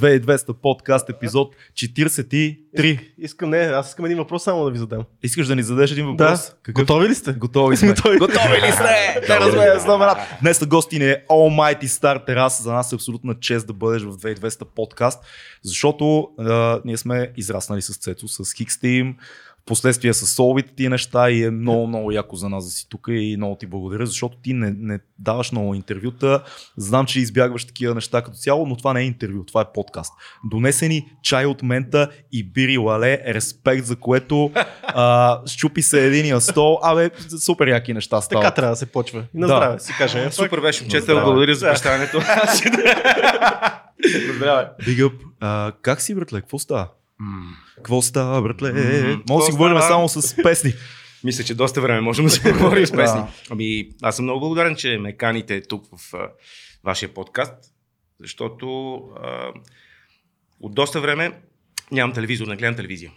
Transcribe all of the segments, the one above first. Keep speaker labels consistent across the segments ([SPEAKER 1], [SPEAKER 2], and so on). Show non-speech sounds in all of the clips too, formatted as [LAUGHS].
[SPEAKER 1] 2200 подкаст епизод 43.
[SPEAKER 2] Искам, не, аз искам един въпрос само да ви задам.
[SPEAKER 1] Искаш да ни зададеш един въпрос?
[SPEAKER 2] Да. Готови ли сте?
[SPEAKER 1] Готови сме. [LAUGHS]
[SPEAKER 2] Готови.
[SPEAKER 1] Готови ли сте? Не размея с. Днес на гости ни е Almighty Star Terrace. За нас е абсолютна чест да бъдеш в 2200 подкаст, защото а, ние сме израснали с Цецо, с Хикс Team, последствие с соловите ти неща и е много, много яко за нас да си тук и много ти благодаря, защото ти не, не даваш много интервюта. Знам, че избягваш такива неща като цяло, но това не е интервю, това е подкаст. Донесени чай от мента и бири лале, респект за което а, щупи се единия стол. Абе, супер яки неща стават.
[SPEAKER 2] Така трябва да се почва. И на
[SPEAKER 1] Да.
[SPEAKER 2] здраве си кажем.
[SPEAKER 3] Супер беше, момчета, благодаря за
[SPEAKER 2] Да.
[SPEAKER 3] представянето. [LAUGHS]
[SPEAKER 2] Здраве.
[SPEAKER 1] Big up. А, как си, братле? Какво става? Какво става, братле? Може да си говорим само с песни.
[SPEAKER 3] Мисля, че доста време можем да си [LAUGHS] поговорим с песни. Ами, аз съм много благодарен, че ме каните тук в а, вашия подкаст, защото а, от доста време нямам телевизор, не гледам телевизия.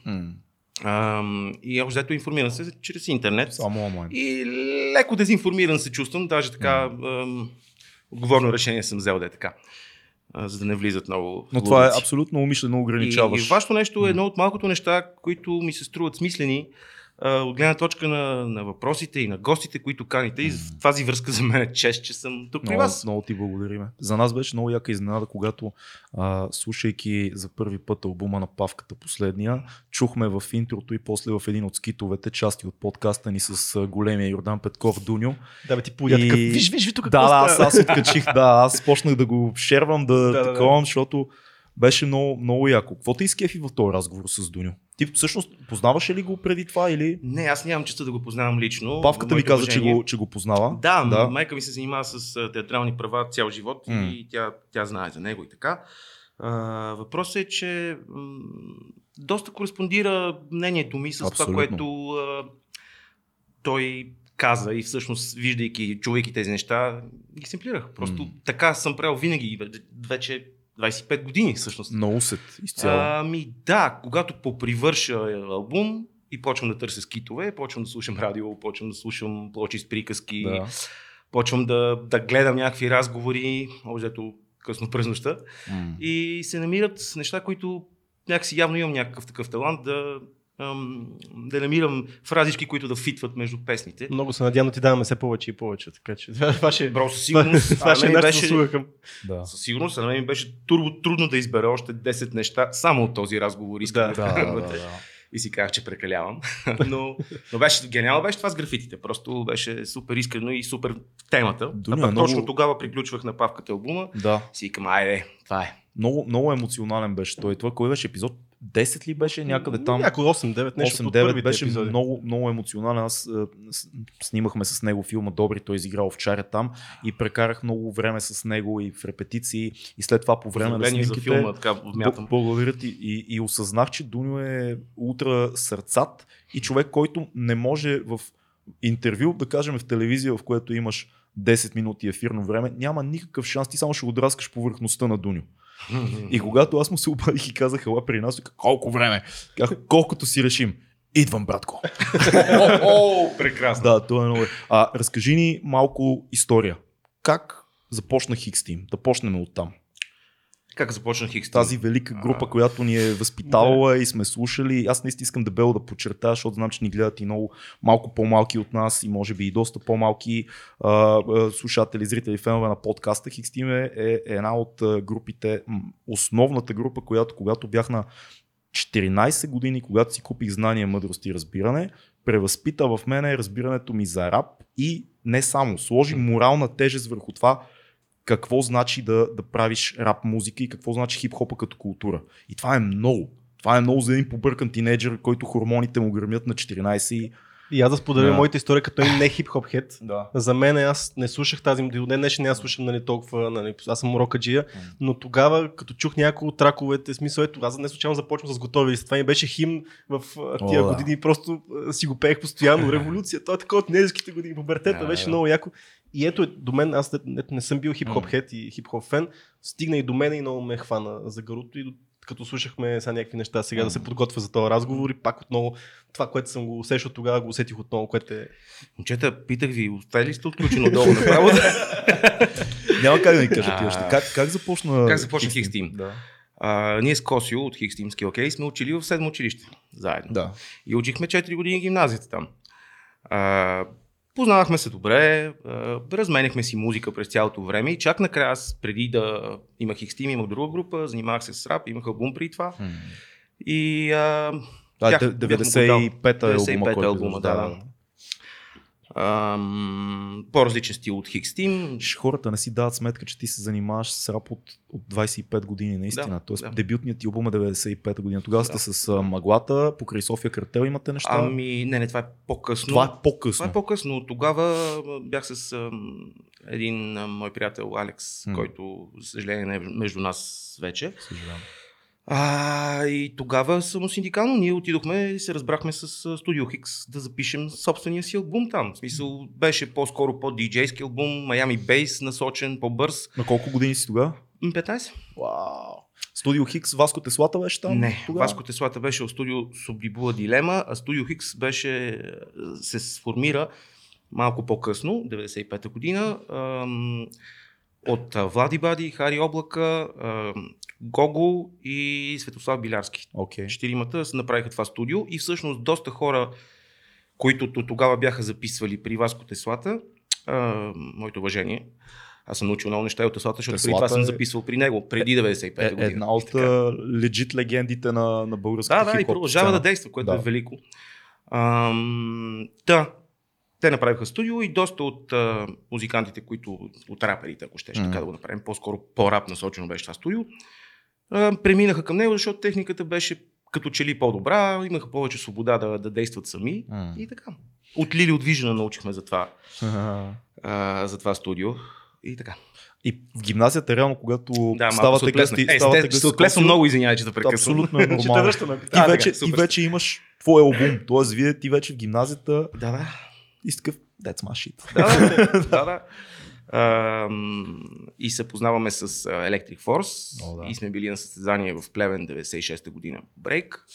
[SPEAKER 3] А, и общо взето информирам се чрез интернет.
[SPEAKER 1] Само онлайн.
[SPEAKER 3] И леко дезинформиран се чувствам, даже така ам, отговорно решение съм взел да е така, за да не влизат много
[SPEAKER 1] Но това е абсолютно умишлено
[SPEAKER 3] И,
[SPEAKER 1] ограничаваш.
[SPEAKER 3] и вашето нещо е едно от малкото неща, които ми се струват смислени от гледна точка на, на въпросите и на гостите, които каните. И в тази връзка за мен е чест, че съм тук при
[SPEAKER 1] Много,
[SPEAKER 3] вас.
[SPEAKER 1] много ти благодариме. За нас беше много яка изненада, когато а, слушайки за първи път албума на Павката последния, чухме в интрото и после в един от скитовете части от подкаста ни с големия Йордан Петков Дуньо.
[SPEAKER 2] Да, бе, ти
[SPEAKER 1] И-
[SPEAKER 2] такъв. Виж, виж, виж тук
[SPEAKER 1] Да,
[SPEAKER 2] какво
[SPEAKER 1] да, аз, аз откачих, да, аз почнах да го шервам, да,
[SPEAKER 2] да,
[SPEAKER 1] да,
[SPEAKER 2] да.
[SPEAKER 1] таковам, защото беше много, много яко. Какво те изкефи в този разговор с Дуньо? Ти всъщност познаваше ли го преди това или...
[SPEAKER 3] Не, аз нямам честа да го познавам лично.
[SPEAKER 1] Павката ми каза, че го, че го познава.
[SPEAKER 3] Да,
[SPEAKER 1] Да.
[SPEAKER 3] майка ми се занимава с театрални права цял живот
[SPEAKER 1] М.
[SPEAKER 3] и тя, тя знае за него и така. А, въпросът е, че м, доста кореспондира мнението ми с
[SPEAKER 1] Абсолютно.
[SPEAKER 3] това, което а, той каза и всъщност, виждайки, чувайки тези неща, ги семплирах. Просто
[SPEAKER 1] М.
[SPEAKER 3] така съм правил винаги, ве- вече 25 години всъщност.
[SPEAKER 1] Много усет изцяло.
[SPEAKER 3] Ами да, когато попривърша албум и почвам да търся скитове, почвам да слушам радио, почвам да слушам плочи с приказки,
[SPEAKER 1] да.
[SPEAKER 3] почвам да, да гледам някакви разговори, общо късно през нощта,
[SPEAKER 1] М.
[SPEAKER 3] и се намират неща, които някакси явно имам някакъв такъв талант да, да намирам фразички, които да фитват между песните.
[SPEAKER 2] Много се надявам да ти даваме все повече и повече. Така че [LAUGHS] това ще,
[SPEAKER 3] Бро, със сигурност,
[SPEAKER 2] това ще е заслуга към...
[SPEAKER 1] Да.
[SPEAKER 3] със сигурност, на мен ми беше турбо трудно да избера още 10 неща само от този разговор. Искам
[SPEAKER 2] Да,
[SPEAKER 1] Да, да, да, да.
[SPEAKER 3] и си казах, че прекалявам. [LAUGHS] но, но беше гениално беше това с графитите. Просто беше супер искрено и супер темата.
[SPEAKER 1] Дуня,
[SPEAKER 3] а пък
[SPEAKER 1] много-
[SPEAKER 3] точно тогава приключвах на павката албума.
[SPEAKER 1] да.
[SPEAKER 3] Си викам, айде, това е.
[SPEAKER 1] Много, много емоционален беше той. Това кой беше епизод? 10 ли беше някъде там?
[SPEAKER 2] Някой 8-9 нещо от
[SPEAKER 1] 8-9
[SPEAKER 2] първите
[SPEAKER 1] беше
[SPEAKER 2] епизоди.
[SPEAKER 1] много, много емоционален. Аз е, снимахме с него филма Добри, той изиграл овчаря там и прекарах много време с него и в репетиции и след това по време на
[SPEAKER 3] Поздравление за
[SPEAKER 1] снимките.
[SPEAKER 3] филма, така отмятам.
[SPEAKER 1] Б- Благодаря ти. И, и осъзнах, че Дуньо е ултра сърцат и човек, който не може в интервю, да кажем в телевизия, в което имаш 10 минути ефирно време, няма никакъв шанс, ти само ще го драскаш повърхността на Дуньо. И когато аз му се обадих и казах, ела при нас, колко време? Казах, колкото си решим. Идвам, братко.
[SPEAKER 3] О, прекрасно.
[SPEAKER 1] да, това е много. А, разкажи ни малко история. Как започна Хикс? Да почнем от там.
[SPEAKER 3] Как започнах Хикс?
[SPEAKER 1] Тази велика група,
[SPEAKER 3] А.
[SPEAKER 1] която ни е възпитавала и сме слушали. Аз наистина искам дебело да подчертая, защото знам, че ни гледат и много малко по-малки от нас и може би и доста по-малки а, а, слушатели, зрители, фенове на подкаста. Хикс Тим е, е една от групите, основната група, която когато бях на 14 години, когато си купих знания, мъдрост и разбиране, превъзпита в мене разбирането ми за рап и не само, сложи морална тежест върху това какво значи да, да правиш рап музика и какво значи хип-хопа като култура. И това е много. Това е много за един побъркан тинейджър, който хормоните му гърмят на 14 и...
[SPEAKER 2] И аз да споделя
[SPEAKER 1] Да.
[SPEAKER 2] моята история, като един не хип-хоп хет.
[SPEAKER 1] Да.
[SPEAKER 2] За мен аз не слушах тази, до ден днешен не аз слушам нали, толкова, нали, аз съм рокаджия, но тогава, като чух някои от траковете, смисъл ето, аз не случайно започвам с готови листа. Това ми беше химн в тия
[SPEAKER 1] О, да.
[SPEAKER 2] години, просто а, си го пеех постоянно. [LAUGHS] Революция, това е така от незиските години, пубертета,
[SPEAKER 1] Да,
[SPEAKER 2] беше
[SPEAKER 1] да.
[SPEAKER 2] много яко. И ето, до мен, аз не, не, съм бил хип-хоп хет и хип-хоп фен, стигна и до мен и много ме хвана за гаруто и до като слушахме сега някакви неща, сега да се подготвя за този разговор и пак отново това, което съм го усещал тогава, го усетих отново, което е
[SPEAKER 3] Момчета, питах ви, успели ли сте отключено долу направо? [LAUGHS]
[SPEAKER 1] Няма как да ни кажа тия неща. Как, как започна
[SPEAKER 3] Как започна
[SPEAKER 1] Хикс
[SPEAKER 3] Хикс Тим?
[SPEAKER 1] Да.
[SPEAKER 3] А, ние с Косио от Хикс Team Skill Case сме учили в седмо училище заедно.
[SPEAKER 1] Да.
[SPEAKER 3] И учихме 4 години гимназията там. А, познавахме се добре, а, разменяхме си музика през цялото време и чак накрая аз, преди да имах Хикс Team, имах друга група, занимавах се с рап, имах албум преди това. И а,
[SPEAKER 1] Да,
[SPEAKER 3] бях-
[SPEAKER 1] де-
[SPEAKER 3] бях му го дал.
[SPEAKER 1] 95-та е албума,
[SPEAKER 3] 95-та
[SPEAKER 1] който
[SPEAKER 3] албума, да, да. Ам, по-различен стил от Хикс Team.
[SPEAKER 1] Ще хората не си дават сметка, че ти се занимаваш с рап от, от 25 години, наистина.
[SPEAKER 3] Да,
[SPEAKER 1] Тоест,
[SPEAKER 3] да.
[SPEAKER 1] дебютният ти албум е 95 година. Тогава сте
[SPEAKER 3] Да.
[SPEAKER 1] с а, Маглата, покрай София Картел имате неща.
[SPEAKER 3] Ами, не, не, това е по-късно.
[SPEAKER 1] Това е по-късно.
[SPEAKER 3] Това е по-късно. Тогава бях с ам, един а, мой приятел Алекс,
[SPEAKER 1] М.
[SPEAKER 3] който, за съжаление, не е между нас вече.
[SPEAKER 1] Съжалявам.
[SPEAKER 3] А, и тогава самосиндикално ние отидохме и се разбрахме с Студио Хикс да запишем собствения си албум там. В смисъл, беше по-скоро по-диджейски албум, Miami Bass, насочен, по-бърз.
[SPEAKER 1] На колко години си тогава?
[SPEAKER 3] М, 15?
[SPEAKER 1] Вау. Студио Хикс, Васко Теслата беше там?
[SPEAKER 3] Не,
[SPEAKER 1] тогава?
[SPEAKER 3] Васко Теслата беше в студио Сублибула Дилема, а студио Хикс беше, се сформира малко по-късно, 95-та година, ам, от Влади Бади, Хари Облака, ам, Гого и Светослав Билярски.
[SPEAKER 1] Окей.
[SPEAKER 3] Четиримата направиха това студио и всъщност доста хора, които тогава бяха записвали при Васко Теслата, а, моето уважение, аз съм научил много неща и от Теслата, защото преди това
[SPEAKER 1] Теслата
[SPEAKER 3] съм
[SPEAKER 1] е-
[SPEAKER 3] записвал при него, преди 95-та
[SPEAKER 1] Е,
[SPEAKER 3] година.
[SPEAKER 1] една от легит легендите на, на българската
[SPEAKER 3] Да, да, и продължава
[SPEAKER 1] сцена.
[SPEAKER 3] да действа, което
[SPEAKER 1] Да.
[SPEAKER 3] е велико. Ам, да, те направиха студио и доста от а, музикантите, които от раперите, ако ще,
[SPEAKER 1] Мгм.
[SPEAKER 3] така да го направим, по-скоро по-рап насочено беше това студио, преминаха към него, защото техниката беше като че ли по-добра, имаха повече свобода да, да действат сами
[SPEAKER 1] М.
[SPEAKER 3] и така. От Лили от Вижена научихме за това, [LAUGHS] а, за това студио и така.
[SPEAKER 1] И в гимназията, реално, когато
[SPEAKER 3] Да, се
[SPEAKER 1] ставате
[SPEAKER 3] отплеснах.
[SPEAKER 1] гъсти,
[SPEAKER 3] Е,
[SPEAKER 1] ставате гъсти
[SPEAKER 3] се отплесвам
[SPEAKER 1] Косио,
[SPEAKER 3] много, извинявай, че те прекъсвам.
[SPEAKER 1] Абсолютно е [LAUGHS] нормално. Ти,
[SPEAKER 3] А, така,
[SPEAKER 1] вече, ти вече имаш твой албум, т.е. вие ти вече в гимназията
[SPEAKER 3] Да, да.
[SPEAKER 1] и такъв, that's my shit.
[SPEAKER 3] Да, да, [LAUGHS] да. да. И се познаваме с а, Electric Force
[SPEAKER 1] О, да.
[SPEAKER 3] и сме били на състезание в Плевен 96-та година брейк.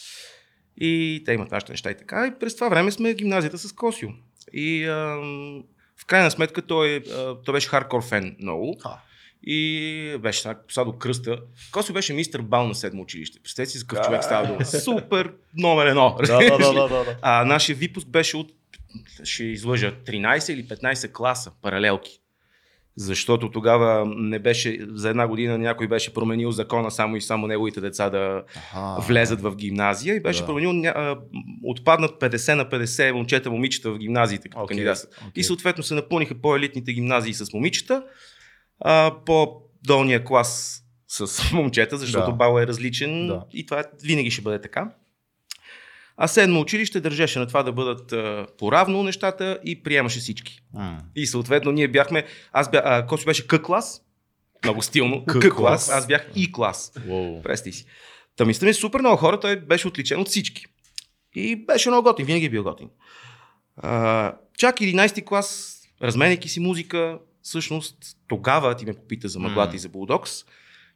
[SPEAKER 3] И те имат нашите неща и така. И през това време сме в гимназията с Косио. И ам, в крайна сметка той, а, той беше хардкор фен много.
[SPEAKER 1] А.
[SPEAKER 3] И беше сега поса до кръста. Косио беше мистер Бал на седмо училище. Представете си за какъв човек става дума. Супер номер едно.
[SPEAKER 1] да, да, да, да, да.
[SPEAKER 3] А нашия випуск беше от, ще излъжа, 13 или 15 класа, паралелки. Защото тогава не беше, за една година някой беше променил закона само и само неговите деца да
[SPEAKER 1] Аха.
[SPEAKER 3] влезат в гимназия и беше
[SPEAKER 1] Да.
[SPEAKER 3] променил, отпаднат 50 на 50 момчета, момичета в гимназиите като
[SPEAKER 1] Окей,
[SPEAKER 3] кандидатстват.
[SPEAKER 1] окей.
[SPEAKER 3] И съответно се напълниха по-елитните гимназии с момичета, а по-долния клас с [LAUGHS] момчета, защото
[SPEAKER 1] Да.
[SPEAKER 3] бал е различен
[SPEAKER 1] Да.
[SPEAKER 3] и това винаги ще бъде така. А седмо училище държеше на това да бъдат а, поравно нещата и приемаше всички.
[SPEAKER 1] М.
[SPEAKER 3] И съответно ние бяхме, аз бях, а, беше К клас, много стилно, К, клас, аз бях И клас.
[SPEAKER 1] Уоу.
[SPEAKER 3] Представи си. Та мисля ми супер много хора, той беше отличен от всички. И беше много готин, винаги е бил готин. А, чак 11 клас, разменяйки си музика, всъщност тогава ти ме попита за мъглата
[SPEAKER 1] М.
[SPEAKER 3] и за Булдокс.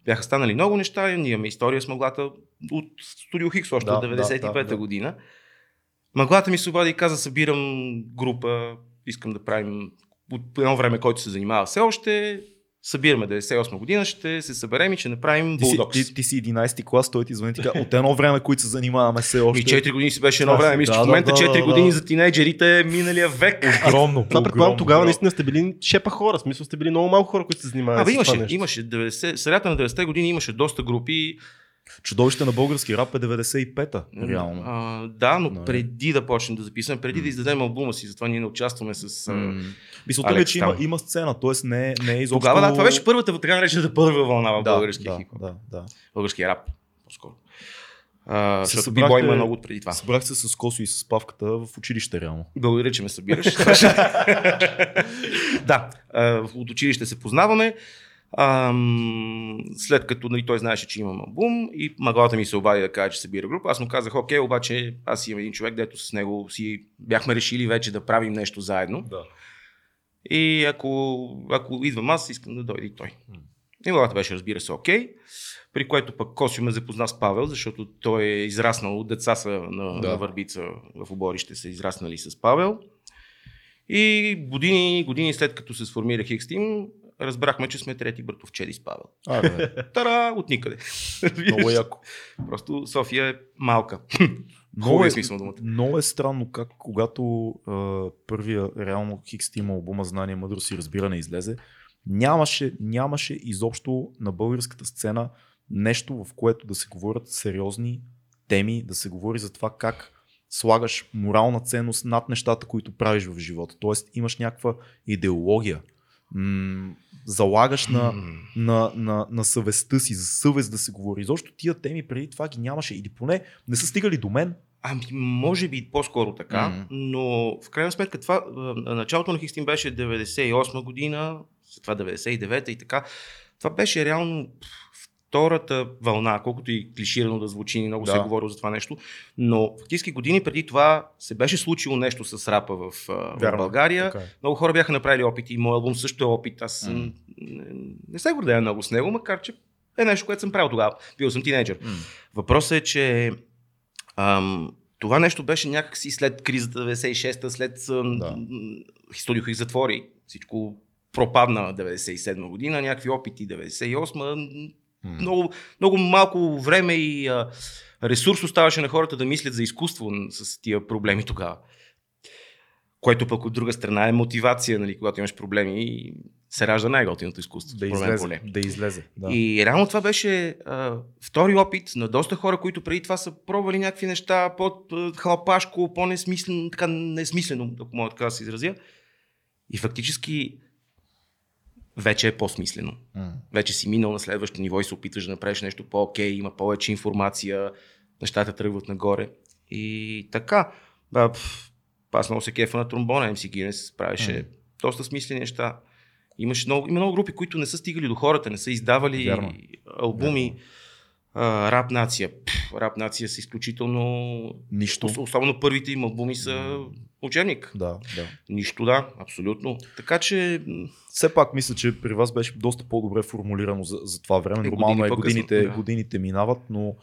[SPEAKER 3] Бяха станали много неща, ние имаме история с мъглата от Студио Хикс още
[SPEAKER 1] Да,
[SPEAKER 3] от
[SPEAKER 1] да,
[SPEAKER 3] 95-та
[SPEAKER 1] да, да.
[SPEAKER 3] година. Мъглата ми се обади и каза, събирам група, искам да правим от едно време, който се занимава все още, събираме 98 година, ще се съберем и ще направим
[SPEAKER 1] Ти си,
[SPEAKER 3] Булдокс.
[SPEAKER 1] ти, ти си 11 клас, той ти звъни така, от едно време, които се занимаваме все още.
[SPEAKER 3] Ми 4 години си беше едно време. Мисля, че
[SPEAKER 1] Да,
[SPEAKER 3] в момента
[SPEAKER 1] да, да,
[SPEAKER 3] 4
[SPEAKER 1] да,
[SPEAKER 3] години
[SPEAKER 1] да.
[SPEAKER 3] за тинейджерите е миналия век.
[SPEAKER 1] Огромно.
[SPEAKER 2] Това предполагам, тогава наистина сте били шепа хора. В смисъл сте били много малко хора, които се занимават
[SPEAKER 3] Абе,
[SPEAKER 2] с това
[SPEAKER 3] имаше,
[SPEAKER 2] нещо.
[SPEAKER 3] имаше 90, средата на 90-те години имаше доста групи.
[SPEAKER 1] Чудовище на български рап е 95-та, реално.
[SPEAKER 3] А, да, но
[SPEAKER 1] Нали?
[SPEAKER 3] преди да почнем да записваме, преди
[SPEAKER 1] М.
[SPEAKER 3] да издадем албума си, затова ние не участваме с...
[SPEAKER 1] М. Мисълта ми е, че има, има сцена, т.е. не, не е изобщо...
[SPEAKER 3] Тогава, да, това беше първата, така наречената първа вълна в
[SPEAKER 1] да,
[SPEAKER 3] българския
[SPEAKER 1] да,
[SPEAKER 3] хип
[SPEAKER 1] да, да.
[SPEAKER 3] българския рап, по-скоро. А,
[SPEAKER 1] Се
[SPEAKER 3] защото бибой има много от преди това.
[SPEAKER 1] Събрах се с Косо и с Павката в училище, реално.
[SPEAKER 3] Благодаря, че ме събираш. [LAUGHS] [LAUGHS] да, а, от училище се познаваме. Ам, след като нали, той знаеше, че имам албум и маглата ми се обади да каже, че събира група, аз му казах, окей, обаче аз имам един човек, дето с него си бяхме решили вече да правим нещо заедно.
[SPEAKER 1] Да.
[SPEAKER 3] И ако, ако идвам аз, искам да дойде и той. И маглата беше, разбира се, окей. При което пък Косио ме запозна с Павел, защото той е израснал, деца са на,
[SPEAKER 1] Да.
[SPEAKER 3] на Върбица в оборище са израснали с Павел. И години, години след като се сформира Хикс Team, разбрахме, че сме трети братовчеди с Павел.
[SPEAKER 1] А, бе. [LAUGHS]
[SPEAKER 3] Тара, от никъде. [LAUGHS]
[SPEAKER 1] Много яко.
[SPEAKER 3] Просто София е малка. [LAUGHS]
[SPEAKER 1] Много е,
[SPEAKER 3] смисъл думата.
[SPEAKER 1] много е странно как когато а, първия реално Хикс Тим албума Знание, мъдрост и разбиране излезе, нямаше, нямаше изобщо на българската сцена нещо, в което да се говорят сериозни теми, да се говори за това как слагаш морална ценност над нещата, които правиш в живота. Тоест имаш някаква идеология. М- залагаш на, на, на, на съвестта си, за съвест да се говори. Защо тия теми преди това ги нямаше или поне не са стигали до мен.
[SPEAKER 3] Ами, може би по-скоро така,
[SPEAKER 1] Мгм.
[SPEAKER 3] но в крайна сметка това, а, началото на Хикстин беше 98 година, след това 99 и така. Това беше реално втората вълна, колкото и клиширано да звучи, много
[SPEAKER 1] Да.
[SPEAKER 3] се е говорило за това нещо, но фактически години преди това се беше случило нещо с рапа в, в България.
[SPEAKER 1] Така е.
[SPEAKER 3] Много хора бяха направили опити и моят албум също е опит. Аз
[SPEAKER 1] м.
[SPEAKER 3] не, не се гордея много с него, макар че е нещо, което съм правил тогава. Бил съм тинейджър.
[SPEAKER 1] М.
[SPEAKER 3] Въпросът е, че ам, това нещо беше някакси след кризата 96-та, след
[SPEAKER 1] Да.
[SPEAKER 3] студио затвори. Всичко пропадна 97 година, някакви опити 98 М. много, много малко време и а, ресурс оставаше на хората да мислят за изкуство с тия проблеми тогава. Което пък от друга страна е мотивация, нали, когато имаш проблеми и се ражда най-готиното изкуство.
[SPEAKER 1] Да излезе.
[SPEAKER 3] поне.
[SPEAKER 1] Да излезе. Да.
[SPEAKER 3] И реално това беше а, втори опит на доста хора, които преди това са пробвали някакви неща по-хлапашко, по-несмислено, така несмислено, ако мога така да се изразя. И фактически вече е по-смислено.
[SPEAKER 1] М.
[SPEAKER 3] Вече си минал на следващото ниво и се опитваш да направиш нещо по-окей, има повече информация, нещата тръгват нагоре. И така. Да, пф, аз много се кефа на тромбона, MC Guinness правеше
[SPEAKER 1] М.
[SPEAKER 3] доста смислени неща. Имаше много, има много групи, които не са стигали до хората, не са издавали
[SPEAKER 1] Вярно.
[SPEAKER 3] албуми. А, рап нация. Рап нация са изключително...
[SPEAKER 1] Нищо.
[SPEAKER 3] Ос- Особено първите им албуми са учебник.
[SPEAKER 1] Да, да.
[SPEAKER 3] Нищо, да, абсолютно. Така че
[SPEAKER 1] Все пак мисля, че при вас беше доста по-добре формулирано за, за това време.
[SPEAKER 3] Е,
[SPEAKER 1] Нормално е, годините,
[SPEAKER 3] да.
[SPEAKER 1] годините минават, но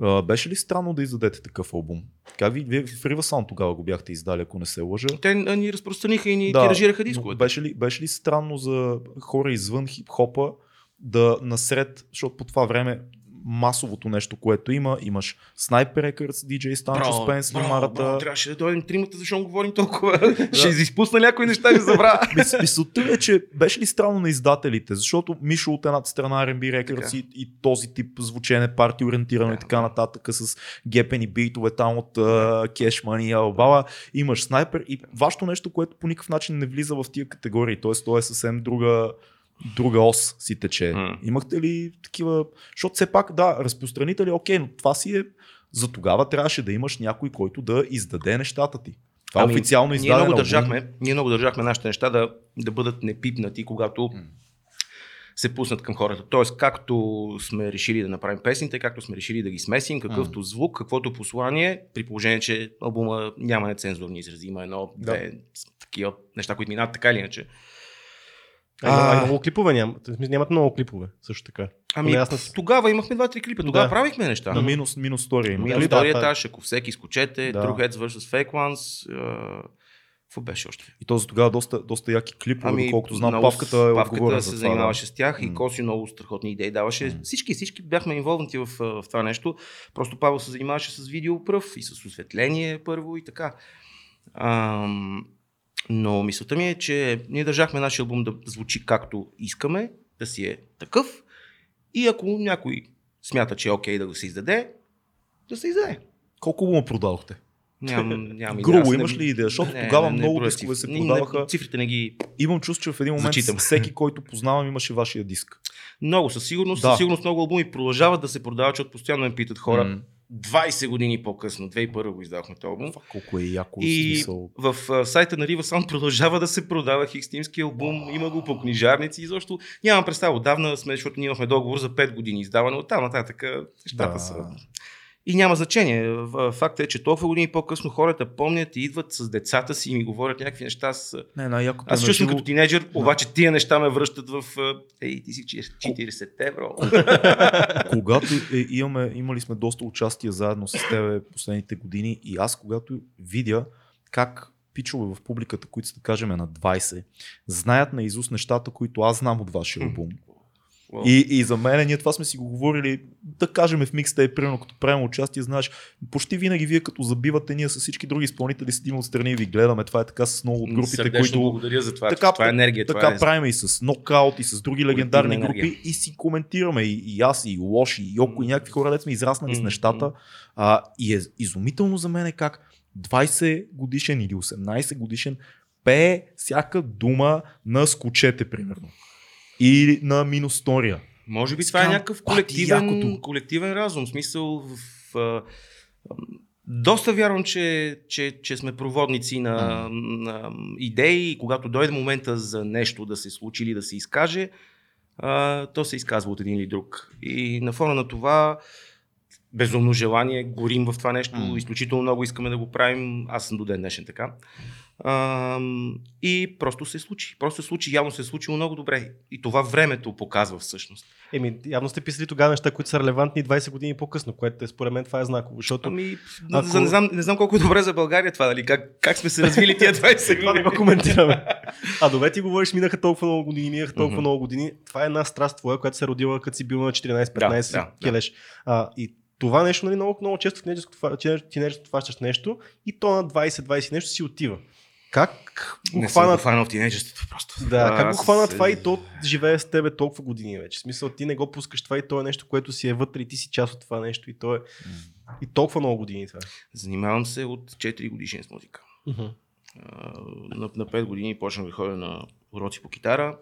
[SPEAKER 1] а, беше ли странно да издадете такъв албум? Как ви, вие в Sound тогава го бяхте издали, ако не се лъжа?
[SPEAKER 3] те ни разпространиха и ни тиражираха
[SPEAKER 1] но
[SPEAKER 3] дисковете.
[SPEAKER 1] Беше ли, беше ли странно за хора извън хип-хопа да насред, защото по това време масовото нещо, което има, имаш Sniper Records, DJ Станчо, Спенс,
[SPEAKER 3] браво,
[SPEAKER 1] Марата.
[SPEAKER 3] браво, трябваше да дойдем тримата, защо говорим толкова. [LAUGHS] Ще изпусна някои неща, ще забравя. [LAUGHS]
[SPEAKER 1] Мис- Мисълта ми е, че беше ли странно на издателите, защото Мишо от едната страна R&B Records и, и този тип звучене, парти ориентирано
[SPEAKER 3] Да,
[SPEAKER 1] и така нататък с гепени битове там от uh, Cash Money и Албала, имаш снайпер и вашето нещо, което по никакъв начин не влиза в тия категории, т.е. то е съвсем друга друга ос си тече.
[SPEAKER 3] М.
[SPEAKER 1] Имахте ли такива, защото все пак да, разпространители, окей, но това си е за тогава трябваше да имаш някой, който да издаде нещата ти. Това ами, официално
[SPEAKER 3] Ние
[SPEAKER 1] издаден
[SPEAKER 3] много държахме, ние много държахме нашите неща да, да бъдат непипнати, когато
[SPEAKER 1] М.
[SPEAKER 3] се пуснат към хората. Тоест, както сме решили да направим песните, както сме решили да ги смесим, какъвто звук, каквото послание, при положение, че албума няма нецензурни изрази, има едно,
[SPEAKER 1] Да.
[SPEAKER 3] две такива неща, които минават така или иначе.
[SPEAKER 2] А,
[SPEAKER 3] А.
[SPEAKER 2] а, много клипове Нямат много клипове, също така.
[SPEAKER 3] Ами,
[SPEAKER 2] не с-
[SPEAKER 3] тогава имахме два-три клипа, тогава
[SPEAKER 2] Да.
[SPEAKER 3] правихме неща.
[SPEAKER 1] На минус, минус история има.
[SPEAKER 3] Минус
[SPEAKER 2] Дали да,
[SPEAKER 3] историята,
[SPEAKER 2] това е-
[SPEAKER 3] ако всеки скочете,
[SPEAKER 1] Да.
[SPEAKER 3] True Heads vs. Fake Ones. Какво беше още?
[SPEAKER 1] И то за тогава доста, доста яки клипове, ами, доколкото знам,
[SPEAKER 3] много
[SPEAKER 1] Павката е
[SPEAKER 3] Павката се
[SPEAKER 1] за
[SPEAKER 3] занимаваше
[SPEAKER 1] да.
[SPEAKER 3] с тях и. Коси много страхотни идеи даваше.
[SPEAKER 1] М.
[SPEAKER 3] Всички, всички бяхме инволвнати в, в това нещо. Просто Павел се занимаваше с видео пръв и с осветление първо и така. Ам, но мисълта ми е, че ние държахме нашия албум да звучи както искаме, да си е такъв. И ако някой смята, че е окей да го се издаде, да се издаде.
[SPEAKER 1] Колко албума продадохте?
[SPEAKER 3] Нямам, нямам [LAUGHS]
[SPEAKER 1] Грубо,
[SPEAKER 3] идея.
[SPEAKER 1] Имаш
[SPEAKER 3] не-
[SPEAKER 1] ли идея? Защото
[SPEAKER 3] не,
[SPEAKER 1] тогава
[SPEAKER 3] не, не
[SPEAKER 1] много
[SPEAKER 3] броя
[SPEAKER 1] дискове се.
[SPEAKER 3] Не,
[SPEAKER 1] продаваха.
[SPEAKER 3] Не, цифрите не ги
[SPEAKER 1] Имам чувство, че в един момент
[SPEAKER 3] Зачитам.
[SPEAKER 1] всеки, който познавам, имаше вашия диск.
[SPEAKER 3] Много, със сигурност,
[SPEAKER 1] Да.
[SPEAKER 3] със сигурност много албуми продължават да се продават, защото постоянно ме питат хора.
[SPEAKER 1] М.
[SPEAKER 3] 20 години по-късно, 2001 го издахме този албум.
[SPEAKER 1] Това колко е яко
[SPEAKER 3] И
[SPEAKER 1] смисъл.
[SPEAKER 3] в а, сайта на Riva Sound продължава да се продава хикстимски албум, има го по книжарници и защо нямам представа. Отдавна сме, защото ние имахме договор за 5 години издаване, оттам нататък нещата
[SPEAKER 1] Да.
[SPEAKER 3] са. И няма значение. Факт е, че толкова години по-късно хората помнят и идват с децата си и ми говорят някакви неща с...
[SPEAKER 1] Не, най-якото
[SPEAKER 3] Аз
[SPEAKER 1] е
[SPEAKER 3] се чувствам като тинейджър, обаче тия неща ме връщат в... Ей, ти си 40 евро. [LAUGHS]
[SPEAKER 1] когато е, имаме, имали сме доста участие заедно с тебе последните години и аз когато видя как пичове в публиката, които са, да кажем, на 20, знаят на изуст нещата, които аз знам от вашия албум. Wow. И, и за мен, ние това сме си го говорили, да кажем в микстейп, примерно като правим участие, знаеш, почти винаги вие като забивате, ние с всички други изпълнители седим отстрани и ви гледаме. Това е така с много от групите,
[SPEAKER 3] Сърдечно
[SPEAKER 1] които.
[SPEAKER 3] благодаря за това.
[SPEAKER 1] Така,
[SPEAKER 3] това е енергия.
[SPEAKER 1] така
[SPEAKER 3] това е...
[SPEAKER 1] правим и с нокаут, и с други легендарни
[SPEAKER 3] енергия.
[SPEAKER 1] групи и си коментираме. И, и аз, и Лоши, и Йоко, и някакви хора, дето сме израснали с
[SPEAKER 3] Мгм.
[SPEAKER 1] нещата. А, и е изумително за мен е как 20 годишен или 18 годишен пее всяка дума на скочете, примерно. Или на минустория.
[SPEAKER 3] Може би това е някакъв колективен, колективен разум. В смисъл в, в, доста вярвам, че, че, че сме проводници на, на идеи и когато дойде момента за нещо да се случи или да се изкаже, а, то се изказва от един или друг. И на фона на това безумно желание, горим в това нещо,
[SPEAKER 1] М.
[SPEAKER 3] изключително много искаме да го правим. Аз съм до ден днешен така. А, и просто се случи. Просто се случи, явно се е случило много добре. И това времето показва всъщност.
[SPEAKER 2] Еми, явно сте писали тогава неща, които са релевантни 20 години по-късно, което е, според мен това е знаково. Защото
[SPEAKER 3] Ами,
[SPEAKER 2] Ако-
[SPEAKER 3] не, знам, не знам колко е добре за България това, нали? Как, как сме се развили тия 20
[SPEAKER 2] това не
[SPEAKER 3] години.
[SPEAKER 2] го коментираме. А добре ти говориш, минаха толкова много години, минаха толкова
[SPEAKER 3] Мгм.
[SPEAKER 2] много години. Това е една страст твоя, която се е родила като си бил на 14-15,
[SPEAKER 3] Да, да,
[SPEAKER 2] келеш. А, и това нещо, нали, много, много често в тинейджерството хващаш нещо и то на 20-20 нещо си отива. Как го
[SPEAKER 3] Не съм го хванал в тинейджерството просто.
[SPEAKER 2] Да, как го хвана
[SPEAKER 3] се-
[SPEAKER 2] това и то живее с тебе толкова години вече. В смисъл, ти не го пускаш това и то е нещо, което си е вътре и ти си част от това нещо и то е и толкова много години това.
[SPEAKER 3] Занимавам се от 4 годишни с музика. А, на, на 5 години почнах да ходя на уроци по китара.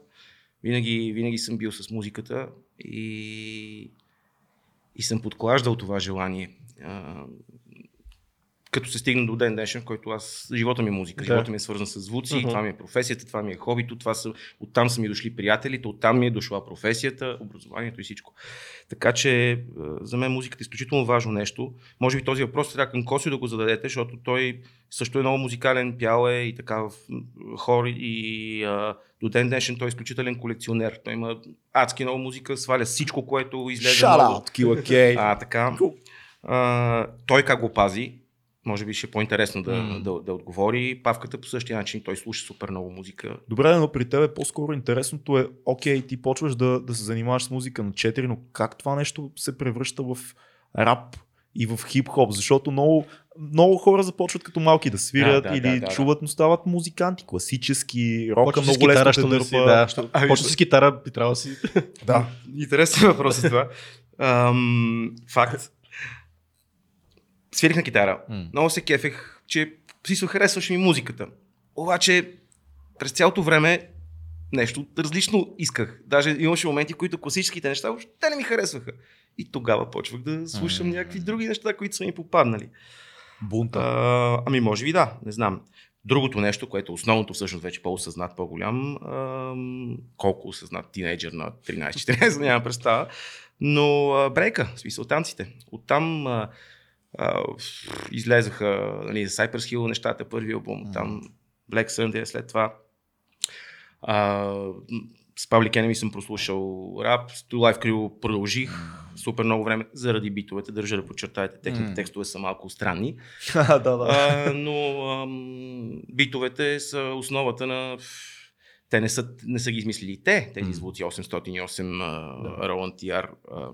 [SPEAKER 3] Винаги, винаги съм бил с музиката и, и съм подклаждал това желание. Като се стигна до ден днешен, в който аз, живота ми е музика,
[SPEAKER 2] Да.
[SPEAKER 3] живота ми е свързан с звуци,
[SPEAKER 2] Мгм.
[SPEAKER 3] това ми е професията, това ми е хобито, това са, оттам са ми дошли приятелите, оттам ми е дошла професията, образованието и всичко. Така че е, за мен музиката е изключително важно нещо. Може би този въпрос трябва към Косио да го зададете, защото той също е много музикален, пял е и така в хор и а, до ден днешен той е изключителен колекционер. Той има адски много музика, сваля всичко, което излезе.
[SPEAKER 1] Shout
[SPEAKER 3] много.
[SPEAKER 1] K.
[SPEAKER 3] А, така. А, той как го пази, може би ще е по-интересно да,
[SPEAKER 1] М.
[SPEAKER 3] да, да отговори. Павката по същия начин, той слуша супер много музика.
[SPEAKER 1] Добре, но при тебе по-скоро интересното е, окей, ти почваш да, да се занимаваш с музика на 4, но как това нещо се превръща в рап и в хип-хоп? Защото много, много хора започват като малки да свирят
[SPEAKER 3] Да, да,
[SPEAKER 1] или
[SPEAKER 3] да, да, да.
[SPEAKER 1] чуват, но стават музиканти, класически, рока
[SPEAKER 2] Почва
[SPEAKER 1] много лесно
[SPEAKER 2] да
[SPEAKER 1] дърпа.
[SPEAKER 2] си, да, що,
[SPEAKER 3] Ами,
[SPEAKER 2] почва с китара, би трябвало да си.
[SPEAKER 1] да. [LAUGHS]
[SPEAKER 3] Интересен въпрос е това. Ам, факт. Свирих на китара.
[SPEAKER 1] М.
[SPEAKER 3] Много се кефех, че си харесваше ми музиката. Обаче през цялото време нещо различно исках. Даже имаше моменти, в които класическите неща въобще не ми харесваха. И тогава почвах да слушам
[SPEAKER 1] М.
[SPEAKER 3] някакви други неща, които са ми попаднали.
[SPEAKER 1] Бунта.
[SPEAKER 3] А, ами може би да, не знам. Другото нещо, което основното всъщност вече по-осъзнат, по-голям, ам, колко осъзнат тинейджър на 13-14, нямам представа, но а, брейка, смисъл танците. Оттам а, а, излезаха нали, за Cypress Hill нещата, първи албум, там Black Sunday, след това а, с Public Enemy съм прослушал рап, с Two Life Crew продължих супер много време заради битовете, държа да подчертаете, техните
[SPEAKER 1] М.
[SPEAKER 3] текстове са малко странни. [LAUGHS]
[SPEAKER 1] да, да.
[SPEAKER 3] А, но ам, битовете са основата на... Те не са, не са ги измислили те, тези звуци 808 а, Roland TR а,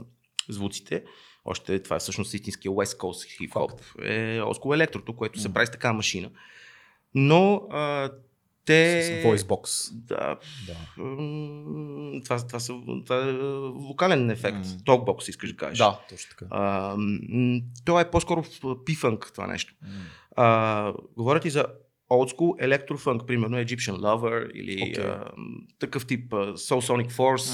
[SPEAKER 3] звуците. Още това е всъщност истинския West Coast хип-хоп. Е Оско електрото, което се прави с такава машина. Но а, те...
[SPEAKER 1] С voicebox.
[SPEAKER 3] Да,
[SPEAKER 1] Да.
[SPEAKER 3] м, това, това, са, това е вокален ефект.
[SPEAKER 1] М.
[SPEAKER 3] Talkbox искаш да кажеш.
[SPEAKER 1] Да, точно така.
[SPEAKER 3] А, то е по-скоро пифънк това нещо.
[SPEAKER 1] М.
[SPEAKER 3] А, говоря ти за old school електрофънк, примерно Egyptian Lover или okay. а, такъв тип а, Soul Sonic Force,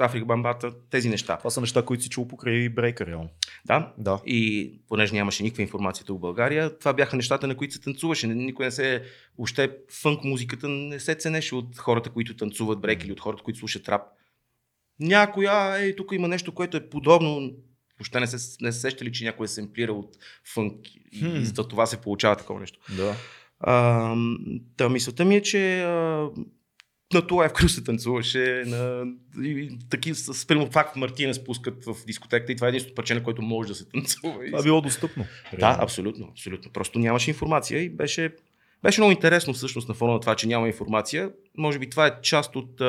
[SPEAKER 1] М.
[SPEAKER 3] Африка Бамбата, тези неща.
[SPEAKER 1] Това са неща, които си чул покрай брейка, реално.
[SPEAKER 3] Да.
[SPEAKER 1] Да.
[SPEAKER 3] И понеже нямаше никаква информация тук в България, това бяха нещата, на които се танцуваше. Никой не се, въобще фънк музиката не се ценеше от хората, които танцуват брейк или от хората, които слушат рап. Някой, а, ей, тук има нещо, което е подобно. Въобще не се, не се сещали, че някой е семплирал от фънк и,
[SPEAKER 1] Хм.
[SPEAKER 3] и за това се получава такова нещо.
[SPEAKER 1] Да.
[SPEAKER 3] А, та мисълта ми е, че а, на това Крус се танцуваше, на, и, таки, с, примерно факт Мартина спускат в дискотеката и това е единственото парче, на което може да се танцува.
[SPEAKER 1] Това било достъпно.
[SPEAKER 3] да, абсолютно, абсолютно. Просто нямаше информация и беше Беше много интересно всъщност на фона на това, че няма информация. Може би това е част от,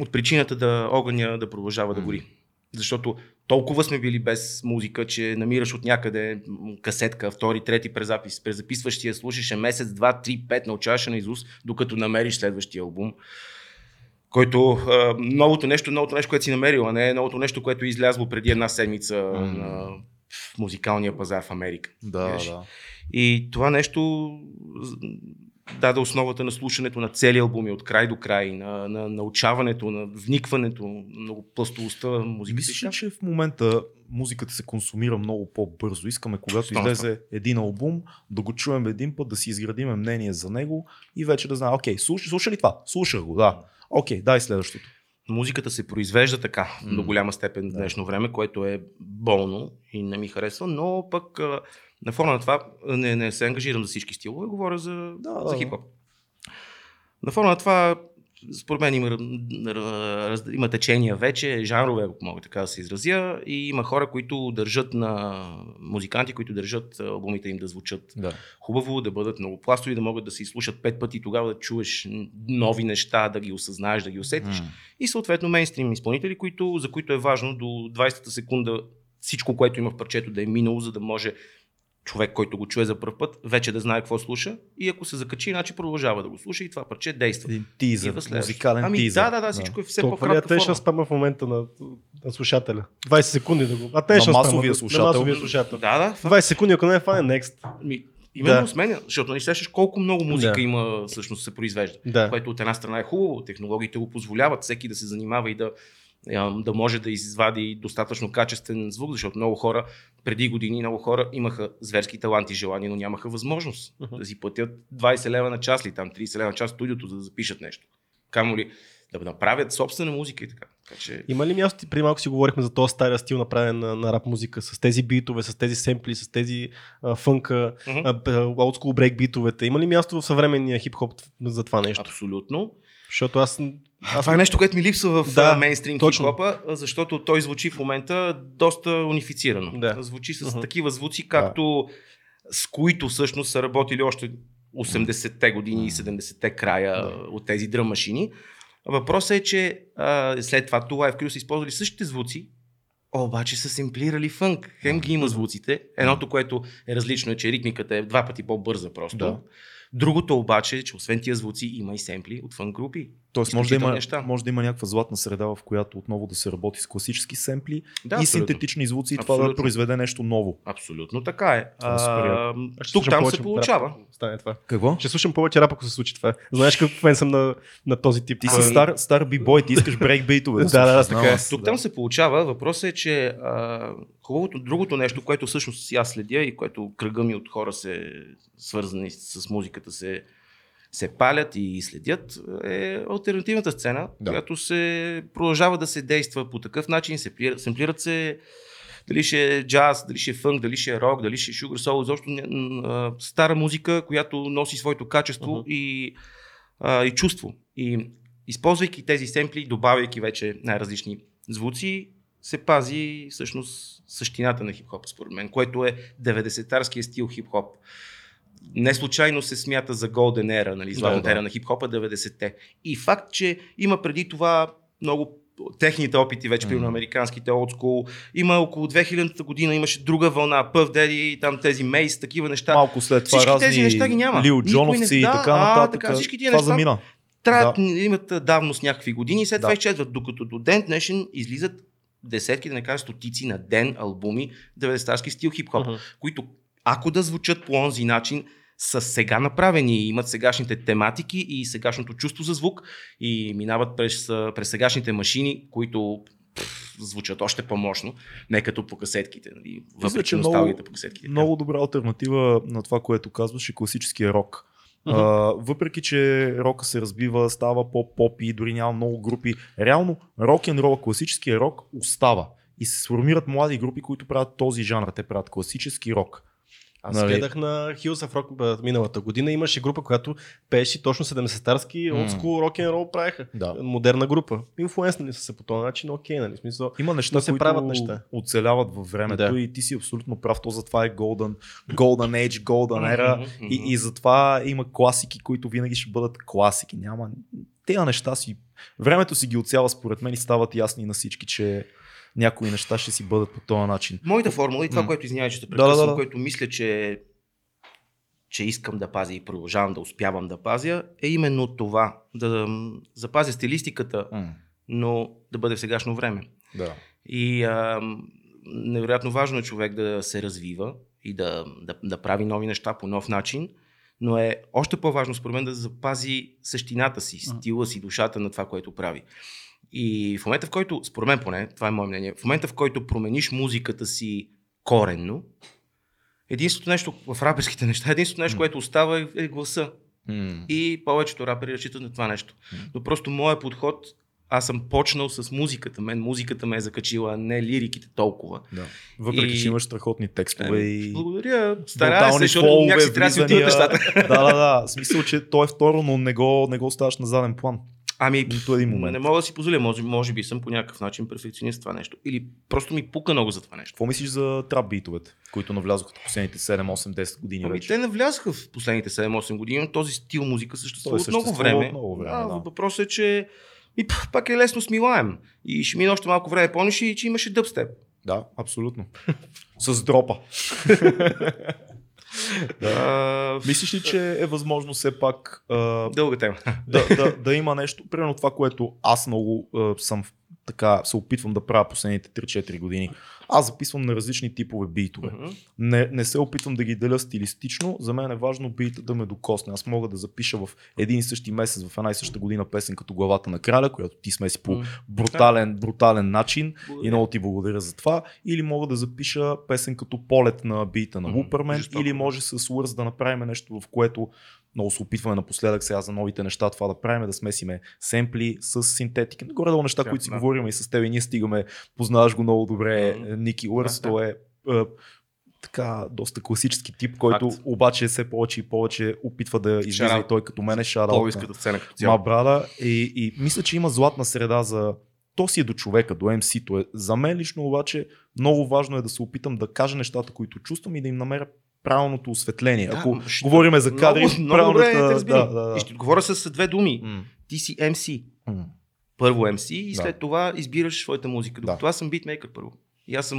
[SPEAKER 3] от причината да огъня да продължава да гори. Защото толкова сме били без музика, че намираш от някъде касетка, втори, трети презапис, презаписваш я, слушаше месец, два, три, пет, научаваше на Изус, докато намериш следващия албум. Който а, новото нещо, новото нещо, което си намерил, а не новото нещо, което е излязло преди една седмица mm. на в музикалния пазар в Америка.
[SPEAKER 1] Да, да.
[SPEAKER 3] И това нещо даде основата на слушането на цели албуми от край до край, на, на научаването, на вникването, на многопластовостта музиката.
[SPEAKER 1] Мисля, че в момента музиката се консумира много по-бързо. Искаме, когато Стонства. излезе един албум, да го чуем един път, да си изградим мнение за него и вече да знаем, окей, слуша, слуша ли това? Слушах го, да. Окей, дай следващото.
[SPEAKER 3] Музиката се произвежда така mm. до голяма степен в днешно време, което е болно и не ми харесва, но пък на фона на това не, не се ангажирам за всички стилове, говоря за, да, за хип-хоп. На фона на това, според мен има, има течения вече, жанрове, ако мога така да се изразя, и има хора, които държат на музиканти, които държат албумите им да звучат
[SPEAKER 1] да.
[SPEAKER 3] хубаво, да бъдат много пластови, да могат да се изслушат пет пъти, тогава да чуеш нови неща, да ги осъзнаеш, да ги усетиш. Mm. И съответно мейнстрим изпълнители, които, за които е важно до 20-та секунда всичко, което има в парчето да е минало, за да може човек, който го чуе за първ път, вече да знае какво слуша и ако се закачи, иначе продължава да го слуша и това парче действа.
[SPEAKER 1] Един тизър, музикален
[SPEAKER 3] ами,
[SPEAKER 1] тизър.
[SPEAKER 3] Да, да, да, всичко
[SPEAKER 2] е
[SPEAKER 3] все
[SPEAKER 2] Толкова по-кратка форма. спама в момента на, на слушателя. 20 секунди да го... А те
[SPEAKER 1] на масовия слушател.
[SPEAKER 2] На масовия слушател.
[SPEAKER 3] Да, да.
[SPEAKER 2] 20 секунди, ако не е фане, next.
[SPEAKER 3] Ми, Именно да. сменя, защото не сещаш колко много музика да. има, всъщност се произвежда.
[SPEAKER 2] Да.
[SPEAKER 3] Което от една страна е хубаво, технологиите го позволяват всеки да се занимава и да да може да извади достатъчно качествен звук, защото много хора, преди години много хора имаха зверски таланти и желания, но нямаха възможност uh-huh. да си платят 20 лева на час или там 30 лева на час студиото, за да запишат нещо. Камо ли да направят собствена музика и така. така че...
[SPEAKER 2] Има ли място, преди малко си говорихме за този стария стил, направен на, на рап музика, с тези битове, с тези семпли, с тези а, фънка, uh-huh. олдскул брейк битовете. Има ли място в съвременния хип-хоп за това нещо?
[SPEAKER 3] Абсолютно.
[SPEAKER 2] Защото аз
[SPEAKER 3] а това е нещо, което ми липсва в да, мейнстрим хип-хопа, защото той звучи в момента доста унифицирано.
[SPEAKER 2] Да.
[SPEAKER 3] Звучи с uh-huh. такива звуци, както да. с които всъщност са работили още 80-те години и 70-те края да. от тези дръм машини. Въпросът е, че а, след това това е са използвали същите звуци, обаче са семплирали фънк. Хем ги има звуците. Едното, което е различно е, че ритмиката е два пъти по-бърза просто. Да. Другото обаче е, че освен тия звуци има и семпли от фън групи.
[SPEAKER 1] Тоест може да, има, неща. може да има някаква златна среда, в която отново да се работи с класически семпли да, и синтетични звуци и това да произведе нещо ново.
[SPEAKER 3] Абсолютно така е. А, тук там се получава.
[SPEAKER 2] Стане това.
[SPEAKER 1] Какво?
[SPEAKER 2] Ще слушам повече рап, ако се случи това. Знаеш какъв фен съм на, на този тип.
[SPEAKER 1] Ти си стар, стар бибой, ти искаш [LAUGHS] брейкбейтове.
[SPEAKER 2] да, да, да, така е.
[SPEAKER 3] Тук там се получава. Въпросът е, че а, хубавото, другото нещо, което всъщност аз следя и което кръга ми от хора се свързани с музиката се се палят и следят, е альтернативната сцена, да. която се продължава да се действа по такъв начин, се семплират се дали ще е джаз, дали ще е фънк, дали ще е рок, дали ще е шугар сол, защото стара музика, която носи своето качество uh-huh. и, а, и чувство. И използвайки тези семпли, добавяйки вече най-различни звуци, се пази всъщност същината на хип-хоп, според мен, което е 90-тарския стил хип-хоп не случайно се смята за Golden Era, нали, златната да, да. ера на хип-хопа 90-те. И факт, че има преди това много техните опити вече, mm. на американските school. Има около 2000-та година имаше друга вълна, Пъв Деди, там тези Мейс, такива неща.
[SPEAKER 1] Малко след това
[SPEAKER 3] Всички тези неща ги няма.
[SPEAKER 1] Лил Джоновци и така нататък. така,
[SPEAKER 3] всички
[SPEAKER 1] тия неща замина.
[SPEAKER 3] Трябва да. имат давност някакви години и след да. това изчезват, докато до ден днешен излизат десетки, да не кажа стотици на ден албуми 90-тарски стил хип-хоп, uh-huh. които ако да звучат по онзи начин, са сега направени, имат сегашните тематики и сегашното чувство за звук и минават през, през сегашните машини, които пфф, звучат още по-мощно, не като по касетките, нали, въпреки носталгията по касетките.
[SPEAKER 1] Много добра альтернатива на това, което казваш е класическия рок. Uh-huh. Uh, въпреки, че рока се разбива, става по-поп и дори няма много групи, реално рок н рол, класическия рок остава и се сформират млади групи, които правят този жанр. Те правят класически рок.
[SPEAKER 2] Аз нали? гледах на Hills of Rock миналата година. Имаше група, която пееше точно 70-тарски олдскул рок н рол правеха. Да. Модерна група. Инфлуенснали са се по този начин, окей, нали? Смисъл,
[SPEAKER 1] Има неща, се които правят неща. оцеляват във времето да. и ти си абсолютно прав. То затова е Golden, Golden Age, Golden Era и, и затова има класики, които винаги ще бъдат класики. Няма тези неща си, времето си ги оцява според мен и стават ясни на всички, че някои неща ще си бъдат по този начин.
[SPEAKER 3] Моята формула и това, mm. което извинявай, че те прекъсвам, да, да, да. което мисля, че, че искам да пазя и продължавам да успявам да пазя, е именно това. Да запазя стилистиката, mm. но да бъде в сегашно време.
[SPEAKER 1] Да.
[SPEAKER 3] И а, невероятно важно е човек да се развива и да, да, да прави нови неща по нов начин, но е още по-важно според мен да запази същината си, стила си, душата на това, което прави. И в момента, в който, според мен поне, това е мое мнение, в момента, в който промениш музиката си коренно, единственото нещо в раперските неща, единственото нещо, mm. което остава е, е гласа. Mm. И повечето рапери разчитат на това нещо. Mm. Но просто моят подход, аз съм почнал с музиката. Мен музиката ме е закачила, не лириките толкова.
[SPEAKER 1] Да. Въпреки, и... че имаш страхотни текстове е, и...
[SPEAKER 3] Благодаря. Старая се, защото някакси трябва да си отиват нещата. [LAUGHS]
[SPEAKER 1] да, да, да. Смисъл, че то е второ, но не го, не го оставаш на заден план.
[SPEAKER 3] Ами, Нито един момент. не мога да си позволя, може, може би съм по някакъв начин перфекционист това нещо. Или просто ми пука много за това нещо.
[SPEAKER 1] Какво мислиш за трап битовете, които навлязоха в последните 7, 8, 10 години
[SPEAKER 3] ами, вече? Те навлязаха в последните 7, 8 години, но този стил музика съществува от много време.
[SPEAKER 1] Много време да, да.
[SPEAKER 3] Въпросът е, че и пак е лесно смилаем. И ще мине още малко време, помниш и че имаше дъбстеп.
[SPEAKER 1] Да, абсолютно. [LAUGHS] С дропа. [LAUGHS] да. Мислиш ли, че е възможно все пак
[SPEAKER 3] Дълга тема.
[SPEAKER 1] да, да, да има нещо, примерно това, което аз много а, съм така се опитвам да правя последните 3-4 години. Аз записвам на различни типове битове. Uh-huh. Не, не се опитвам да ги деля стилистично. За мен е важно бита да ме докосне. Аз мога да запиша в един и същи месец, в една и съща година песен като главата на краля, която ти смеси по брутален, брутален начин благодаря. и много ти благодаря за това. Или мога да запиша песен като полет на бита на Лупермен, uh-huh. или може с Words да направим нещо, в което много се опитваме напоследък сега за новите неща това да правим, да смесиме семпли с синтетика. Горе-долу неща, yeah, които си да. говорим и с теб и ние стигаме, познаваш го много добре, mm-hmm. Ники Уърс, yeah, той е, е така доста класически тип, който Факт. обаче все повече и повече опитва да излиза и той като мен е шара.
[SPEAKER 3] По-иската сцена като цяло.
[SPEAKER 1] брада. И, и мисля, че има златна среда за то си е до човека, до MC-то е. За мен лично обаче много важно е да се опитам да кажа нещата, които чувствам и да им намеря правилното осветление. Да, Ако ще... говориме за кадри,
[SPEAKER 3] много, много добре, да, да, да. И ще отговоря с две думи. Mm. Ти си MC. Mm. Първо MC и след да. това избираш своята музика. Докато да. аз съм битмейкър първо. И аз съм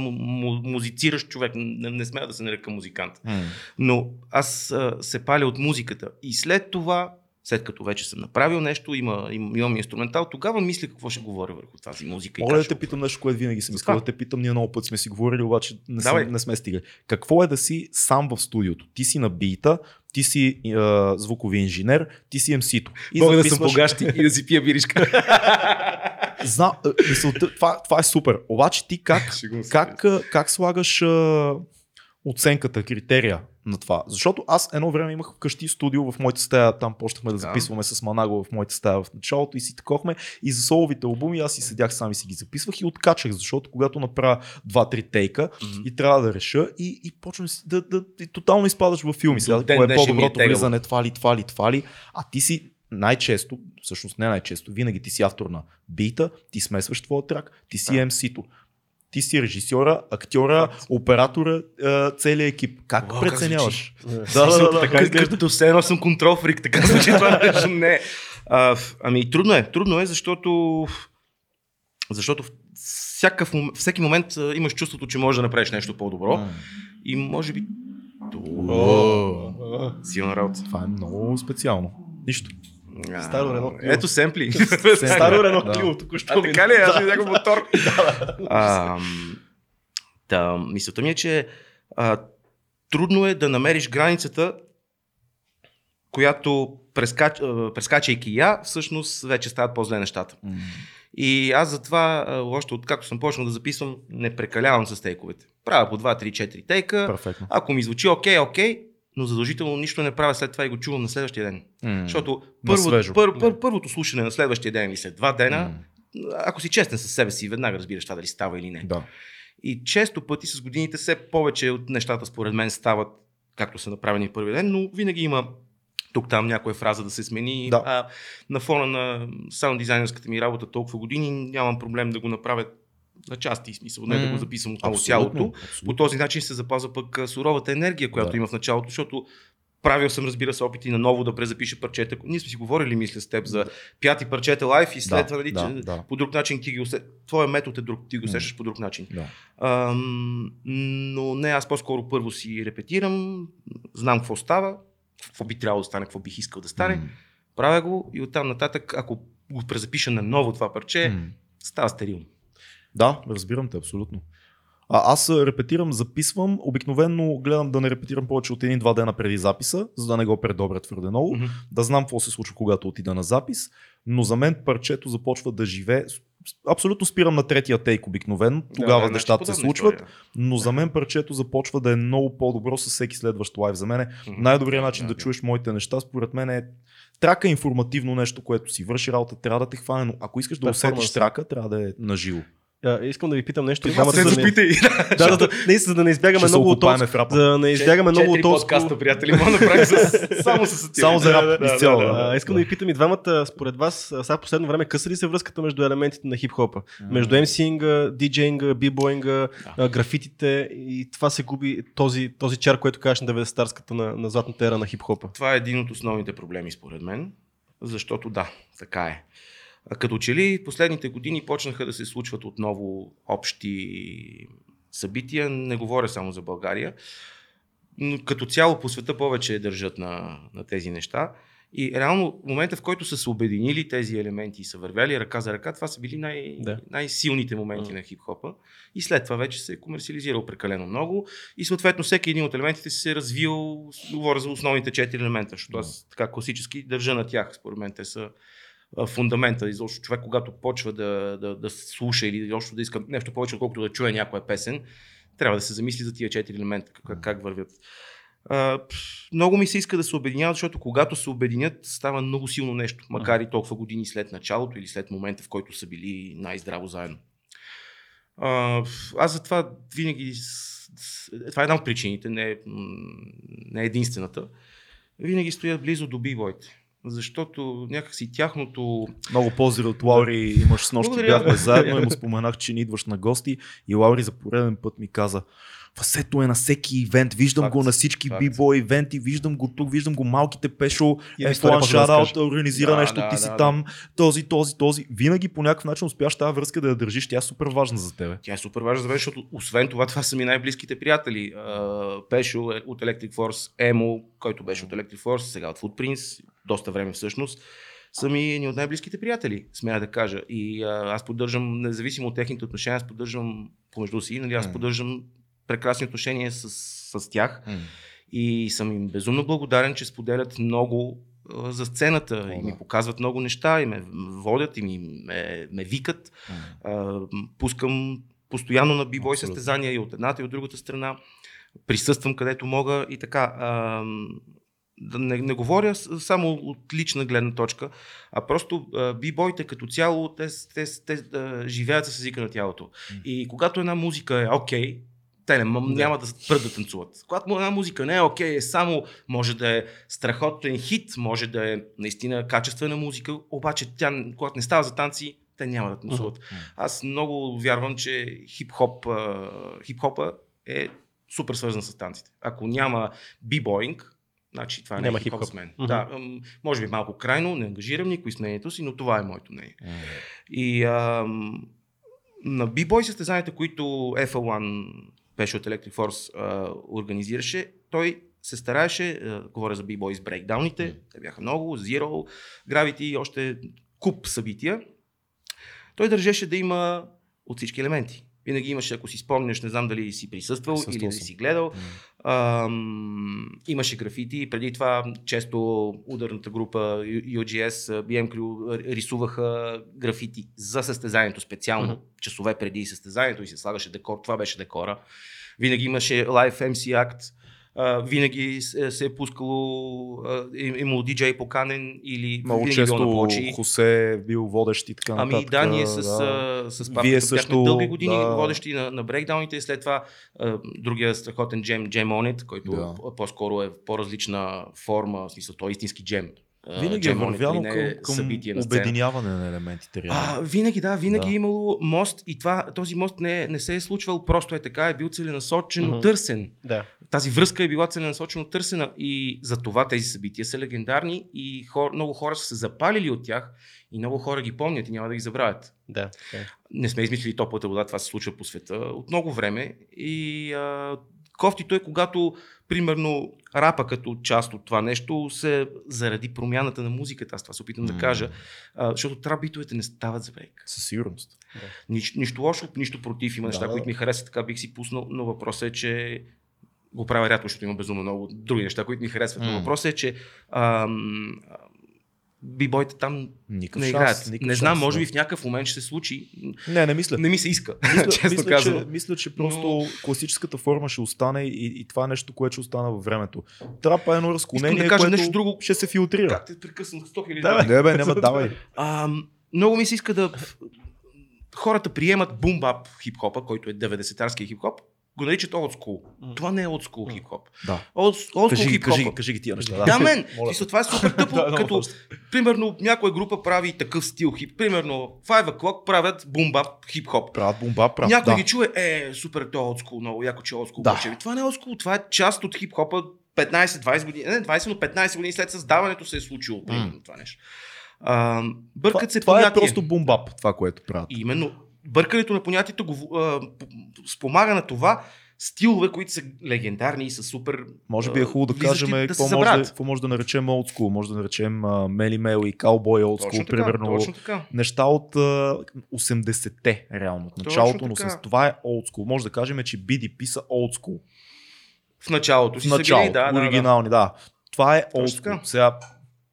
[SPEAKER 3] музициращ човек, не, не смея да се нарека музикант. Mm. Но аз а, се паля от музиката. И след това след като вече съм направил нещо, има, им, имам инструментал, тогава мисля какво ще говоря върху тази музика.
[SPEAKER 1] Мога да те питам нещо, което винаги съм искал да те питам. Ние много път сме си говорили, обаче не, сме, не сме стигали. Какво е да си сам в студиото? Ти си на бита, ти си е, звукови инженер, ти си MC-то.
[SPEAKER 3] И Мога записваш... да съм погащи и да си пия биришка. [LAUGHS]
[SPEAKER 1] Зна, мисълта, това, това е супер. Обаче ти как, [LAUGHS] как, как, как слагаш оценката, критерия на това. Защото аз едно време имах вкъщи студио в моята стая, там почнахме да записваме с Манаго в моята стая в началото и си такохме и за соловите албуми аз си седях сам и си ги записвах и откачах, защото когато направя два-три тейка mm-hmm. и трябва да реша и, и почвам да, да, да и тотално изпадаш в филми. Сега кое е по-доброто е влизане, това ли, това ли, това ли, а ти си най-често, всъщност не най-често, винаги ти си автор на бита, ти смесваш твоя трак, ти си MC-то ти си режисьора, актьора, оператора, целият екип. Как О, преценяваш?
[SPEAKER 3] Да, да, да, да, така изглежда. Като все едно съм контрол фрик, така звучи това [LAUGHS] нещо. Не. А, ами трудно е, трудно е, защото защото всякакъв, всеки момент имаш чувството, че можеш да направиш нещо по-добро. И може би... Силна работа.
[SPEAKER 1] Това е много специално. Нищо.
[SPEAKER 2] Старо Рено
[SPEAKER 3] Клио. Ето семпли. [LAUGHS]
[SPEAKER 2] Старо Рено Клио, току-що.
[SPEAKER 3] А, така ли? Аз видях мотор. [LAUGHS] а, да, мисълта ми е, че а, трудно е да намериш границата, която прескач, прескачайки я, всъщност вече стават по-зле нещата. Mm. И аз затова, още от както съм почнал да записвам, не прекалявам с тейковете. Правя по 2, 3, 4 тейка.
[SPEAKER 1] Перфектно.
[SPEAKER 3] Ако ми звучи окей, окей, но задължително нищо не правя след това и го чувам на следващия ден. Mm. Защото първо, пър, пър, първото слушане на следващия ден или след два дена, mm. ако си честен със себе си, веднага разбираш това дали става или не.
[SPEAKER 1] Да.
[SPEAKER 3] И често пъти с годините все повече от нещата според мен стават както са направени първи ден, но винаги има тук там някоя фраза да се смени.
[SPEAKER 1] Да.
[SPEAKER 3] А, на фона на саунд дизайнерската ми работа толкова години нямам проблем да го направя на части, смисъл, не да го записвам отново цялото. По този начин се запазва пък суровата енергия, която
[SPEAKER 1] Да.
[SPEAKER 3] има в началото, защото правил съм, разбира се, опити наново да презапиша парчета. Ние сме си говорили, мисля, с теб за пяти парчета лайф и след
[SPEAKER 1] Да,
[SPEAKER 3] това, нали,
[SPEAKER 1] да,
[SPEAKER 3] че
[SPEAKER 1] да.
[SPEAKER 3] по друг начин ти ги усещаш. Твоя метод е друг, ти го усещаш по друг начин.
[SPEAKER 1] Да.
[SPEAKER 3] Ам, но не, аз по-скоро първо си репетирам, знам какво става, какво би трябвало да стане, какво бих искал да стане,
[SPEAKER 1] М.
[SPEAKER 3] правя го и оттам нататък, ако го презапиша на ново това парче,
[SPEAKER 1] М.
[SPEAKER 3] става стерилно.
[SPEAKER 1] Да, разбирам те, абсолютно. А, аз репетирам, записвам. Обикновено гледам да не репетирам повече от един-два дена преди записа, за да не го предобря твърде много.
[SPEAKER 3] Мгм.
[SPEAKER 1] Да знам какво се случва, когато отида на запис. Но за мен парчето започва да живее. Абсолютно спирам на третия тейк обикновено. Тогава
[SPEAKER 3] Да, да,
[SPEAKER 1] нещата се случват.
[SPEAKER 3] история.
[SPEAKER 1] Но за мен парчето започва да е много по-добро с всеки следващ лайв. За мен е
[SPEAKER 3] Мгм.
[SPEAKER 1] най-добрият начин
[SPEAKER 3] Да,
[SPEAKER 1] да, чуеш моите неща, според мен е трака е информативно нещо, което си върши работа, трябва да те хване, но ако искаш да усетиш трака, трябва да е наживо.
[SPEAKER 2] А, искам да ви питам нещо.
[SPEAKER 3] Това
[SPEAKER 2] двамата
[SPEAKER 3] се
[SPEAKER 2] да не-
[SPEAKER 3] запитай.
[SPEAKER 2] Да, да, да, не, за да не избягаме много от
[SPEAKER 1] рапа.
[SPEAKER 2] да не избягаме много от този.
[SPEAKER 3] подкаста, приятели, мога да само с [LAUGHS] сатира.
[SPEAKER 1] Само за рап, изцяло,
[SPEAKER 2] искам да ви питам и двамата, според вас, сега последно време къса ли се връзката между елементите на хип-хопа? Между MC-инга, DJ-инга, b-boyинга, а, графитите и това се губи този, този чар, който кажеш на 90-тарската на, на златната ера на хип-хопа.
[SPEAKER 3] Това е един от основните проблеми, според мен, защото да, така е. Като че ли последните години почнаха да се случват отново общи събития, не говоря само за България, но като цяло по света повече държат на, на тези неща. И реално момента, в който са се обединили тези елементи и са вървяли ръка за ръка, това са били най-
[SPEAKER 2] Да.
[SPEAKER 3] най-силните моменти
[SPEAKER 2] Мгм.
[SPEAKER 3] на хип-хопа. И след това вече се е комерциализирал прекалено много. И съответно всеки един от елементите се е развил, говоря за основните четири елемента, защото аз така класически държа на тях. Според мен те са фундамента. Изобщо човек, когато почва да, да, да слуша или изобщо да иска нещо повече, отколкото да чуе някоя песен, трябва да се замисли за тия четири елемента, как, как вървят. А, много ми се иска да се обединяват, защото когато се обединят, става много силно нещо, макар и толкова години след началото или след момента, в който са били най-здраво заедно. А, аз затова винаги. Това е една от причините, не не е единствената. Винаги стоя близо до бивойте. Защото някакси тяхното.
[SPEAKER 1] Много поздрави от Лаури, имаш с нощи бяхме заедно и му [LAUGHS] споменах, че ни идваш на гости и Лаури за пореден път ми каза Васето е на всеки ивент, виждам
[SPEAKER 3] Факт,
[SPEAKER 1] го на всички бибой ивенти, виждам го тук, виждам го малките пешо,
[SPEAKER 2] И история
[SPEAKER 1] F1
[SPEAKER 2] почва да
[SPEAKER 1] шараут,
[SPEAKER 2] разкаже.
[SPEAKER 1] организира
[SPEAKER 3] Да,
[SPEAKER 1] нещо,
[SPEAKER 3] да,
[SPEAKER 1] ти
[SPEAKER 3] да,
[SPEAKER 1] си
[SPEAKER 3] да.
[SPEAKER 1] там, този, този, този. Винаги по някакъв начин успяваш тази връзка да я държиш, тя е супер важна за тебе.
[SPEAKER 3] Тя е супер важна за мен, защото освен това, това са ми най-близките приятели. Пешо е от Electric Force, Емо, който беше от Electric Force, сега от Footprints, доста време всъщност, са ми едни от най-близките приятели, смея да кажа. И а, аз поддържам, независимо от техните отношения, аз поддържам помежду си, нали, аз поддържам прекрасни отношения с, с тях. И съм им безумно благодарен, че споделят много а, за сцената
[SPEAKER 1] О,
[SPEAKER 3] и ми показват много неща и ме водят и ми, ме, ме викат. А, м, пускам постоянно на бибой
[SPEAKER 1] Абсолютно.
[SPEAKER 3] състезания и от едната и от другата страна. Присъствам където мога и така. А, да не, не говоря само от лична гледна точка, а просто а, бибойте като цяло, те, те, те, а, живеят с езика на тялото. И когато една музика е окей, те не, няма да спрат да танцуват. Когато една музика не е окей, е само, може да е страхотен хит, може да е наистина качествена музика, обаче тя, когато не става за танци, те няма да танцуват. Аз много вярвам, че хип-хоп, хип-хопа е супер свързан с танците. Ако няма бибоинг, значи това не
[SPEAKER 2] Няма
[SPEAKER 3] е хип-хоп
[SPEAKER 2] хип-хоп.
[SPEAKER 3] с мен.
[SPEAKER 2] Мгм.
[SPEAKER 3] Да, може би малко крайно, не ангажирам никой с мнението си, но това е моето мнение. И ам, на бибой състезанията, които FL1 беше от Electric Force а, организираше, той се стараеше, а, говоря за с брейкдауните, те бяха много, Zero, Gravity и още куп събития. Той държеше да има от всички елементи. Винаги имаше, ако си спомняш, не знам дали си присъствал
[SPEAKER 1] Присъствал
[SPEAKER 3] или да
[SPEAKER 1] съм.
[SPEAKER 3] си гледал, Ам, имаше графити. Преди това често ударната група UGS, BM Crew рисуваха графити за състезанието специално,
[SPEAKER 2] Мгм.
[SPEAKER 3] часове преди състезанието и се слагаше декор. Това беше декора. Винаги имаше Live MC Act. А, винаги се, се е пускало, а, е, имало диджей поканен или
[SPEAKER 1] Много
[SPEAKER 3] е
[SPEAKER 1] често. Хосе е бил водещ и така нататък.
[SPEAKER 3] Ами да, ние с,
[SPEAKER 1] да.
[SPEAKER 3] да. с
[SPEAKER 1] Вие също,
[SPEAKER 3] дълги години
[SPEAKER 1] да.
[SPEAKER 3] водещи на, на брейкдауните и след това а, другия страхотен джем, Джем Onit, който
[SPEAKER 1] Да.
[SPEAKER 3] да. по-скоро е в по-различна форма, в смисъл, той е истински джем.
[SPEAKER 1] Винаги е към,
[SPEAKER 3] е
[SPEAKER 1] към
[SPEAKER 3] на сцена.
[SPEAKER 1] обединяване на елементите. Реално.
[SPEAKER 3] А, винаги, да, винаги
[SPEAKER 1] Да.
[SPEAKER 3] е имало мост и това, този мост не, не се е случвал просто е така, е бил целенасочено
[SPEAKER 2] Мгм.
[SPEAKER 3] търсен.
[SPEAKER 2] Да.
[SPEAKER 3] Тази връзка е била целенасочено търсена и за това тези събития са легендарни и хор, много хора са се запалили от тях и много хора ги помнят и няма да ги забравят.
[SPEAKER 2] Да. е.
[SPEAKER 3] Не сме измислили топлата вода, това се случва по света от много време и а, кофтито е когато примерно рапа като част от това нещо се заради промяната на музиката, аз това се опитам
[SPEAKER 1] М.
[SPEAKER 3] да кажа, а, защото трап битовете не стават за брейк.
[SPEAKER 1] Със сигурност.
[SPEAKER 3] Нищо, нищо лошо, нищо против. Има
[SPEAKER 1] Да,
[SPEAKER 3] неща,
[SPEAKER 1] да.
[SPEAKER 3] които ми харесват, така бих си пуснал, но въпросът е, че го правя рядко, защото има безумно много други неща, които ми харесват.
[SPEAKER 1] М.
[SPEAKER 3] Но въпросът е, че ам, а, бибойте там
[SPEAKER 1] Никакъв
[SPEAKER 3] не
[SPEAKER 1] шанс,
[SPEAKER 3] играят.
[SPEAKER 1] никакъв
[SPEAKER 3] Не знам,
[SPEAKER 1] шанс,
[SPEAKER 3] може би в някакъв момент ще се случи.
[SPEAKER 1] Не, не мисля.
[SPEAKER 3] Не ми се иска,
[SPEAKER 1] Мисля, [LAUGHS]
[SPEAKER 3] честно
[SPEAKER 1] мисля,
[SPEAKER 3] казано.
[SPEAKER 1] че, мисля, че просто класическата форма ще остане и, и това е нещо, което ще остане във времето. Трапа е едно разклонение,
[SPEAKER 3] да кажа
[SPEAKER 1] което
[SPEAKER 3] нещо друго.
[SPEAKER 1] ще се филтрира.
[SPEAKER 3] Как те прекъснах 100 хиляди?
[SPEAKER 2] Да,
[SPEAKER 1] Не бе, няма, давай. [LAUGHS]
[SPEAKER 3] А, много ми се иска да хората приемат бумбап хип-хопа, който е 90-тарския хип-хоп, го наричат old school.
[SPEAKER 2] М.
[SPEAKER 3] Това не е old school хип-хоп.
[SPEAKER 1] Да.
[SPEAKER 3] Old, old
[SPEAKER 1] Кажи,
[SPEAKER 3] хип-хопа.
[SPEAKER 1] кажи, кажи ги тия неща.
[SPEAKER 3] Да, мен. [LAUGHS]
[SPEAKER 1] Моля.
[SPEAKER 3] Мисля, това е супер тъпо, [LAUGHS]
[SPEAKER 1] Да,
[SPEAKER 3] като примерно някоя група прави такъв стил хип. Примерно 5 o'clock правят бумбап хип-хоп.
[SPEAKER 1] Правят бомба, правят.
[SPEAKER 3] Някой
[SPEAKER 1] да.
[SPEAKER 3] ги чуе, е, супер, то е old school, много яко, че е old school.
[SPEAKER 1] Да.
[SPEAKER 3] обаче. Това не е old school, това е част от хип-хопа 15-20 години, не 20, но 15 години след създаването се е случило, примерно това нещо. А, бъркат се
[SPEAKER 1] това, това е просто бомбап, това, което правят.
[SPEAKER 3] И именно бъркането на понятието го, а, спомага на това стилове, които са легендарни и са супер.
[SPEAKER 1] Може би е хубаво да кажем
[SPEAKER 3] да
[SPEAKER 1] какво, може да,
[SPEAKER 3] съберат.
[SPEAKER 1] какво може да наречем old school. Може да наречем а, Мели Мел и Cowboy old school,
[SPEAKER 3] Точно така,
[SPEAKER 1] примерно.
[SPEAKER 3] точно така.
[SPEAKER 1] Неща от а, 80-те, реално. От началото на
[SPEAKER 3] така.
[SPEAKER 1] 80 Това е old school. Може да кажем, че BDP са old school.
[SPEAKER 3] В началото си
[SPEAKER 1] В
[SPEAKER 3] са
[SPEAKER 1] началото,
[SPEAKER 3] били, да, да, да.
[SPEAKER 1] оригинални, да. Това е old school. Сега,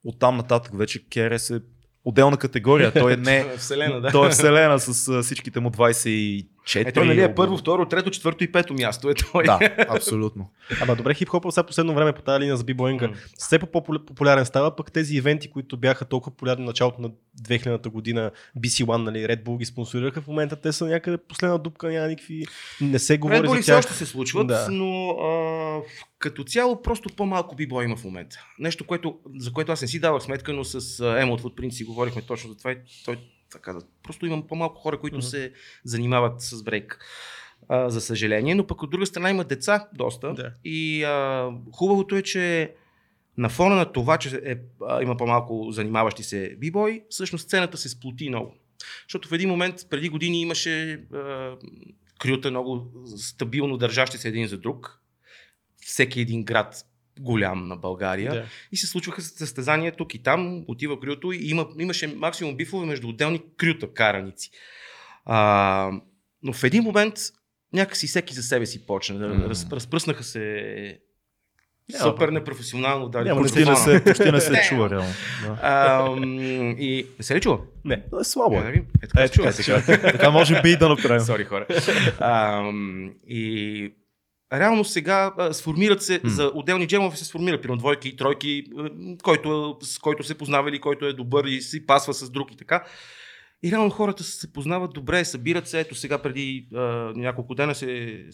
[SPEAKER 1] оттам нататък вече Керес е отделна категория. Той не [LAUGHS]
[SPEAKER 3] Вселена, да.
[SPEAKER 1] той е вселена с всичките му 24.
[SPEAKER 3] Е, той нали е първо, второ, трето, четвърто и пето място. [LAUGHS] Е той.
[SPEAKER 1] Да, абсолютно.
[SPEAKER 2] Ама добре, хип-хопа сега последно време по тази линия за бибоинга
[SPEAKER 3] М.
[SPEAKER 2] все по-популярен става, пък тези ивенти, които бяха толкова популярни в началото на 2000-та година, BC1, нали, Red Bull ги спонсорираха, в момента те са някъде последна дупка, няма никакви, не се говори
[SPEAKER 3] Red Bull
[SPEAKER 2] за тях.
[SPEAKER 3] още се случват,
[SPEAKER 2] Да.
[SPEAKER 3] но а, като цяло просто по-малко бибой има в момента. Нещо, което, за което аз не си давах сметка, но с Емо от Footprint си говорихме точно за това и той така, просто имам по-малко хора, които
[SPEAKER 2] Мгм.
[SPEAKER 3] се занимават с брейк. А, за съжаление, но пък от друга страна има деца доста.
[SPEAKER 2] Да.
[SPEAKER 3] И а, хубавото е, че на фона на това, че е, а, има по-малко занимаващи се бибой, всъщност сцената се сплоти много. Защото в един момент, преди години имаше а, крюта много стабилно държащи се един за друг. Всеки един град голям на България.
[SPEAKER 2] Да.
[SPEAKER 3] И се случваха състезания тук и там, отива крюто и има, имаше максимум бифове между отделни крюта караници. А, но в един момент някакси всеки за себе си почна.
[SPEAKER 1] М.
[SPEAKER 3] раз, разпръснаха се
[SPEAKER 2] Няма
[SPEAKER 3] супер непрофесионално. Дали,
[SPEAKER 2] Няма,
[SPEAKER 1] Почти не се, почти не се
[SPEAKER 3] Не. [LAUGHS]
[SPEAKER 1] чува реално. Да.
[SPEAKER 3] И не се ли чува?
[SPEAKER 2] Не.
[SPEAKER 1] Е слабо.
[SPEAKER 3] Е,
[SPEAKER 1] Е.
[SPEAKER 3] нали? Е, така
[SPEAKER 1] Е,
[SPEAKER 3] се чува.
[SPEAKER 1] така, така, може би и да направим.
[SPEAKER 3] Сори, хора. Ам, и реално сега а, сформират се,
[SPEAKER 1] М.
[SPEAKER 3] за отделни джемове се сформират, примерно двойки и тройки, който, с който се познавали, който е добър и си пасва с друг и така. И реално хората се познават добре, събират се. Ето сега преди а, няколко дена се,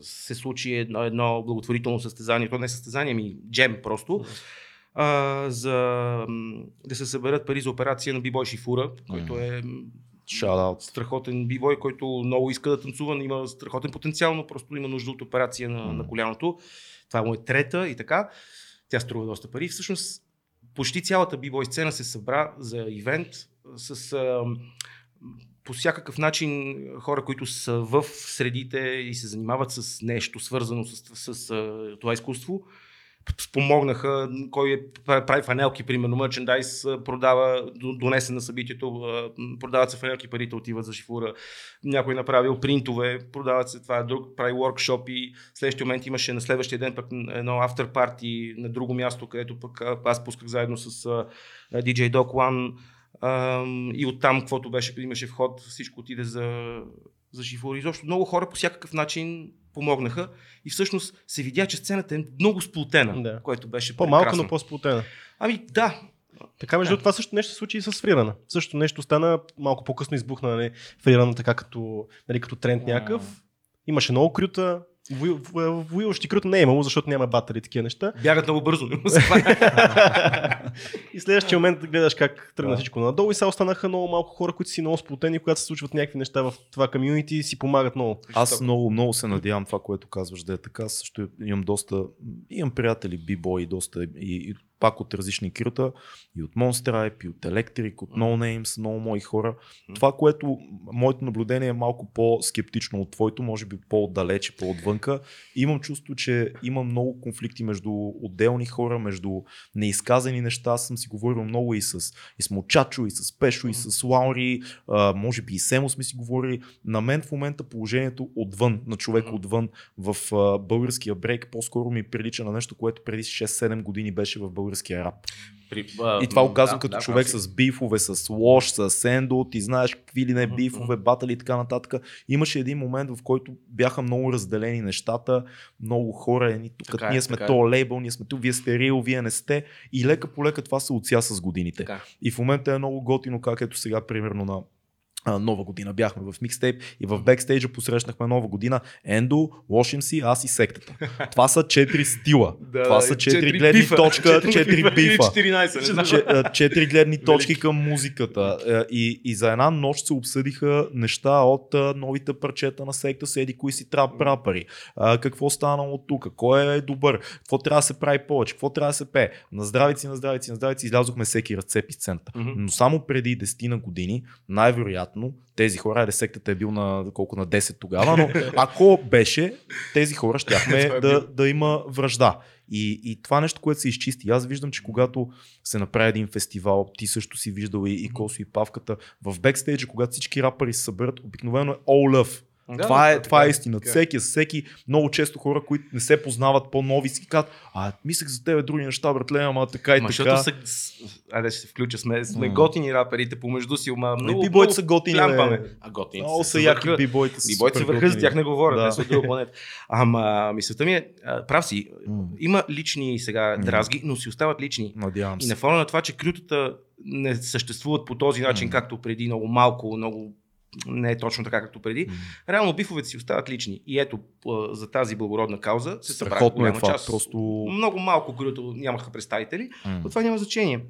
[SPEAKER 3] се случи едно, едно благотворително състезание. То не е състезание, ами джем просто. А, за да се съберат пари за операция на Бибой Шифура, който е
[SPEAKER 1] out.
[SPEAKER 3] страхотен бибой, който много иска да танцува, има страхотен потенциал, но просто има нужда от операция на,
[SPEAKER 1] М.
[SPEAKER 3] на коляното. Това му е трета и така. Тя струва доста пари. Всъщност, почти цялата бибой сцена се събра за ивент с а, по всякакъв начин хора, които са в средите и се занимават с нещо свързано с, с, с това изкуство, спомогнаха, кой е, прави фанелки, примерно, мерчендайз, продава, до- донесе на събитието, продават се фанелки, парите отиват за шифура, някой направил принтове, продават се, това е друг, прави workshop в следващия момент имаше на следващия ден пък едно after party на друго място, където пък аз пусках заедно с DJ Doc One и оттам, каквото беше, имаше вход, всичко отиде за, за шифура. Изобщо много хора по всякакъв начин помогнаха и всъщност се видя, че сцената е много сплутена,
[SPEAKER 2] Да.
[SPEAKER 3] което беше
[SPEAKER 2] По-малко,
[SPEAKER 3] прекрасно.
[SPEAKER 2] но по-сплутена.
[SPEAKER 3] Ами да,
[SPEAKER 2] Така, между другото, това също нещо се случи и с фрирана. Също нещо стана малко по-късно избухна нали, фрирана така като, нали, като тренд някакъв. Имаше много крюта. Во- Воюващи крюта не е имало, защото няма батари и такива неща.
[SPEAKER 3] бягат много бързо. [LAUGHS]
[SPEAKER 2] и следващия момент гледаш как тръгна
[SPEAKER 1] Да.
[SPEAKER 2] всичко надолу и сега останаха много малко хора, които си много сплутени, когато се случват някакви неща в това комьюнити, си помагат много.
[SPEAKER 1] Аз много, много се надявам това, което казваш да е така. Също имам доста, имам приятели бибои, доста и, и пак от различни крюта, и от Monstripe, и от Electric, от No Names, много мои хора. Това, което моето наблюдение е малко по-скептично от твоето, може би по-далече, по-отвънка. Имам чувство, че има много конфликти между отделни хора, между неизказани неща. Аз съм си говорил много и с, и с Мочачо, и с Пешо, и с Лаури, а, може би и Семо сме си говорили. На мен в момента положението отвън, на човек отвън в а, българския брейк, по-скоро ми прилича на нещо, което преди 6-7 години беше в българския рап.
[SPEAKER 3] При, а,
[SPEAKER 1] И това го казвам
[SPEAKER 3] да,
[SPEAKER 1] като
[SPEAKER 3] да,
[SPEAKER 1] човек
[SPEAKER 3] си.
[SPEAKER 1] с бифове, с лош, с ендо, ти знаеш какви ли не бифове, батали и така нататък. Имаше един момент, в който бяха много разделени нещата, много хора, едни тук
[SPEAKER 3] Така е,
[SPEAKER 1] ние сме
[SPEAKER 3] така е.
[SPEAKER 1] то лейбъл, ние сме тук, вие сте рил, вие не сте. И лека по лека това се отся с годините.
[SPEAKER 3] Така.
[SPEAKER 1] И в момента е много готино, как ето сега, примерно на нова година бяхме в микстейп и в бекстейджа посрещнахме нова година Ендо, Лошим си, аз и сектата. Това са четири стила. [LAUGHS]
[SPEAKER 3] Да,
[SPEAKER 1] Това са четири гледни
[SPEAKER 3] бифа.
[SPEAKER 1] точка,
[SPEAKER 3] Четири бифа или
[SPEAKER 1] бифа.
[SPEAKER 3] 14, не знам.
[SPEAKER 1] Че- а, четири гледни точки към музиката. И, и за една нощ се обсъдиха неща от новите парчета на секта, седи кои си трап рапъри. А, какво станало тук, кой е добър, какво трябва да се прави повече, какво трябва да се пее. На здравици, на здравици, на здравици излязохме всеки разцепи сцената.
[SPEAKER 3] Мгм.
[SPEAKER 1] Но само преди 10 на години, най-вероятно, тези хора, айде сектата е бил на колко на 10 тогава, но ако беше, тези хора щяхме
[SPEAKER 3] е
[SPEAKER 1] да, да има връжда. И, и това нещо, което се изчисти. Аз виждам, че когато се направи един фестивал, ти също си виждал и, и Косо и Павката, в бекстейджа, когато всички рапъри се съберат, обикновено е all love.
[SPEAKER 3] Да,
[SPEAKER 1] това, е,
[SPEAKER 3] да,
[SPEAKER 1] това е
[SPEAKER 3] така
[SPEAKER 1] истина.
[SPEAKER 3] така е.
[SPEAKER 1] Всеки, всеки, много често хора, които не се познават по-нови, си казват, а, мислех за тебе други неща, братле, ама така и
[SPEAKER 3] Ма,
[SPEAKER 1] така.
[SPEAKER 3] защото са, айде ще се включа, сме, сме
[SPEAKER 1] М.
[SPEAKER 3] готини рапърите помежду си, ама
[SPEAKER 1] Много,
[SPEAKER 3] много,
[SPEAKER 1] бибойте
[SPEAKER 3] много
[SPEAKER 1] са готини.
[SPEAKER 3] плямпаме. А готини
[SPEAKER 1] Много са яки
[SPEAKER 3] върха.
[SPEAKER 1] бибойте. са
[SPEAKER 3] Бибойте са върха, за тях не говоря,
[SPEAKER 1] Да.
[SPEAKER 3] те са от друга планета. Ама мисълта ми е, прав си,
[SPEAKER 1] М.
[SPEAKER 3] има лични сега дразги, но си остават лични.
[SPEAKER 1] Надявам
[SPEAKER 3] И
[SPEAKER 1] се.
[SPEAKER 3] на фона на това, че крютата не съществуват по този начин,
[SPEAKER 1] М.
[SPEAKER 3] както преди, много малко, много не е точно така, както преди.
[SPEAKER 1] М.
[SPEAKER 3] Реално бифовете си остават лични. И ето, за тази благородна кауза се
[SPEAKER 1] Страхотно е
[SPEAKER 3] голяма
[SPEAKER 1] това.
[SPEAKER 3] част.
[SPEAKER 1] Просто...
[SPEAKER 3] Много малко крюто нямаха представители,
[SPEAKER 1] М.
[SPEAKER 3] но това няма значение.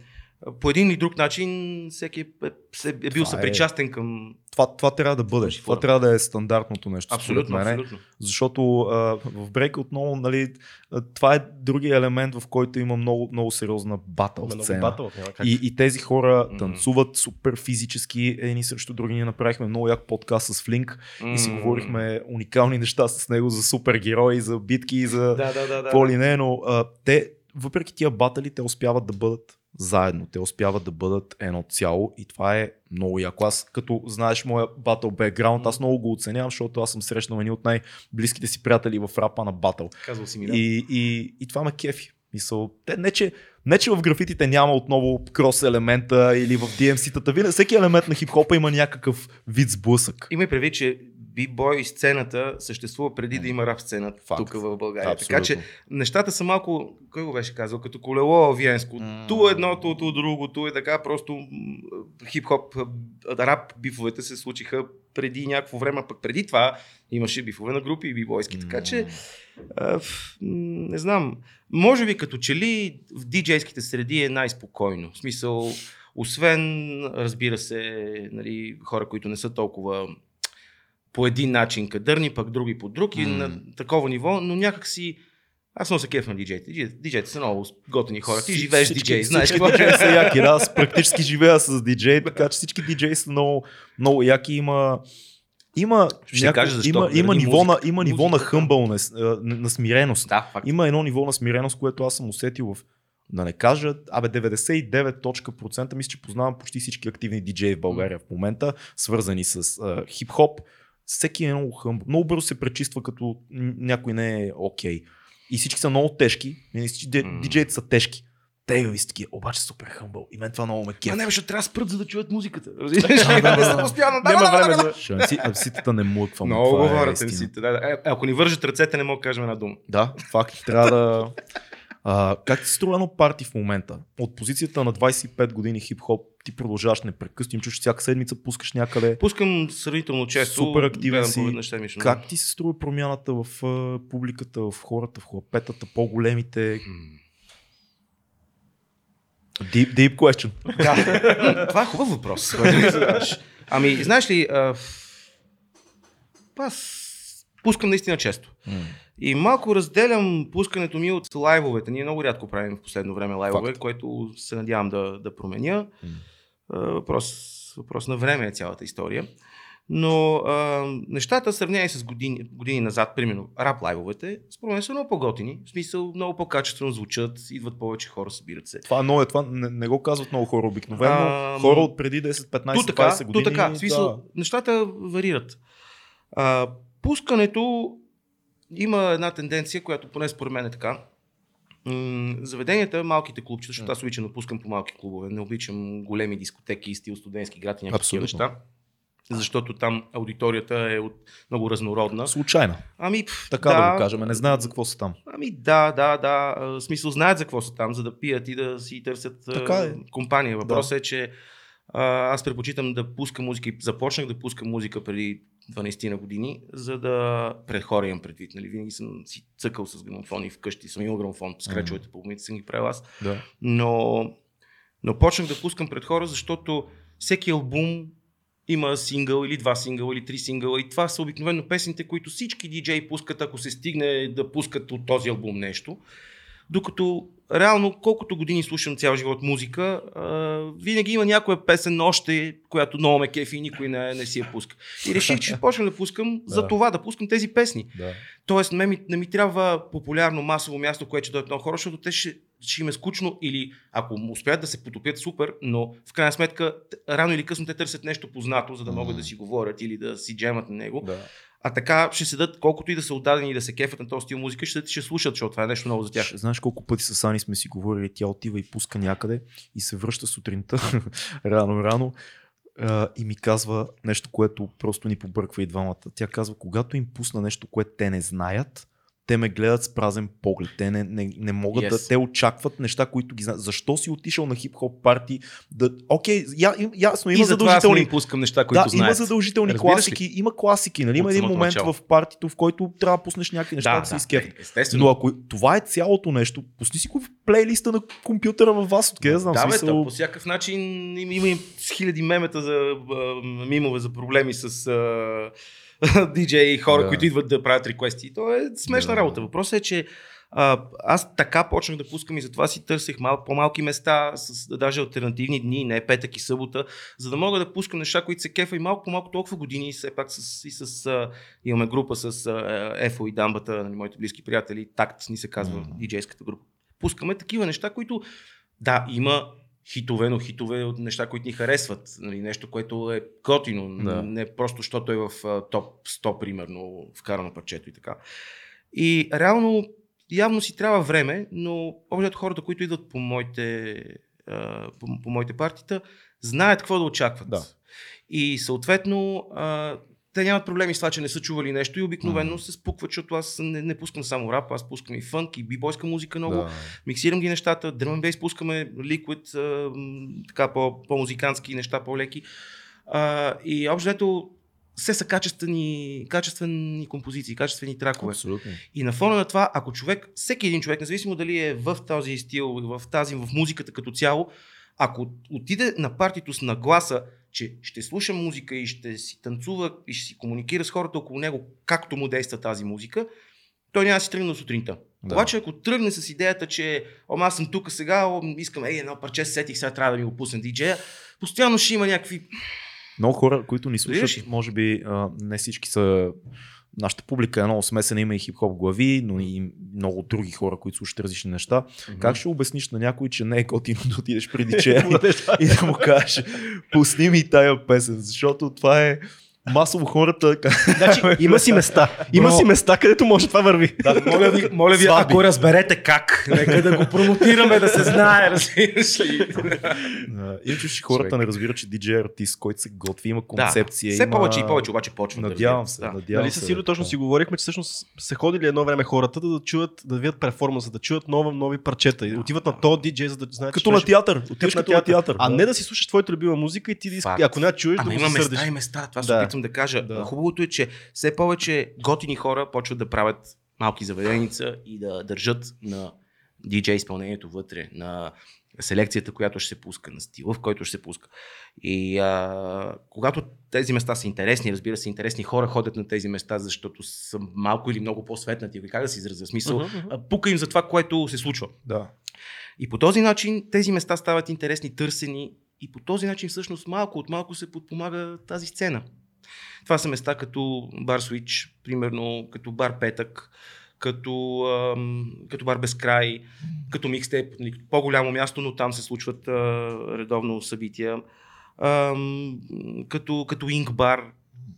[SPEAKER 3] По един или друг начин всеки е, е, е бил
[SPEAKER 1] Това е-
[SPEAKER 3] съпричастен към...
[SPEAKER 1] Това, това трябва да бъде.
[SPEAKER 3] Този
[SPEAKER 1] Това трябва да е стандартното нещо.
[SPEAKER 3] Абсолютно,
[SPEAKER 1] мен.
[SPEAKER 3] абсолютно.
[SPEAKER 1] Защото а, в брейк отново, нали, това е другия елемент, в който има много, много сериозна батъл
[SPEAKER 2] много
[SPEAKER 1] сцена.
[SPEAKER 2] батъл.
[SPEAKER 1] И, и тези хора танцуват супер физически едни срещу други. Ние направихме много як подкаст с Флинк и си говорихме уникални неща с него за супергерои, за битки за
[SPEAKER 3] Да, да, да. да.
[SPEAKER 1] какво ли не, но а, те, въпреки тия батали, те успяват да бъдат заедно. Те успяват да бъдат едно цяло и това е много яко. Аз, като знаеш моя батъл бекграунд, аз много го оценявам, защото аз съм срещнал едни от най-близките си приятели в рапа на батъл.
[SPEAKER 3] Казвал си ми, да.
[SPEAKER 1] И, и, и това ме кефи. Мисъл, те, не, че, не, че в графитите няма отново крос елемента или в DMC-тата. Всеки елемент на хип-хопа има някакъв вид сблъсък.
[SPEAKER 3] Има предвид, че бибой сцената съществува преди да има рап
[SPEAKER 1] Факт.
[SPEAKER 3] тук в България.
[SPEAKER 1] Абсолютно.
[SPEAKER 3] Така че нещата са малко, кой го беше казал, като колело виенско.
[SPEAKER 1] М.
[SPEAKER 3] Ту едното, ту другото и така просто хип-хоп, рап бифовете се случиха преди някакво време, пък преди това имаше бифове на групи и бибойски. Така че а, не знам, може би като че ли в диджейските среди е най-спокойно. В смисъл, освен, разбира се, нали, хора, които не са толкова по един начин кадърни, пък други по друг и
[SPEAKER 1] М.
[SPEAKER 3] на такова ниво, но някак си аз много се кеф на диджеите. Диджеите- са много готини хора. Ти живееш
[SPEAKER 1] Всички-
[SPEAKER 3] диджей, знаеш какво
[SPEAKER 1] диджеи са яки. Да, аз [LAUGHS] практически живея с диджей, така че всички диджеи са много, много яки. Има, има,
[SPEAKER 3] Ще кажа защо.
[SPEAKER 1] има, има,
[SPEAKER 3] Заради
[SPEAKER 1] ниво, на,
[SPEAKER 3] музиката.
[SPEAKER 1] има ниво на хъмбълнес, на, на смиреност.
[SPEAKER 3] Да, факт.
[SPEAKER 1] Има едно ниво на смиреност, което аз съм усетил в да не кажа, абе 99% мисля, че познавам почти всички активни диджеи в България в момента, свързани с а, хип-хоп. Всеки е много хъмбъл. Много бързо се пречиства, като някой не е окей. И всички са много тежки. И всички ди-
[SPEAKER 3] М.
[SPEAKER 1] диджеите са тежки. Те ви такива, обаче супер хъмбъл. И мен това много ме кеф.
[SPEAKER 3] Ма не, защото трябва да спрат, за да чуят музиката. [LAUGHS] Не са
[SPEAKER 1] да.
[SPEAKER 3] постоянно.
[SPEAKER 2] Няма време за...
[SPEAKER 3] да.
[SPEAKER 1] Шанци, абситата не млъква.
[SPEAKER 3] Много
[SPEAKER 1] е
[SPEAKER 3] говорят
[SPEAKER 1] истина.
[SPEAKER 3] MC-те. Да, да. Е, ако ни вържат ръцете, не мога да кажем една дума.
[SPEAKER 1] Да, факт. Трябва да... А, как ти се струва едно парти в момента? От позицията на 25 години хип-хоп ти продължаваш непрекъснато, чуш всяка седмица, пускаш някъде.
[SPEAKER 3] Пускам сравнително често.
[SPEAKER 1] Супер активен си.
[SPEAKER 3] по веднъж седмично.
[SPEAKER 1] Как ти се струва промяната в а, публиката, в хората, в хлапетата, по-големите? Deep, deep question.
[SPEAKER 3] Да, [LAUGHS] това е хубав въпрос. който ми задаваш. Ами, знаеш ли, а, аз пускам наистина често. И малко разделям пускането ми от лайвовете. Ние много рядко правим в последно време лайвове,
[SPEAKER 1] Факт.
[SPEAKER 3] което се надявам да, да променя. А, въпрос, въпрос на време е цялата история. Но а, нещата, сравнени с години, години назад, примерно рап лайвовете, според мен са много по-готини. В смисъл, много по-качествено звучат, идват повече хора, събират се.
[SPEAKER 1] Това но е, това не, не го казват много хора обикновено.
[SPEAKER 3] Ам,
[SPEAKER 1] хора от преди 10, 15,
[SPEAKER 3] Ту така,
[SPEAKER 1] 20 години.
[SPEAKER 3] ту така. В смисъл,
[SPEAKER 1] да.
[SPEAKER 3] нещата варират. А, пускането има една тенденция, която поне според мен е така. М, заведенията, малките клубчета, защото аз обичам да пускам по малки клубове, не обичам големи дискотеки, стил студентски град и някакви неща. Защото там аудиторията е от много разнородна.
[SPEAKER 1] Случайно.
[SPEAKER 3] Ами, пф,
[SPEAKER 1] Така да, го кажем. Не знаят за какво са там.
[SPEAKER 3] Ами да, да, да. В смисъл знаят за какво са там, за да пият и да си търсят
[SPEAKER 1] Така е.
[SPEAKER 3] компания. Въпросът е, че а, аз предпочитам да пускам музика и започнах да пускам музика преди 12 на години, за да пред хора имам предвид. Нали? Винаги съм си цъкал с грамофони вкъщи, съм имал грамофон, скречовете по момента съм ги правил аз.
[SPEAKER 1] Да.
[SPEAKER 3] Но, но почнах да пускам пред хора, защото всеки албум има сингъл или два сингъла или три сингъла и това са обикновено песните, които всички диджеи пускат, ако се стигне да пускат от този албум нещо. Докато реално, колкото години слушам цял живот музика, а, винаги има някоя песен още, която много ме кефи и никой не, не си я пуска. И реших, че [LAUGHS] почна да пускам за
[SPEAKER 1] Да.
[SPEAKER 3] това, да пускам тези песни.
[SPEAKER 1] Да.
[SPEAKER 3] Тоест, не ми, не ми трябва популярно масово място, което ще дойдат много хора, защото те ще, ще им е скучно или ако успеят да се потопят супер, но в крайна сметка рано или късно те търсят нещо познато, за да могат
[SPEAKER 1] Мгм.
[SPEAKER 3] да си говорят или да си джемат на него.
[SPEAKER 1] да.
[SPEAKER 3] А така ще седат, колкото и да са отдадени и да се кефят на този стил музика, ще, седат и ще слушат, защото това е нещо ново за тях.
[SPEAKER 1] Знаеш колко пъти с Ани сме си говорили, тя отива и пуска някъде и се връща сутринта, [LAUGHS] рано-рано, и ми казва нещо, което просто ни побърква и двамата. Тя казва, когато им пусна нещо, което те не знаят, те ме гледат с празен поглед. Те не, не, не могат
[SPEAKER 3] Yes.
[SPEAKER 1] да. Те очакват неща, които ги знаят. Защо си отишъл на хип-хоп парти? Да, окей, я, им- ясно, има
[SPEAKER 3] и аз
[SPEAKER 1] задължителни
[SPEAKER 3] им пускам неща, които
[SPEAKER 1] да,
[SPEAKER 3] знаят.
[SPEAKER 1] има задължителни
[SPEAKER 3] Разбираш ли?
[SPEAKER 1] класики. Има класики, нали? Има един момент
[SPEAKER 3] начало.
[SPEAKER 1] в партито, в който трябва да пуснеш някакви неща, да, се изкефят.
[SPEAKER 3] е, естествено.
[SPEAKER 1] Но ако това е цялото нещо, пусни си го в плейлиста на компютъра във вас, откъде да знам.
[SPEAKER 3] Да, бе,
[SPEAKER 1] смисъл...
[SPEAKER 3] то по всякакъв начин има, има хиляди мемета за мимове за проблеми с а, [LAUGHS] диджеи и хора,
[SPEAKER 1] Да.
[SPEAKER 3] които идват да правят реквести. То е смешна
[SPEAKER 1] Да.
[SPEAKER 3] работа. Въпросът е, че а, аз така почнах да пускам и затова си търсех мал, по-малки места, с даже альтернативни дни, не петък и събота, за да мога да пускам неща, които се кефа и малко по-малко толкова години, все пак с, и с, а, имаме група с а, Ефо и Дамбата, нали, моите близки приятели, Такт ни се казва,
[SPEAKER 1] Мгм.
[SPEAKER 3] диджейската група. Пускаме такива неща, които да, има хитове, но хитове от неща, които ни харесват. Нали, нещо, което е готино.
[SPEAKER 1] Да.
[SPEAKER 3] Не просто, защото е в топ 100, примерно, вкарано парчето и така. И реално, явно си трябва време, но общо хората, които идват по моите, по, по моите партита, знаят какво да очакват.
[SPEAKER 1] Да.
[SPEAKER 3] И съответно, те нямат проблеми с това, че не са чували нещо и обикновено
[SPEAKER 1] Мгм.
[SPEAKER 3] се спукват, защото аз не, не пускам само рап, аз пускам и фънк, и бибойска музика много.
[SPEAKER 1] Да.
[SPEAKER 3] Миксирам ги нещата, drum and bass пускаме м, така по, по-музикантски неща, по-леки. А, и общо взето все са качествени, качествени композиции, качествени тракове.
[SPEAKER 1] Абсолютно.
[SPEAKER 3] И на фона на това, ако човек, всеки един човек, независимо дали е в този стил, в тази, в музиката като цяло, ако отиде на партито с нагласа, че ще слуша музика и ще си танцува и ще си комуникира с хората около него, както му действа тази музика, той няма да си тръгне до сутринта.
[SPEAKER 1] Да.
[SPEAKER 3] Обаче, ако тръгне с идеята, че Ома, аз съм тук сега, о, искам, ей, едно парче се сетих, сега трябва да ми го пусне диджея, постоянно ще има някакви
[SPEAKER 1] Много хора, които ни слушат, може би а, не всички са нашата публика е много смесена, има и хип-хоп глави, но и много други хора, които слушат различни неща. Как ще обясниш на някой, че не е готино [LAUGHS] да отидеш при диджея и, и да му кажеш, пусни ми тая песен, защото това е масово хората...
[SPEAKER 2] Значи, [LAUGHS] има си места. Има
[SPEAKER 3] Бро.
[SPEAKER 2] си места, където може това върви.
[SPEAKER 3] Да, моля ви, моля ви ако разберете как, нека да го промотираме, да се знае, разбираш ли.
[SPEAKER 1] Да, Иначе ще хората
[SPEAKER 3] Човек.
[SPEAKER 1] не разбират, че DJ артист, който се готви, има
[SPEAKER 3] Да,
[SPEAKER 1] концепция.
[SPEAKER 3] все
[SPEAKER 1] има...
[SPEAKER 3] повече и повече обаче почват да
[SPEAKER 1] Надявам
[SPEAKER 3] разбират.
[SPEAKER 1] се,
[SPEAKER 3] Да.
[SPEAKER 1] надявам
[SPEAKER 2] Нали
[SPEAKER 1] се.
[SPEAKER 2] с Сиро точно
[SPEAKER 1] да.
[SPEAKER 2] си говорихме, че всъщност са ходили едно време хората да, да чуят, да видят перформанса, да чуят нови, нови парчета. И отиват на то диджей, за да знаят,
[SPEAKER 1] Като
[SPEAKER 2] че
[SPEAKER 1] на театър. Отиваш като на театър.
[SPEAKER 2] А не да си слушаш твоята любима музика и ти да искаш, ако не чуеш,
[SPEAKER 3] Ама
[SPEAKER 2] да
[SPEAKER 3] има
[SPEAKER 2] го се
[SPEAKER 3] места и места, това се
[SPEAKER 2] Да.
[SPEAKER 3] Опитвам да кажа.
[SPEAKER 1] Да.
[SPEAKER 3] Хубавото е, че все повече готини хора почват да правят малки заведеница и да държат на диджей изпълнението вътре, на селекцията, която ще се пуска, на стила, в който ще се пуска. И а, когато тези места са интересни, разбира се, интересни хора ходят на тези места, защото са малко или много по-светнати, или как да се изразя, смисъл,
[SPEAKER 2] мгм.
[SPEAKER 3] а, пука им за това, което се случва.
[SPEAKER 1] Да.
[SPEAKER 3] И по този начин тези места стават интересни, търсени и по този начин всъщност малко от малко се подпомага тази сцена. Това са места като Бар Switch, примерно като Бар Петък, като, ам, като Бар Безкрай, като Микстейп, нали, по-голямо място, но там се случват а, редовно събития, ам, като, като Инк Бар.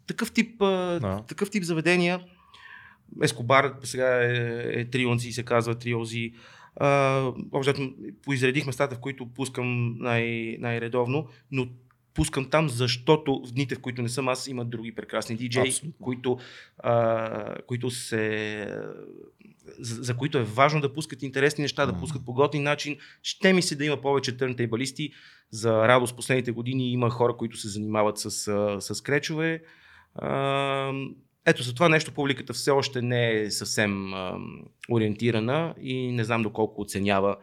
[SPEAKER 3] Такъв тип, а,
[SPEAKER 1] Да.
[SPEAKER 3] такъв тип заведения. Ескобар сега е, е Трионзи, се казва Триози. Общо поизредих местата, в които пускам най- най-редовно, но пускам там, защото в дните, в които не съм аз, има други прекрасни диджеи,
[SPEAKER 1] Абсолютно.
[SPEAKER 3] които, а, които се, за, за които е важно да пускат интересни неща, да пускат по готин начин. Ще ми се да има повече търнтейбалисти. За радост последните години има хора, които се занимават с, с кречове. А, ето за това нещо публиката все още не е съвсем а, ориентирана и не знам доколко оценява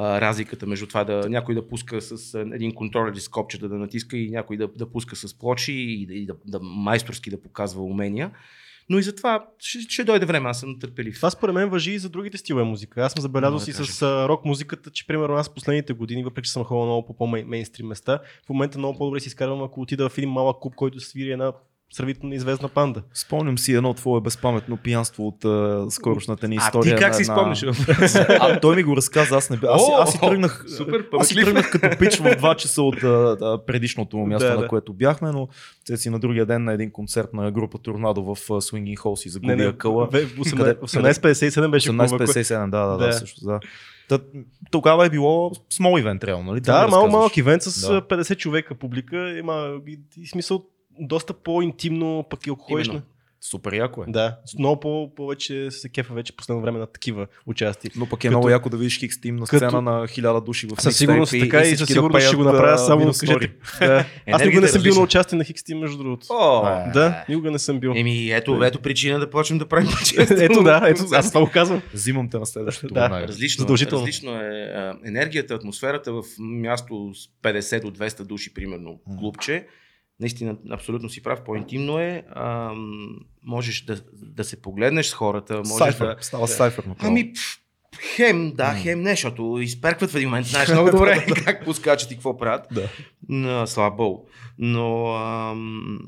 [SPEAKER 3] а, разликата между това да някой да пуска с един контролер и с копчета да натиска и някой да, да пуска с плочи и, да, и да, да майсторски да показва умения. Но и за това ще, ще дойде време, аз съм търпелив.
[SPEAKER 2] Това според мен въжи и за другите стилове музика. Аз съм забелязал
[SPEAKER 3] да
[SPEAKER 2] си
[SPEAKER 3] кажа.
[SPEAKER 2] с рок музиката, че примерно аз последните години, въпреки че съм ходил много по по-мейнстрим места, в момента много по-добре си изкарвам, ако отида в един малък клуб, който свири една сравнително известна панда.
[SPEAKER 1] Спомням си едно твое безпаметно пиянство от uh, скорошната ни
[SPEAKER 3] а
[SPEAKER 1] история.
[SPEAKER 3] ти как
[SPEAKER 1] на
[SPEAKER 3] си
[SPEAKER 1] една-
[SPEAKER 3] спомняш?
[SPEAKER 1] А, той ми го разказа, аз не бе. Аз, си- аз си тръгнах.
[SPEAKER 3] супер,
[SPEAKER 1] аз си тръгнах като пич в 2 часа от а, а, предишното му място,
[SPEAKER 2] Да,
[SPEAKER 1] на
[SPEAKER 2] да.
[SPEAKER 1] което бяхме, но те си на другия ден на един концерт на група Торнадо в а, Swinging Hall си загуби
[SPEAKER 2] Не, не, 18- 1857 беше клуба. кой-
[SPEAKER 1] 1857, да, да, да,
[SPEAKER 2] Да.
[SPEAKER 1] също, да. Та, тогава е било small event, реално, нали?
[SPEAKER 2] Да, малко
[SPEAKER 1] разказваш.
[SPEAKER 2] малък ивент с
[SPEAKER 1] Да.
[SPEAKER 2] а, 50 човека публика. Има и, и смисъл доста по-интимно, пък и ако ходиш
[SPEAKER 3] Именно.
[SPEAKER 2] на...
[SPEAKER 1] Супер яко е.
[SPEAKER 2] Да, много по- повече се кефа вече последно време на такива участия.
[SPEAKER 1] Но пък е
[SPEAKER 2] Като-
[SPEAKER 1] много яко да видиш Хикс Тим на
[SPEAKER 2] като-
[SPEAKER 1] сцена на хиляда души в
[SPEAKER 2] Със сигурност
[SPEAKER 1] и-
[SPEAKER 2] така и,
[SPEAKER 1] всички
[SPEAKER 2] със
[SPEAKER 1] да
[SPEAKER 2] сигурност ще
[SPEAKER 1] пеят,
[SPEAKER 2] го направя,
[SPEAKER 1] а,
[SPEAKER 2] само кажете. [LAUGHS] Да. Аз никога не
[SPEAKER 3] е
[SPEAKER 2] съм бил на участие на Хикстим, между другото.
[SPEAKER 3] О,
[SPEAKER 1] А,
[SPEAKER 2] Да, никога не съм бил.
[SPEAKER 3] Еми, ето, ето причина да почнем да правим. [LAUGHS]
[SPEAKER 2] Ето да, ето, аз това го казвам.
[SPEAKER 1] Взимам те на следващото
[SPEAKER 2] Да.
[SPEAKER 3] Различно,
[SPEAKER 2] Задължително.
[SPEAKER 3] различно е а, енергията, атмосферата в място с 50 до 200 души, примерно, клубче. Наистина, абсолютно си прав, по-интимно е. Ам, можеш да, да се погледнеш с хората. Можеш
[SPEAKER 1] Сайфър,
[SPEAKER 3] да...
[SPEAKER 1] става сайфър направо.
[SPEAKER 3] Ами, хем, да,
[SPEAKER 1] М.
[SPEAKER 3] хем не, защото изперкват в един момент. Знаеш много добре [LAUGHS] как пускачат и какво правят.
[SPEAKER 1] Да.
[SPEAKER 3] На слава Богу. Но ам,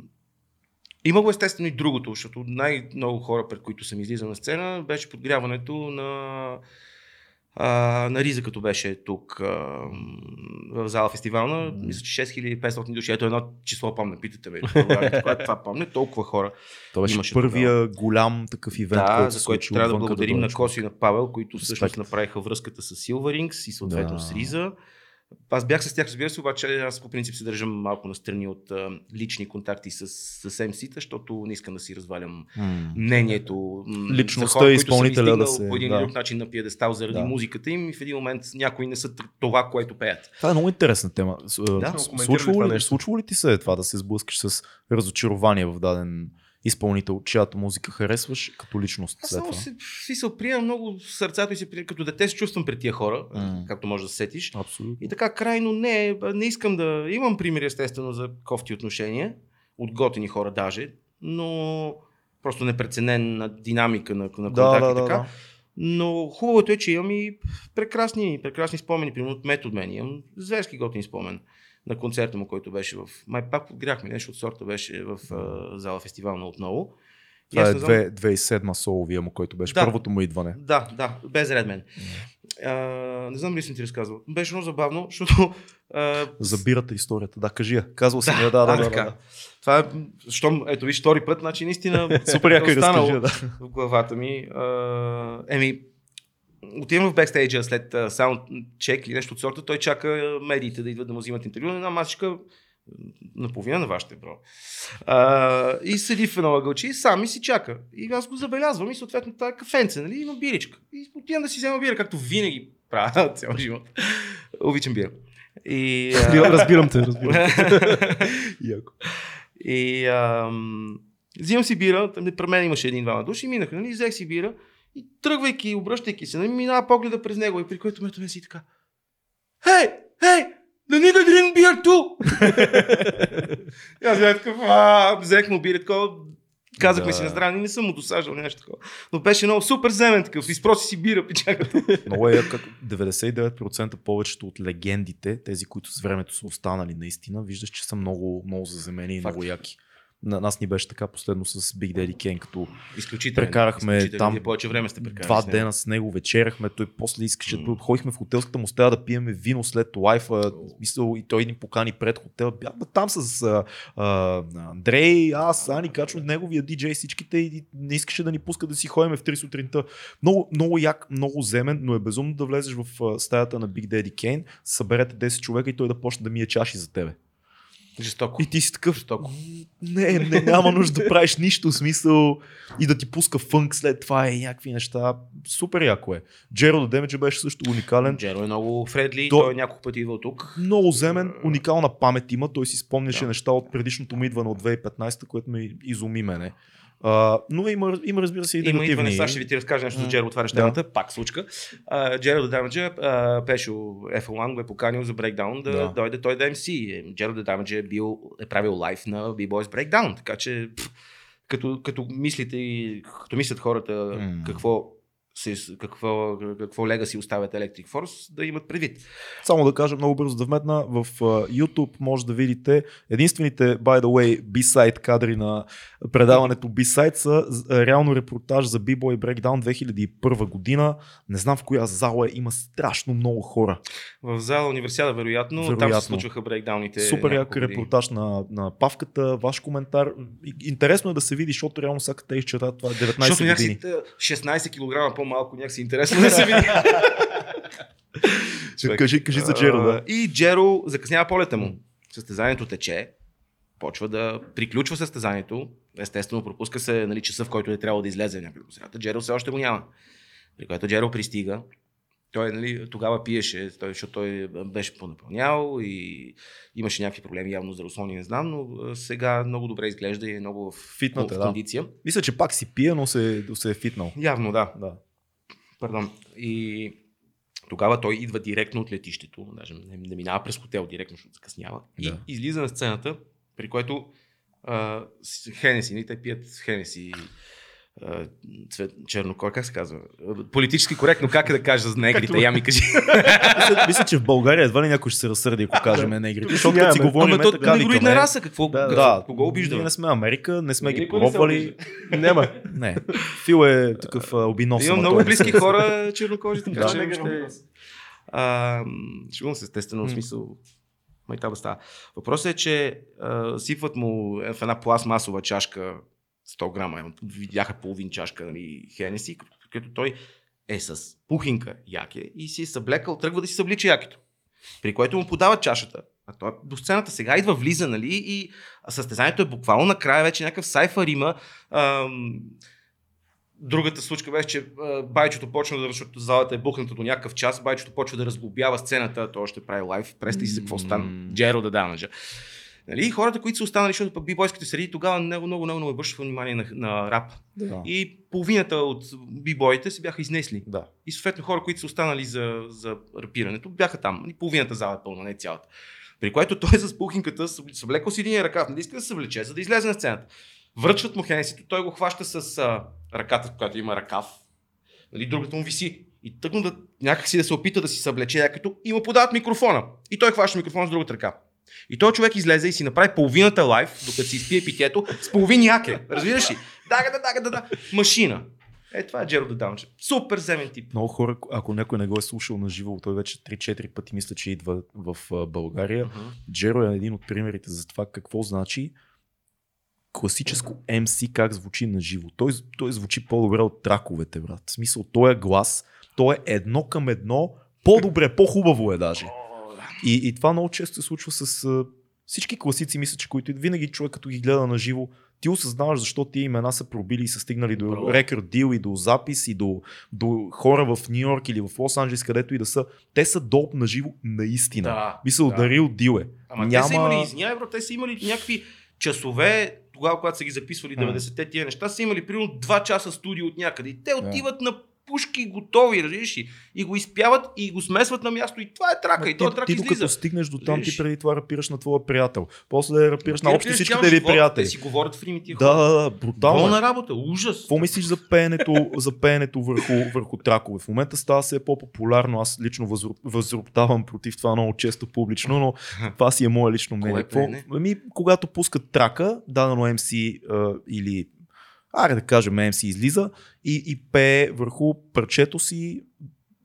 [SPEAKER 3] има го естествено и другото, защото най-много хора, пред които съм излизал на сцена, беше подгряването на а, на Риза, като беше тук а, в зала фестивална, мисля, че 6500 души. Ето едно число помня, питате ме. [LAUGHS] Когато това помня, толкова хора.
[SPEAKER 1] Това беше
[SPEAKER 3] имаше
[SPEAKER 1] първия голям такъв ивент,
[SPEAKER 3] Да,
[SPEAKER 1] който
[SPEAKER 3] за който трябва да благодарим
[SPEAKER 1] като
[SPEAKER 3] на. Коси и на Павел, които всъщност направиха връзката с Silverings и съответно
[SPEAKER 1] Да.
[SPEAKER 3] с Риза. Аз бях с тях, разбира се, обаче аз по принцип се държам малко настрани от а, лични контакти с, с MC-та, защото не искам да си развалям
[SPEAKER 1] М.
[SPEAKER 3] мнението.
[SPEAKER 1] Личността
[SPEAKER 3] хора,
[SPEAKER 1] изпълнителя да се-
[SPEAKER 3] По един
[SPEAKER 1] да.
[SPEAKER 3] или друг начин на пиедестал заради
[SPEAKER 1] Да.
[SPEAKER 3] музиката им и в един момент някои не са това, което пеят.
[SPEAKER 1] Това е много интересна тема.
[SPEAKER 3] Да,
[SPEAKER 1] случвало, ли,
[SPEAKER 2] нещо.
[SPEAKER 1] случвало ли ти се е това да се сблъскаш с разочарование в даден изпълнител, чиято музика харесваш като личност
[SPEAKER 3] Аз
[SPEAKER 1] това?
[SPEAKER 3] се, си се приемам много в сърцато и се приемам. Като дете се чувствам пред тия хора,
[SPEAKER 1] М.
[SPEAKER 3] както може да се сетиш.
[SPEAKER 1] Абсолютно.
[SPEAKER 3] И така крайно не, не искам да... Имам примери естествено за кофти отношения, от готини хора даже, но просто непреценена динамика на, на
[SPEAKER 1] Да,
[SPEAKER 3] контакти
[SPEAKER 1] да, да,
[SPEAKER 3] така.
[SPEAKER 1] да.
[SPEAKER 3] Но хубавото е, че имам и прекрасни, прекрасни спомени, примерно от Мет от мен. Имам зверски готин спомен на концерта му, който беше в... Май пак подгряхме нещо от сорта, беше в а, зала фестивална отново.
[SPEAKER 1] Това е
[SPEAKER 3] не знам-
[SPEAKER 1] 2 2007 соловия му, който беше
[SPEAKER 3] Да.
[SPEAKER 1] първото му идване.
[SPEAKER 3] да, да, без Редмен. А, не знам ли съм ти разказвал. Беше много забавно, защото... А,
[SPEAKER 1] Забирате историята. Да, кажи я. Казвал съм я, да, да, да,
[SPEAKER 3] така.
[SPEAKER 1] да.
[SPEAKER 3] Това е, щом, ето виж, втори път, значи наистина [LAUGHS]
[SPEAKER 1] Супер
[SPEAKER 3] е останало
[SPEAKER 1] разкажи, да.
[SPEAKER 3] в главата ми. А, еми, отивам в бекстейджа след а, саундчек или нещо от сорта, той чака медиите да идват да му взимат интервю на една масичка наполовина на вашите, бро. А, и седи в едно ъгълче и сам и си чака. И аз го забелязвам и съответно това е кафенце, нали? Има биричка. И отивам да си взема бира, както винаги правя [LAUGHS] цял живот. Обичам бира. И, а,
[SPEAKER 2] Разбирам те, разбирам. [LAUGHS]
[SPEAKER 1] Яко.
[SPEAKER 3] и ам, взимам си бира, при мен имаше един-двама души, минаха, нали, взех си бира и тръгвайки, обръщайки се, нали, минава погледа през него и при който ме си така. Хей, хей, да ни да beer too! и аз бях такъв, взех му бира, такова, казахме
[SPEAKER 1] Да.
[SPEAKER 3] си на здраве, не съм му досаждал нещо такова. Но беше много супер земен такъв, изпроси си бира, печагата. [LAUGHS]
[SPEAKER 1] Много е как 99% повечето от легендите, тези, които с времето са останали наистина, виждаш, че са много, много заземени и
[SPEAKER 3] Факт.
[SPEAKER 1] много яки. На нас ни беше така последно с Big Daddy Kane, като
[SPEAKER 3] Изключително.
[SPEAKER 1] Прекарахме
[SPEAKER 3] изключително.
[SPEAKER 1] там
[SPEAKER 3] Вие повече време сте прекарали.
[SPEAKER 1] два
[SPEAKER 3] с него.
[SPEAKER 1] дена с него, вечеряхме, той после искаше,
[SPEAKER 3] М.
[SPEAKER 1] ходихме в хотелската му стая да пиеме вино след лайфа, мисъл, и той ни покани пред хотела. Бяхме там с а, а, Андрей, аз, Ани, качваме неговия диджей, всичките и не искаше да ни пуска да си ходим в 3 сутринта. Много, много як, много земен, но е безумно да влезеш в стаята на Big Daddy Kane, съберете 10 човека и той да почне да мие чаши за тебе.
[SPEAKER 3] Жестоко.
[SPEAKER 1] И ти си такъв,
[SPEAKER 3] Жестоко.
[SPEAKER 1] не, не, няма нужда да правиш нищо, в смисъл и да ти пуска фънк след това и някакви неща. Супер яко е. Джеро Демеджа беше също уникален.
[SPEAKER 3] Джеро е много фредли,
[SPEAKER 1] То-
[SPEAKER 3] той няколко пъти идва тук.
[SPEAKER 1] Много земен, уникална памет има. Той си спомняше
[SPEAKER 3] Да.
[SPEAKER 1] неща от предишното му идване от 2015, което ме изуми мене. А, но има, има, разбира се, и
[SPEAKER 3] Има
[SPEAKER 1] негативни.
[SPEAKER 3] идване, сега ще ви ти разкажа нещо за
[SPEAKER 1] М.
[SPEAKER 3] Джеро, отваряш
[SPEAKER 1] Да.
[SPEAKER 3] темата, пак случка. Джеро Дамаджа, Пешо F1 го е поканил за брейкдаун да,
[SPEAKER 1] Да.
[SPEAKER 3] дойде той да MC. Джеро Дамаджа е, бил, е правил лайф на B-Boys Breakdown, така че пф, като, като мислите и като мислят хората
[SPEAKER 1] М.
[SPEAKER 3] какво какво, какво лега си оставят Electric Force, да имат предвид.
[SPEAKER 1] Само да кажа много бързо да вметна, в YouTube може да видите единствените, by the way, B-side кадри на предаването B-side са реално репортаж за B-Boy Breakdown 2001 година. Не знам в коя зала е, има страшно много хора.
[SPEAKER 3] В зала Универсиада, вероятно, там
[SPEAKER 1] Вероятно.
[SPEAKER 3] се случваха брейкдауните.
[SPEAKER 1] Супер як репортаж на, на Павката, ваш коментар. Интересно е да се види, защото реално всяка те изчета това е 19
[SPEAKER 3] Защото
[SPEAKER 1] години.
[SPEAKER 3] някакси т- 16 кг по-малко, някакси интересно да се види.
[SPEAKER 1] Кажи, кажи за Джеро, да.
[SPEAKER 3] И Джеро закъснява полета му. Състезанието тече, почва да приключва състезанието. Естествено, пропуска се нали, часа, в който е трябвало да излезе някъде по средата. Джеро все още го няма. При което Джеро пристига. Той нали, тогава пиеше, той, защото той беше понапълнял и имаше някакви проблеми, явно здравословни, не знам, но сега много добре изглежда и е много в,
[SPEAKER 1] Фитнат е,
[SPEAKER 3] в
[SPEAKER 1] да.
[SPEAKER 3] кондиция.
[SPEAKER 1] Мисля, че пак си пие, но се, се е фитнал.
[SPEAKER 3] Явно, да.
[SPEAKER 1] Да.
[SPEAKER 3] Пардон. И тогава той идва директно от летището, даже не, не минава през хотел директно, защото закъснява. И
[SPEAKER 1] Да.
[SPEAKER 3] излиза на сцената, при което а, Хенеси, те пият Хенеси цвет, чернокор, как се казва? Политически коректно, как е да кажа за негрите? Я ми кажи.
[SPEAKER 1] мисля, [LAUGHS] мисля, че в България едва ли някой ще се разсърди, ако кажем негрите. Защото като си говорим
[SPEAKER 3] Ама то
[SPEAKER 1] така
[SPEAKER 3] негроидна раса, какво?
[SPEAKER 1] Да, да.
[SPEAKER 3] Кого
[SPEAKER 1] Ние
[SPEAKER 3] обиждаме?
[SPEAKER 1] не сме Америка, не сме ги пробвали.
[SPEAKER 3] обижда.
[SPEAKER 2] Няма. [LAUGHS]
[SPEAKER 1] Не. Фил е такъв обинос.
[SPEAKER 3] Имам много близки хора, чернокожи, така
[SPEAKER 1] Да.
[SPEAKER 3] че ще... Шегувам се, естествено, в смисъл. Майтаба става. Въпросът е, че а, сипват му в една пластмасова чашка 100 грама, видяха половин чашка нали, Хенеси, като той е с пухинка яке и си е съблекал, тръгва да си съблича якето. При което му подава чашата. А той до сцената сега идва, влиза, нали, и състезанието е буквално накрая вече някакъв сайфър има. Ам, Другата случка беше, че байчето почна да, защото залата е бухната до някакъв час, байчето почва да разглобява сцената, той ще прави лайв, представи си за какво стана. Джеро да дамажа. Нали? И хората, които са останали, защото пък бибойските среди, тогава много, много, много, много обръщаха внимание на, на рап.
[SPEAKER 1] Да.
[SPEAKER 3] И половината от бибоите се бяха изнесли.
[SPEAKER 1] да.
[SPEAKER 3] И съответно хора, които са останали за, за рапирането, бяха там. И половината зала е пълна, не цялата. При което той с пухинката съблекал с един ръкав, нали иска да се влече, за да излезе на сцената. Връчват му хенесито, той го хваща с а, ръката, в която има ръкав. Нали, другата му виси. И тъкно да, някакси да се опита да си съблече якото и му подават микрофона. И той хваща микрофона с другата ръка. И той човек излезе и си направи половината лайф, докато си изпие питието, с половин яке. Разбираш ли? Дага, да, дага, да, да. Машина. Е, това е Джеро Даунче. Супер земен тип.
[SPEAKER 1] Много хора, ако някой не го е слушал на живо, той вече 3-4 пъти мисля, че идва в България.
[SPEAKER 3] Uh-huh.
[SPEAKER 1] Джеро е един от примерите за това какво значи класическо MC как звучи на живо. Той, той звучи по-добре от траковете, брат. В смисъл, той е глас, той е едно към едно, по-добре, по-хубаво е даже. И, и това много често се случва с а, всички класици, мисля, че които винаги човек като ги гледа на живо, ти осъзнаваш защо тия имена са пробили и са стигнали до
[SPEAKER 3] Браво.
[SPEAKER 1] рекорд дил и до запис и до, до хора в Нью Йорк или в Лос Анджелес, където и да са. Те са доп на живо наистина.
[SPEAKER 3] Да,
[SPEAKER 1] Мисъл,
[SPEAKER 3] да.
[SPEAKER 1] да. Дарил Дил е.
[SPEAKER 3] Ама те са имали, извинявай, бро, те са имали някакви часове, тогава, когато са ги записвали
[SPEAKER 1] М.
[SPEAKER 3] 90-те тия неща, са имали примерно 2 часа студио от някъде. И те отиват на пушки готови, разбираш ли? И го изпяват и го смесват на място. И това е трака. И
[SPEAKER 1] ти,
[SPEAKER 3] този трак
[SPEAKER 1] ти
[SPEAKER 3] излиза.
[SPEAKER 1] докато стигнеш до там, ти преди това рапираш на твоя приятел. После рапираш
[SPEAKER 3] Ти
[SPEAKER 1] на
[SPEAKER 3] разбираш
[SPEAKER 1] всичките ви приятели.
[SPEAKER 3] Те си говорят в рими тия
[SPEAKER 1] Да, да, да, брутално. е.
[SPEAKER 3] Болна работа, ужас.
[SPEAKER 1] Какво мислиш за пеенето, за пеенето върху, върху тракове? В момента става все по-популярно. Аз лично възру- възроптавам против това много често публично, но това си е мое лично мнение.
[SPEAKER 3] Кое?
[SPEAKER 1] Ами, когато пускат трака, дадено MC а, или аре да кажем MC излиза и, и пее върху парчето си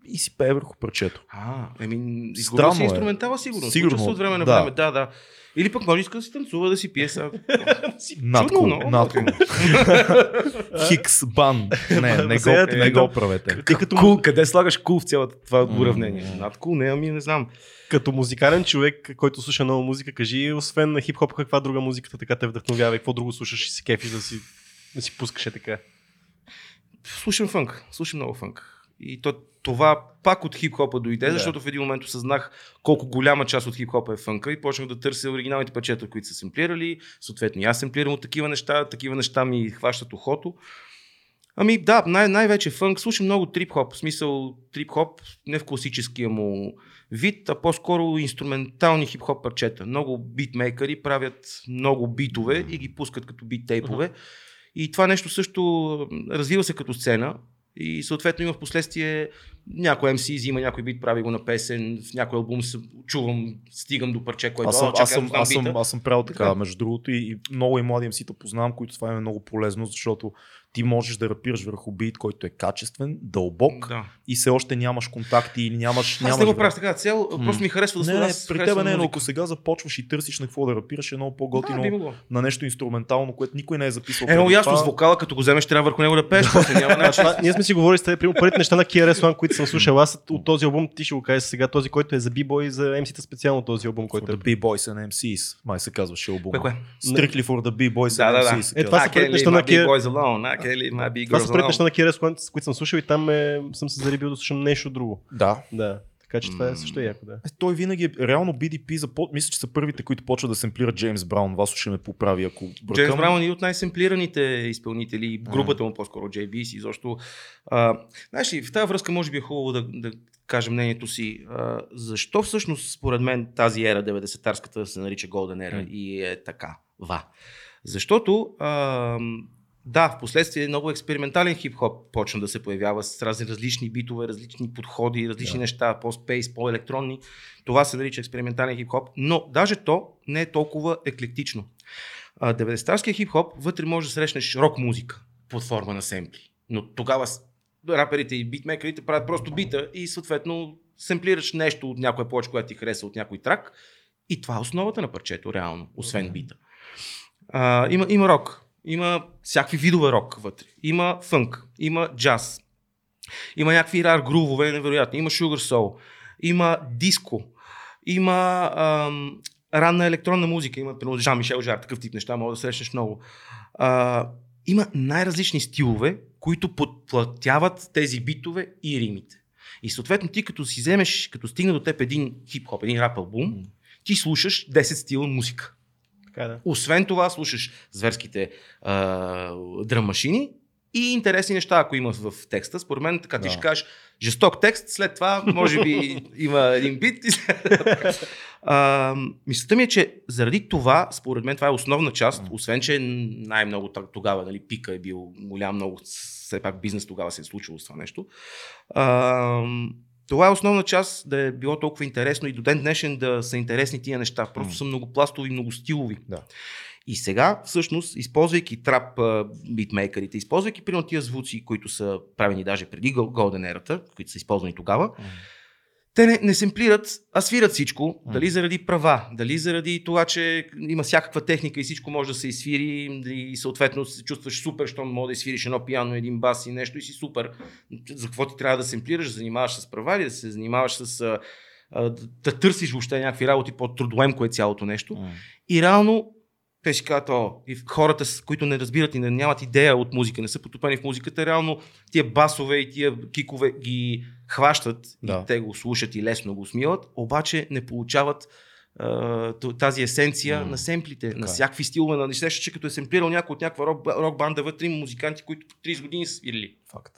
[SPEAKER 1] и си пее върху парчето.
[SPEAKER 3] А, еми, изгубил
[SPEAKER 1] Странно
[SPEAKER 3] си
[SPEAKER 1] е.
[SPEAKER 3] инструментала сигурно.
[SPEAKER 1] Сигурно,
[SPEAKER 3] Случва се от време на
[SPEAKER 1] да.
[SPEAKER 3] време, да, да. Или пък може иска да си танцува, да си пие сега. [LAUGHS]
[SPEAKER 1] Надко, надко. [LAUGHS] Хикс бан. Не, [LAUGHS] не го, не го правете.
[SPEAKER 2] Ти като,
[SPEAKER 3] Кул, къде слагаш кул в цялата това уравнение? Над кул, не, ами не знам.
[SPEAKER 2] като музикален човек, който слуша много музика, кажи, освен на хип-хоп, каква друга музиката така те вдъхновява и какво друго слушаш и си кефиш да си, да си пускаш е така.
[SPEAKER 3] Слушам фънк, слушам много фънк. И то, това пак от хип-хопа дойде,
[SPEAKER 2] Да.
[SPEAKER 3] защото в един момент осъзнах колко голяма част от хип-хопа е фънка и почнах да търся оригиналните парчета, които са семплирали. Съответно, аз семплирам от такива неща, такива неща ми хващат ухото. Ами да, най- най-вече фънк. Слушам много трип-хоп, в смисъл трип-хоп не в класическия му вид, а по-скоро инструментални хип-хоп парчета. Много битмейкъри правят много битове и ги пускат като бит-тейпове. И това нещо също развива се като сцена и съответно има в последствие някой MC взима някой бит, прави го на песен, в някой албум се чувам, стигам до парче, което
[SPEAKER 1] Аз съм,
[SPEAKER 3] «О, чакай,
[SPEAKER 1] аз, съм, аз, съм,
[SPEAKER 3] бита».
[SPEAKER 1] аз съм правил така,
[SPEAKER 3] Така.
[SPEAKER 1] между другото, и, и много и млади MC-та познавам, които това им е много полезно, защото ти можеш да рапираш върху бит, който е качествен, дълбок
[SPEAKER 3] Да.
[SPEAKER 1] и все още нямаш контакти или нямаш.
[SPEAKER 3] Аз
[SPEAKER 1] нямаш
[SPEAKER 3] не го правя така цел,
[SPEAKER 1] М.
[SPEAKER 3] просто ми харесва да
[SPEAKER 1] Не, не, при тебе не, но
[SPEAKER 3] музика.
[SPEAKER 1] ако сега започваш и търсиш на какво да рапираш, е много
[SPEAKER 3] Да,
[SPEAKER 1] по-готино
[SPEAKER 3] би могло.
[SPEAKER 1] на нещо инструментално, което никой не е записал.
[SPEAKER 3] Е, много ясно,
[SPEAKER 1] това.
[SPEAKER 3] с вокала, като го вземеш, трябва върху него да пееш, [LAUGHS]
[SPEAKER 2] ние сме си говорили с теб, примерно първите неща на KRS-One, които съм слушал аз от този албум, ти ще го кажеш сега, този, който е за b-boy и за MC-та специално този албум, който е.
[SPEAKER 1] the B-Boys and MCs, май се казваше
[SPEAKER 3] кое?
[SPEAKER 1] Strictly for the B-Boys
[SPEAKER 3] Да,
[SPEAKER 1] and
[SPEAKER 3] да, да.
[SPEAKER 1] MCs.
[SPEAKER 2] Е, това са първите неща на Kier-
[SPEAKER 3] Can't leave my big
[SPEAKER 2] Това
[SPEAKER 3] girls
[SPEAKER 2] са неща на KRS-One, които съм слушал и там е, съм се заребил да слушам нещо друго.
[SPEAKER 1] Да.
[SPEAKER 2] Да. Така че това е също е яко, да.
[SPEAKER 1] Е, той винаги е, реално BDP, запо... мисля, че са първите, които почват да семплират Джеймс Браун. Вас ще ме поправи, ако бъркам.
[SPEAKER 3] Джеймс Браун е от най-семплираните изпълнители, групата му по-скоро, JBC, защото а, знаеш ли, в тази връзка може би е хубаво да, да кажа мнението си. А, защо всъщност според мен тази ера, 90-тарската, се нарича Golden Era
[SPEAKER 1] М.
[SPEAKER 3] и е така? Ва. Защото а, да, в последствие много експериментален хип-хоп почна да се появява с разни различни битове, различни подходи, различни
[SPEAKER 1] Да.
[SPEAKER 3] неща, по-спейс, по-електронни. Това се нарича експериментален хип-хоп, но даже то не е толкова еклектично. А, 90-тарския хип-хоп вътре може да срещнеш рок музика под форма на семпли. Но тогава раперите и битмейкерите правят просто бита и съответно семплираш нещо от някоя плоча, която ти хареса от някой трак и това е основата на парчето, реално, освен бита. А, има, има рок, има всякакви видове рок вътре. Има фънк, има джаз, има някакви рар грувове, невероятни. Има Sugar Soul, има диско, има ам, ранна електронна музика, има примерно Жан Мишел Жар, такъв тип неща, мога да срещнеш много. А, има най-различни стилове, които подплатяват тези битове и римите. И съответно ти като си вземеш, като стигне до теб един хип-хоп, един рап албум, ти слушаш 10 стила музика.
[SPEAKER 2] Така е, да.
[SPEAKER 3] Освен това слушаш зверските а, дръм машини и интересни неща, ако има в текста. Според мен така ти
[SPEAKER 1] Да.
[SPEAKER 3] ще кажеш жесток текст, след това може би [LAUGHS] има един бит. А, мисълта ми е, че заради това, според мен това е основна част, освен че най-много тогава нали, пика е бил голям, много все пак бизнес тогава се е случило с това нещо. А, това е основна част да е било толкова интересно и до ден днешен да са интересни тия неща. Просто
[SPEAKER 1] М.
[SPEAKER 3] са многопластови, многостилови.
[SPEAKER 1] Да.
[SPEAKER 3] И сега, всъщност, използвайки трап битмейкерите, използвайки примерно тия звуци, които са правени даже преди Golden Era, които са използвани тогава, mm. Те не, не семплират, а свират всичко. Mm. Дали заради права, дали заради това, че има всякаква техника и всичко може да се изсвири и съответно се чувстваш супер, щом може да изсвириш едно пиано, един бас и нещо и си супер. За какво ти трябва да семплираш, да занимаваш с права или да се занимаваш с да търсиш въобще някакви работи по-трудоемко е цялото нещо. Mm. И реално те си казват, о, и хората, които не разбират и не, нямат идея от музика, не са потопени в музиката, реално тия басове и тия кикове ги хващат да. и те го слушат и лесно го смилат, обаче не получават тази есенция mm. на семплите, така. на е. всякакви стилове, на неща, че като е семплирал някой от някаква рок, рок банда вътре, има музиканти, които по 30 години са свирили.
[SPEAKER 1] Факт.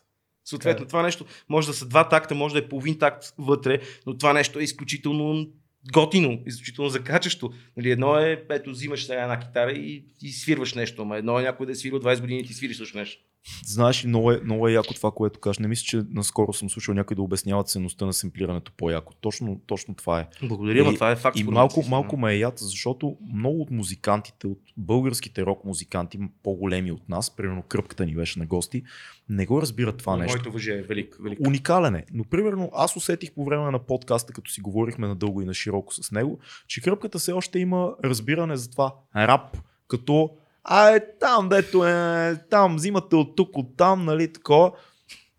[SPEAKER 3] Съответно, okay. това нещо може да са два такта, може да е половин такт вътре, но това нещо е изключително готино, изключително закачащо. Нали, едно е, ето, взимаш една китара и, и свирваш нещо, ама едно е някой да е свирил 20 години и ти свириш също нещо.
[SPEAKER 1] Знаеш, много е, много е яко това, което кажеш. Не мисля, че наскоро съм слушал някой да обяснява ценността на семплирането по-яко. Точно, точно това е.
[SPEAKER 3] Благодаря, но това е факт.
[SPEAKER 1] И малко, малко ме е яд, защото много от музикантите, от българските рок музиканти, по-големи от нас, примерно кръпката ни беше на гости, не го разбират това
[SPEAKER 3] но
[SPEAKER 1] нещо.
[SPEAKER 3] Моето въже е велик, велик.
[SPEAKER 1] Уникален е. Но примерно аз усетих по време на подкаста, като си говорихме надълго и на широко с него, че кръпката все още има разбиране за това рап, като а е там, дето е, там, взимате от тук, от там, нали, такова.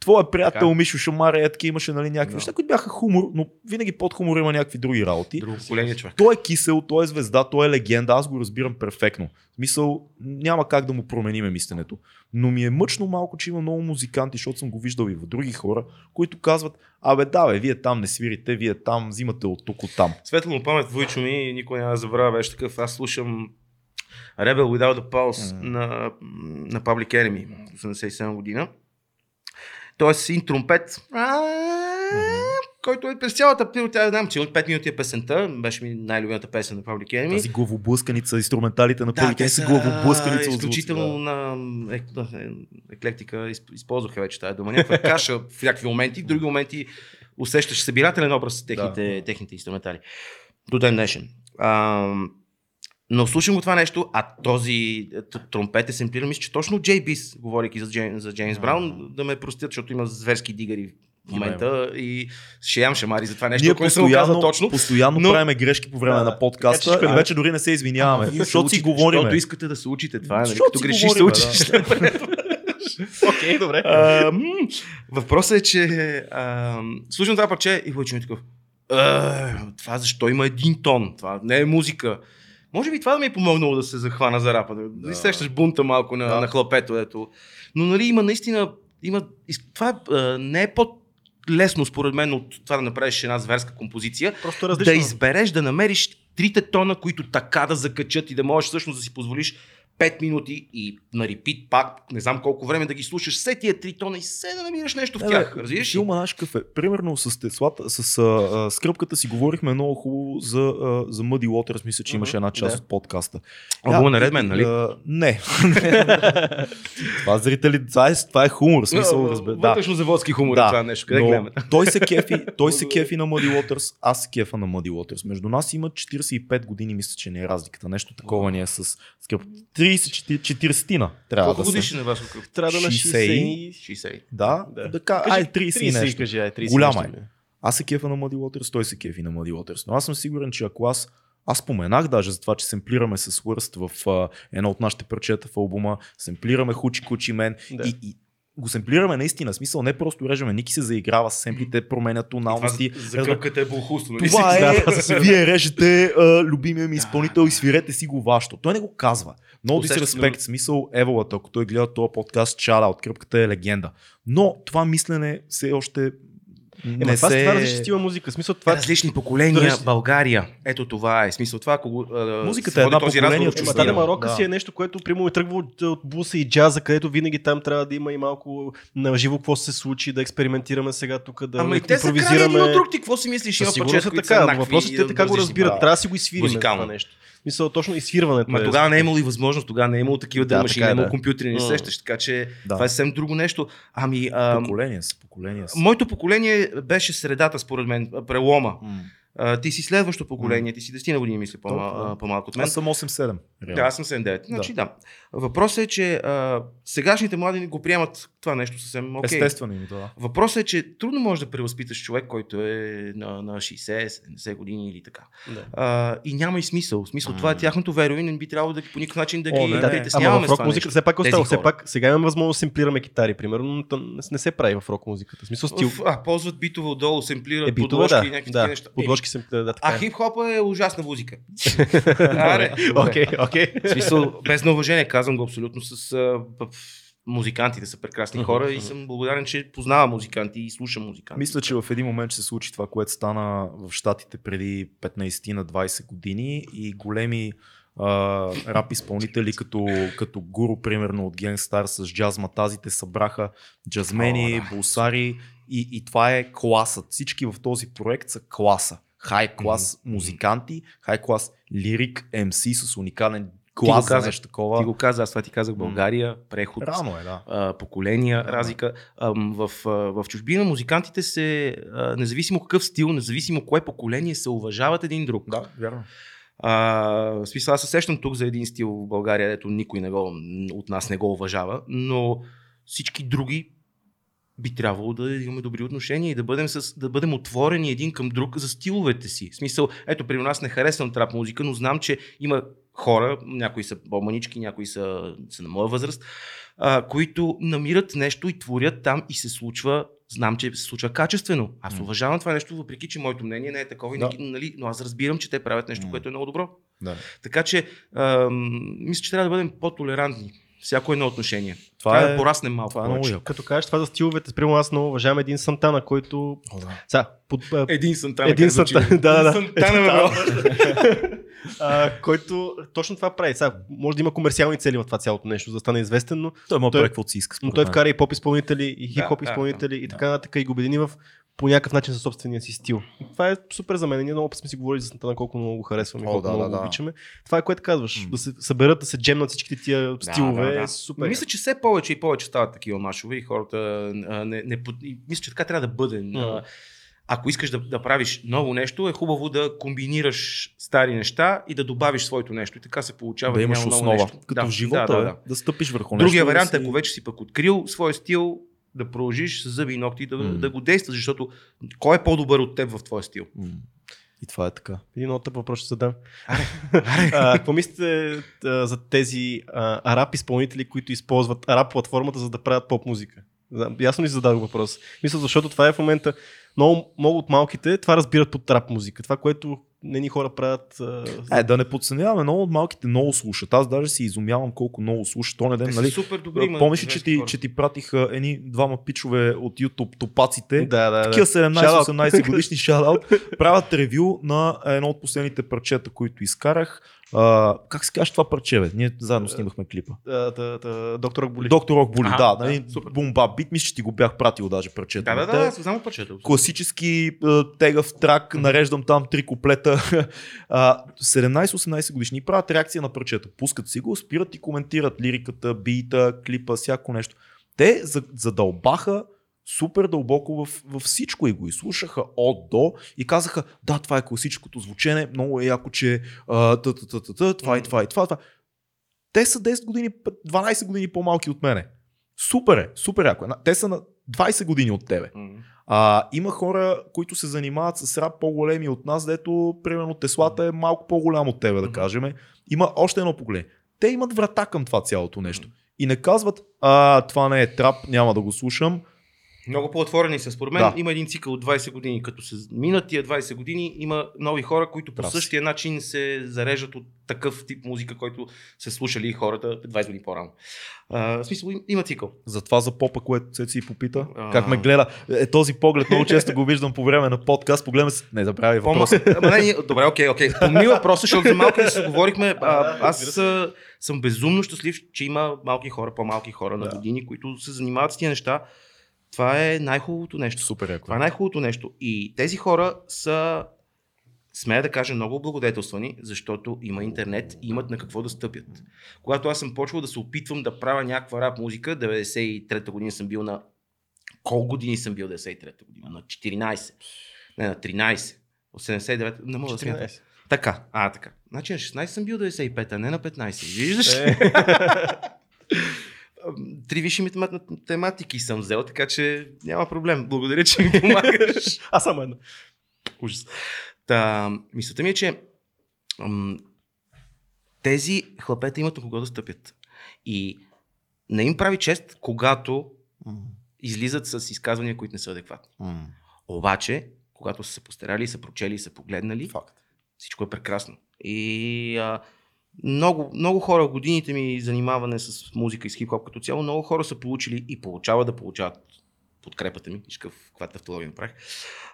[SPEAKER 1] Твоя приятел така. Мишо Шамаре, етки имаше нали, някакви неща, които бяха хумор, но винаги под хумор има някакви други работи.
[SPEAKER 3] Друго поколение човек.
[SPEAKER 1] Той е кисел, той е звезда, той е легенда, аз го разбирам перфектно. В смисъл, няма как да му промениме мисленето. Но ми е мъчно малко, че има много музиканти, защото съм го виждал и в други хора, които казват, абе да, бе, вие там не свирите, вие там взимате от тук, от там.
[SPEAKER 3] Светло му памет, Войчо ми, никой няма да забравя, беше такъв. Аз слушам Rebel Without a Pulse mm. на, на Public Enemy, 87 година. Тоест син тромпет, mm-hmm. който е през цялата тя знам, че от 5 минути е песента, беше ми най-любимата песен на Public Enemy.
[SPEAKER 1] Тази главоблъсканица, инструменталите на Public Enemy са главоблъсканица.
[SPEAKER 3] Изключително на е, еклектика използваха вече тази дума. Някаква каша в някакви моменти, в други моменти усещаш събирателен образ техните, да. техните инструментали. До ден днешен. Но слушам го това нещо, а този тромпет е семплиран, мисля, че точно Джей Бис, говорейки за, Джеймс, за Джеймс Браун, да ме простят, защото има зверски дигари в момента и ще ям шамари за това нещо,
[SPEAKER 1] Ние постоянно, точно. Постоянно но... правиме грешки по време да, на подкаста и вече дори не се извиняваме, а, защото си говорим.
[SPEAKER 3] Защото искате да се учите това, нали? като грешиш се учиш. [LAUGHS]
[SPEAKER 2] Окей, добре.
[SPEAKER 3] Въпросът е, че слушам това парче и получим такъв. Това защо има един тон? Това не е музика. Може би това да ми е помогнало да се захвана за рапа. Да, да. сещаш бунта малко на, да. на хлапето. Ето. Но нали има наистина. Има, това а, не е под лесно според мен от това да направиш една зверска композиция.
[SPEAKER 2] Просто
[SPEAKER 3] да избереш, да намериш трите тона, които така да закачат и да можеш всъщност да си позволиш 5 минути и на репит пак, не знам колко време да ги слушаш, все тия три тона и се да намираш нещо в тях. Да, Разбираш
[SPEAKER 1] ли? наш кафе. Примерно с Теслата, с а, скръпката си говорихме много хубаво за, а, за Muddy Waters, мисля, че имаше една част да. от подкаста.
[SPEAKER 3] А, го наред мен, нали?
[SPEAKER 1] А, не. [LAUGHS] това зрители, това е, това е хумор, смисъл, разбира.
[SPEAKER 3] Вътрешно заводски хумор
[SPEAKER 1] да,
[SPEAKER 3] е това нещо. Къде гледаме?
[SPEAKER 1] той се кефи, той се кефи на Muddy Waters, аз се кефа на Muddy Waters. Между нас има 45 години, мисля, че не е разликата. Нещо такова ни е с скръпката. 30-40 трябва
[SPEAKER 3] Колко
[SPEAKER 1] да
[SPEAKER 3] годишни е
[SPEAKER 2] Трябва да на 60.
[SPEAKER 3] 60.
[SPEAKER 1] Да, да. да кажа, ай, 30, 30 нещо.
[SPEAKER 2] Кажи, ай, 30
[SPEAKER 1] Голяма е. Аз се кефа на Muddy Waters, той се кефи на Muddy Waters. Но аз съм сигурен, че ако аз аз споменах даже за това, че семплираме с Wurst в а, едно от нашите парчета в албума, семплираме Хучи Кучи Мен да. и, и го семплираме наистина. Смисъл, не просто режеме. Ники се заиграва с семплите, променя тоналности.
[SPEAKER 3] За къпката е булхусно.
[SPEAKER 1] Нали това е, [LAUGHS] вие режете а, любимия ми изпълнител и свирете си го вашето. Той не го казва. Много ти респект. Смисъл, Еволата, ако той гледа този подкаст, чара от кръпката е легенда. Но това мислене все още
[SPEAKER 2] не е, това, се... това различни стила музика. Смисъл, това...
[SPEAKER 3] Различни поколения, Различни... България. Ето това е. Смисъл това, ако
[SPEAKER 1] Музиката е една поколение.
[SPEAKER 2] Ема, да, Марока да. си е нещо, което примерно е тръгва от, от буса и джаза, където винаги там трябва да има и малко на живо какво се случи, да експериментираме сега тук, да
[SPEAKER 3] Ама и те са крали друг, ти какво си мислиш? Има
[SPEAKER 2] парчета, така, въпросът е така го разбират. Трябва да си го изфирим това нещо. Мисля, точно изфирването.
[SPEAKER 3] Ма е тогава не е имало и възможност, тогава не е имало такива да, машини, не е имало да. компютри, не сещаш, така че да. това е съвсем друго нещо. Ами,
[SPEAKER 1] а, поколение са, поколение са.
[SPEAKER 3] Моето поколение беше средата, според мен, прелома. А, ти си следващо поколение, ти си 10 на години, мисля, по-
[SPEAKER 1] да.
[SPEAKER 3] по-малко от мен.
[SPEAKER 1] Аз съм 8-7.
[SPEAKER 3] Да, аз съм 79. Значи да. Въпросът е, че а, сегашните млади го приемат това нещо съвсем окей.
[SPEAKER 1] Естествено им това.
[SPEAKER 3] Въпросът е, че трудно можеш да превъзпиташ човек, който е на, на 60-70 години или така.
[SPEAKER 2] Да.
[SPEAKER 3] А, и няма и смисъл. Смисъл, това е тяхното веро и не би трябвало да по никакъв начин да
[SPEAKER 1] О,
[SPEAKER 3] ги
[SPEAKER 1] не,
[SPEAKER 3] да,
[SPEAKER 1] не.
[SPEAKER 3] притесняваме
[SPEAKER 2] Ама в
[SPEAKER 3] с
[SPEAKER 2] рок
[SPEAKER 3] това
[SPEAKER 2] музиката все пак
[SPEAKER 3] Тези
[SPEAKER 2] остава. Все пак сега имаме възможност да семплираме китари, примерно, но не, се прави в рок музиката. В смисъл стил.
[SPEAKER 3] В- А, ползват битове отдолу, семплират
[SPEAKER 2] Е, битове,
[SPEAKER 3] подложки
[SPEAKER 2] да.
[SPEAKER 3] и някакви
[SPEAKER 2] да.
[SPEAKER 3] неща.
[SPEAKER 2] Подложки се. Да, така
[SPEAKER 3] А
[SPEAKER 2] е.
[SPEAKER 3] хип-хопа е ужасна музика. [LAUGHS]
[SPEAKER 2] Окей, окей.
[SPEAKER 3] Смисъл, без на уважение, казвам го абсолютно с музикантите са прекрасни хора и съм благодарен, че познавам музиканти и слушам музиканти.
[SPEAKER 1] Мисля, че в един момент ще се случи това, което стана в Штатите преди 15 на 20 години и големи а, рап изпълнители като, като гуру, примерно от Genstar с джаз матазите събраха джазмени,
[SPEAKER 3] О, да.
[SPEAKER 1] булсари и, и това е класът. Всички в този проект са класа. Хай клас
[SPEAKER 3] Мгм.
[SPEAKER 1] музиканти, хай клас лирик, МС с уникален
[SPEAKER 3] го
[SPEAKER 1] глас за
[SPEAKER 3] каза.
[SPEAKER 1] нещо такова.
[SPEAKER 3] Ти го каза, аз това ти казах. България, преход.
[SPEAKER 1] Рано е, да.
[SPEAKER 3] а, поколения,
[SPEAKER 1] Да.
[SPEAKER 3] разлика. Ам, в, а, в чужбина музикантите се, а, независимо какъв стил, независимо кое поколение, се уважават един друг.
[SPEAKER 1] Да, вярно.
[SPEAKER 3] А, смисъл, аз се сещам тук за един стил в България, дето никой не го, от нас не го уважава, но всички други би трябвало да имаме добри отношения и да бъдем, с, да бъдем отворени един към друг за стиловете си. В смисъл, ето, при нас не харесвам трап музика, но знам, че има хора, някои са по-манички, някои са, са на моя възраст, а, които намират нещо и творят там и се случва, знам, че се случва качествено. Аз уважавам това нещо, въпреки че моето мнение не е такова,
[SPEAKER 1] Да.
[SPEAKER 3] нали, но аз разбирам, че те правят нещо, което е много добро.
[SPEAKER 1] Да.
[SPEAKER 3] Така че, ам, мисля, че трябва да бъдем по-толерантни. Всяко едно отношение.
[SPEAKER 1] Това
[SPEAKER 3] Трябва
[SPEAKER 1] е-
[SPEAKER 3] да пораснем малко
[SPEAKER 1] Това е много яко.
[SPEAKER 2] Като кажеш това за стиловете, спрямо аз много уважавам един Сантана, който...
[SPEAKER 1] О, да.
[SPEAKER 2] Сега, под,
[SPEAKER 3] Един Сантана.
[SPEAKER 2] един Сантана, [LAUGHS] да, да.
[SPEAKER 3] Сантана, бе, бро. [LAUGHS]
[SPEAKER 2] а, който точно това прави. Сега, може да има комерциални цели в това цялото нещо, за да стане известен, но,
[SPEAKER 1] Той
[SPEAKER 2] Той-
[SPEAKER 1] да прави си иска.
[SPEAKER 2] но той вкара и поп изпълнители, и хип-хоп
[SPEAKER 3] Да, да,
[SPEAKER 2] изпълнители, и
[SPEAKER 1] да.
[SPEAKER 2] така нататък, и го обедини в по някакъв начин със собствения си стил. Това е супер за мен. Ние много път сме си говорили за Сантана, колко много го харесваме, колко
[SPEAKER 1] да,
[SPEAKER 2] много
[SPEAKER 1] да,
[SPEAKER 2] го
[SPEAKER 1] да.
[SPEAKER 2] обичаме. Това е което казваш.
[SPEAKER 1] М.
[SPEAKER 2] Да се съберат, да се джемнат всичките тия стилове.
[SPEAKER 3] да, да.
[SPEAKER 2] Е супер.
[SPEAKER 3] Мисля, че все повече и повече стават такива машове и хората а, не, не, и мисля, че така трябва да бъде. А, Ако искаш да, да правиш ново нещо, е хубаво да комбинираш стари неща и да добавиш своето нещо. И така се получава
[SPEAKER 1] да
[SPEAKER 3] и
[SPEAKER 1] имаш основа.
[SPEAKER 3] нещо.
[SPEAKER 1] Като
[SPEAKER 3] да,
[SPEAKER 1] в живота,
[SPEAKER 3] да,
[SPEAKER 1] да,
[SPEAKER 3] да,
[SPEAKER 1] да,
[SPEAKER 3] да.
[SPEAKER 1] да стъпиш върху нещо.
[SPEAKER 3] Другия
[SPEAKER 1] и да
[SPEAKER 3] вариант,
[SPEAKER 1] си-
[SPEAKER 3] ако вече си пък открил своя стил, да продължиш с зъби и ногти да,
[SPEAKER 1] М.
[SPEAKER 3] да го действаш, защото кой е по-добър от теб в твоя стил?
[SPEAKER 1] М. И това е така.
[SPEAKER 2] Един от тъп въпрос ще задам. [LAUGHS]
[SPEAKER 3] Аре,
[SPEAKER 2] А, Какво мислите а, за тези а, араб изпълнители, които използват араб платформата, за да правят поп музика? Ясно ли зададох въпрос? Мисля, защото това е в момента много, много от малките това разбират под рап музика. Това, което нени хора правят. А,
[SPEAKER 1] Е, да не подценяваме, много от малките много слушат. Аз даже си изумявам колко много слушат. То не ден, нали?
[SPEAKER 3] супер добри.
[SPEAKER 1] Помниш че ти, че ти пратиха едни двама пичове от YouTube топаците?
[SPEAKER 2] да, да,
[SPEAKER 1] Такива
[SPEAKER 2] да.
[SPEAKER 1] 17-18 годишни шадаут [LAUGHS] правят ревю на едно от последните парчета, които изкарах. А, как се каже това парче, бе? Ние заедно снимахме клипа.
[SPEAKER 2] Да, да, да, доктор Акболи.
[SPEAKER 1] Доктор Рок Боли,
[SPEAKER 3] Аха,
[SPEAKER 1] да,
[SPEAKER 3] да,
[SPEAKER 1] нали, бумба бит, мисля, че ти го бях пратил даже парчето.
[SPEAKER 3] Да, да, да,
[SPEAKER 1] Те-
[SPEAKER 3] аз знам парчето.
[SPEAKER 1] класически тегав трак, нареждам там три куплета. [LAUGHS] А, 17-18 годишни правят реакция на парчета. Пускат си го, спират и коментират лириката, бита, клипа, всяко нещо. Те за- задълбаха супер дълбоко в, във всичко и го изслушаха от до и казаха, да, това е класическото звучене, много е яко, че а, та, та, та, та, та, това и това и това. това. Те са 10 години, 12 години по-малки от мене. Супер е, супер яко. Те са на 20 години от тебе. А, има хора, които се занимават с рап по-големи от нас, дето примерно Теслата е малко по-голям от тебе, да кажем. Има още едно поколение. Те имат врата към това цялото нещо. И не казват, а, това не е трап, няма да го слушам.
[SPEAKER 3] Много по-отворени са. Според мен
[SPEAKER 1] Да.
[SPEAKER 3] има един цикъл от 20 години. Като се минат тия 20 години, има нови хора, които по
[SPEAKER 1] си.
[SPEAKER 3] същия начин се зареждат от такъв тип музика, който са слушали хората 20 години по-рано. А, в смисъл, им- има цикъл.
[SPEAKER 1] Затова за попа, което се си попита,
[SPEAKER 3] А.
[SPEAKER 1] как ме гледа. Е, този поглед много често го виждам по време на подкаст. Погледаме се. Не забравяй въпроса. [LAUGHS]
[SPEAKER 3] Ама не, добре, окей, окей. [LAUGHS] Помни въпроса, защото за малко се говорихме. А, аз а, съм безумно щастлив, че има малки хора, по-малки хора на
[SPEAKER 1] Да.
[SPEAKER 3] години, които се занимават с тия неща. Това е най-хубавото нещо.
[SPEAKER 1] Супер яко.
[SPEAKER 3] Това е най-хубавото нещо. И тези хора са, смея да кажа, много благодетелствани, защото има интернет и имат на какво да стъпят. Когато аз съм почвал да се опитвам да правя някаква рап музика, 93-та година съм бил на... Колко години съм бил 93-та година? На 14. Не, на 13. От 79, не мога да смятам.
[SPEAKER 2] 14.
[SPEAKER 3] Така, а, така. Значи на 16 съм бил 95, а не на 15. Виждаш?
[SPEAKER 2] Е. [LAUGHS]
[SPEAKER 3] Три висши математ- математики съм взел, така че няма проблем. Благодаря, че ми помагаш. [LAUGHS]
[SPEAKER 2] Аз само едно.
[SPEAKER 3] Ужас. Та, мисълта ми е, че м- тези хлапета имат на кого да стъпят. И не им прави чест, когато излизат с изказвания, които не са адекватни. Обаче, когато са се постарали, са прочели и са погледнали,
[SPEAKER 1] Факт.
[SPEAKER 3] всичко е прекрасно. И а, много, много хора, в годините ми занимаване с музика и с хип-хоп като цяло, много хора са получили и получават да получават подкрепата ми, виж каква тавтология направих,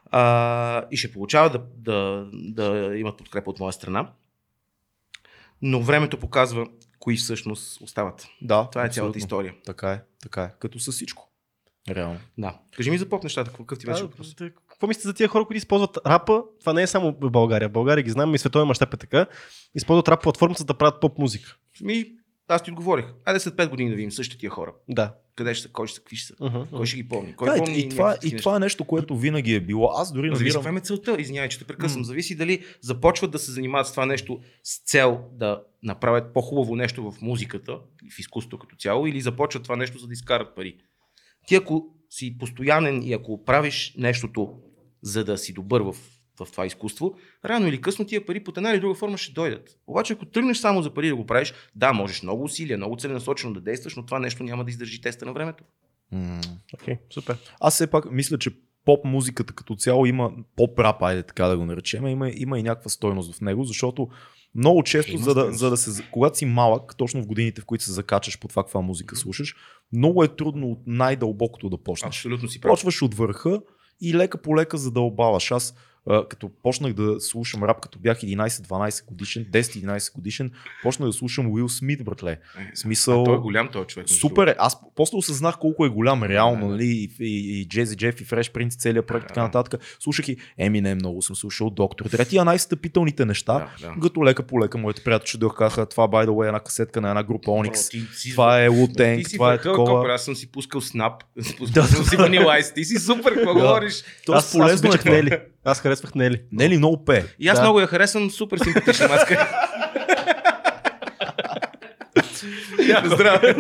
[SPEAKER 3] а, и ще получават да, да, да имат подкрепа от моя страна. Но времето показва кои всъщност остават.
[SPEAKER 1] Да,
[SPEAKER 3] Това е цялата
[SPEAKER 1] абсолютно.
[SPEAKER 3] история.
[SPEAKER 1] Така е, така е. Като с всичко. Реално.
[SPEAKER 3] Да. Кажи ми за поп нещата, какъв ти беше въпрос?
[SPEAKER 2] Какво мислите за тия хора, които използват рапа? Това не е само в България. В България ги знам и световен мащаб е така. Използват рап платформата за да правят поп музика.
[SPEAKER 3] Ми, аз ти отговорих. Айде след 5 години да видим същите тия хора.
[SPEAKER 2] Да.
[SPEAKER 3] Къде ще са, кой ще са, какви ще са.
[SPEAKER 2] Uh-huh.
[SPEAKER 3] Кой ще ги помни? Кой
[SPEAKER 1] Да,
[SPEAKER 3] помни
[SPEAKER 1] и, това, и това е нещо, което винаги е било. Аз дори
[SPEAKER 3] Но зависи каква е целта. Извинявай, че те прекъсвам.
[SPEAKER 1] М.
[SPEAKER 3] Зависи дали започват да се занимават с това нещо с цел да направят по-хубаво нещо в музиката и в изкуството като цяло, или започват това нещо за да изкарат пари. Ти ако си постоянен и ако правиш нещото за да си добър в, в това изкуство, рано или късно тия пари под една или друга форма ще дойдат. Обаче ако тръгнеш само за пари да го правиш, да, можеш много усилия, много целенасочено да действаш, но това нещо няма да издържи теста на времето.
[SPEAKER 2] Окей, супер.
[SPEAKER 1] Аз все пак мисля, че поп музиката като цяло има поп рап, айде така да го наречем, има, има и някаква стойност в него, защото много често,
[SPEAKER 3] Има
[SPEAKER 1] за да, за да се, когато си малък, точно в годините, в които се закачаш по това каква музика слушаш, много е трудно от най-дълбокото да почнеш.
[SPEAKER 3] Абсолютно си прав.
[SPEAKER 1] Почваш от върха и лека по лека задълбаваш. Аз като почнах да слушам рап, като бях 11-12 годишен, 10-11 годишен, почнах да слушам Уил Смит, братле. Смисъл...
[SPEAKER 3] А той е голям този човек.
[SPEAKER 1] Супер е. Аз после осъзнах колко е голям реално, нали? И, и, и Джези Джеф, и Фреш Принц, целият проект, така нататък. Слушах и Еминем много съм слушал, Доктор. Дре, тия най-стъпителните неща, като лека по лека моите приятели дойдоха, казаха, това by the way е една касетка на една група Onyx.
[SPEAKER 3] Ти си-
[SPEAKER 1] Това е
[SPEAKER 3] си
[SPEAKER 1] това е такова.
[SPEAKER 3] Аз съм си пускал снап, [LAUGHS] пускал съм си Vanilla Ice, ти си супер, какво говориш?
[SPEAKER 2] Аз,
[SPEAKER 1] полезно е.
[SPEAKER 2] Аз харесвах Нели.
[SPEAKER 1] Нели много пее.
[SPEAKER 3] И аз
[SPEAKER 2] Да.
[SPEAKER 3] много я харесвам, супер симпатична маска. [LAUGHS] Здраве!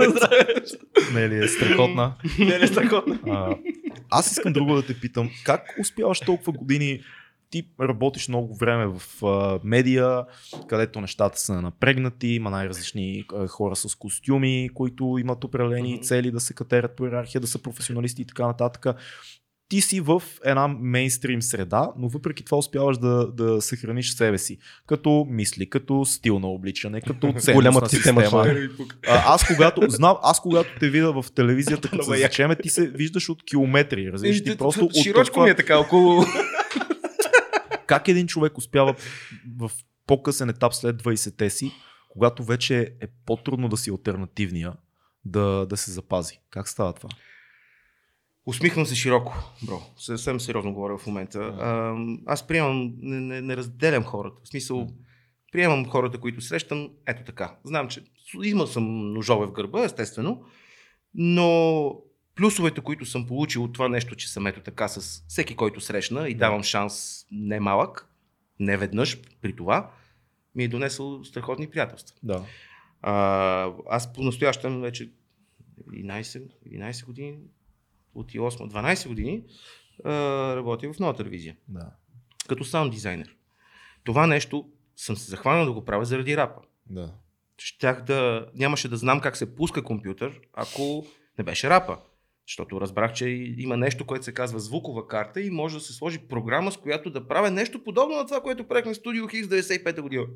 [SPEAKER 1] Нели е страхотна.
[SPEAKER 2] Нели е страхотна.
[SPEAKER 1] А, аз искам друго да те питам. Как успяваш толкова години ти работиш много време в а, медия, където нещата са напрегнати, има най-различни а, хора с костюми, които имат определени
[SPEAKER 3] Мгм.
[SPEAKER 1] цели да се катерят по иерархия, да са професионалисти и така нататък. Ти си в една мейнстрим среда, но въпреки това успяваш да, да съхраниш себе си. Като мисли, като стил на обличане, като [LAUGHS] ценностна
[SPEAKER 2] Голямата система,
[SPEAKER 1] система.
[SPEAKER 2] това е.
[SPEAKER 1] А, аз когато, знам, аз когато те видя в телевизията, като се зачеме, ти се виждаш от километри. Разбираш, ти просто от толкова-
[SPEAKER 3] ми е така, около...
[SPEAKER 1] Как един човек успява в по-късен етап след 20-те си, когато вече е по-трудно да си альтернативния, да, да се запази? Как става това?
[SPEAKER 3] Усмихвам се широко, бро. Съвсем сериозно говоря в момента. А, аз приемам, не, не, не разделям хората. В смисъл, приемам хората, които срещам, ето така. Знам, че имал съм ножове в гърба, естествено, но плюсовете, които съм получил от това нещо, че съм ето така с всеки, който срещна и давам шанс не малък, не веднъж при това, ми е донесъл страхотни приятелства.
[SPEAKER 1] Да.
[SPEAKER 3] А, аз по-настоящем вече 11, 11 години, от 8-12 години, а, работя в нова телевизия,
[SPEAKER 1] да.
[SPEAKER 3] като саунд дизайнер. Това нещо съм се захванал да го правя заради рапа.
[SPEAKER 1] да.
[SPEAKER 3] Щях да, нямаше да знам как се пуска компютър, ако не беше рапа. Защото разбрах, че има нещо, което се казва звукова карта и може да се сложи програма, с която да правя нещо подобно на това, което правихме в студио Хикс 95-та година.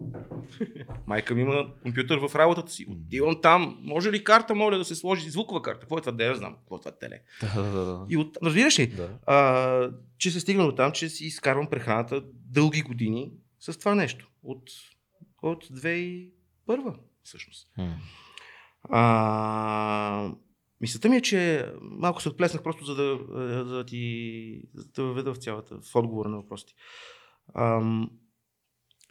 [SPEAKER 3] [LAUGHS] Майка ми има компютър в работата си. Отивам там. Може ли карта, моля да се сложи звукова карта? Какво е това? Да, я знам. Какво е това теле?
[SPEAKER 1] Да, да, да.
[SPEAKER 3] И от... Разбираш ли?
[SPEAKER 1] да.
[SPEAKER 3] А, че се стигна до там, че си изкарвам прехраната дълги години с това нещо. От, от 2001 всъщност.
[SPEAKER 1] М.
[SPEAKER 3] А, мисълта ми е, че малко се отплеснах просто за да, за да ти за да въведа в цялата, в отговора на въпросите. Ам,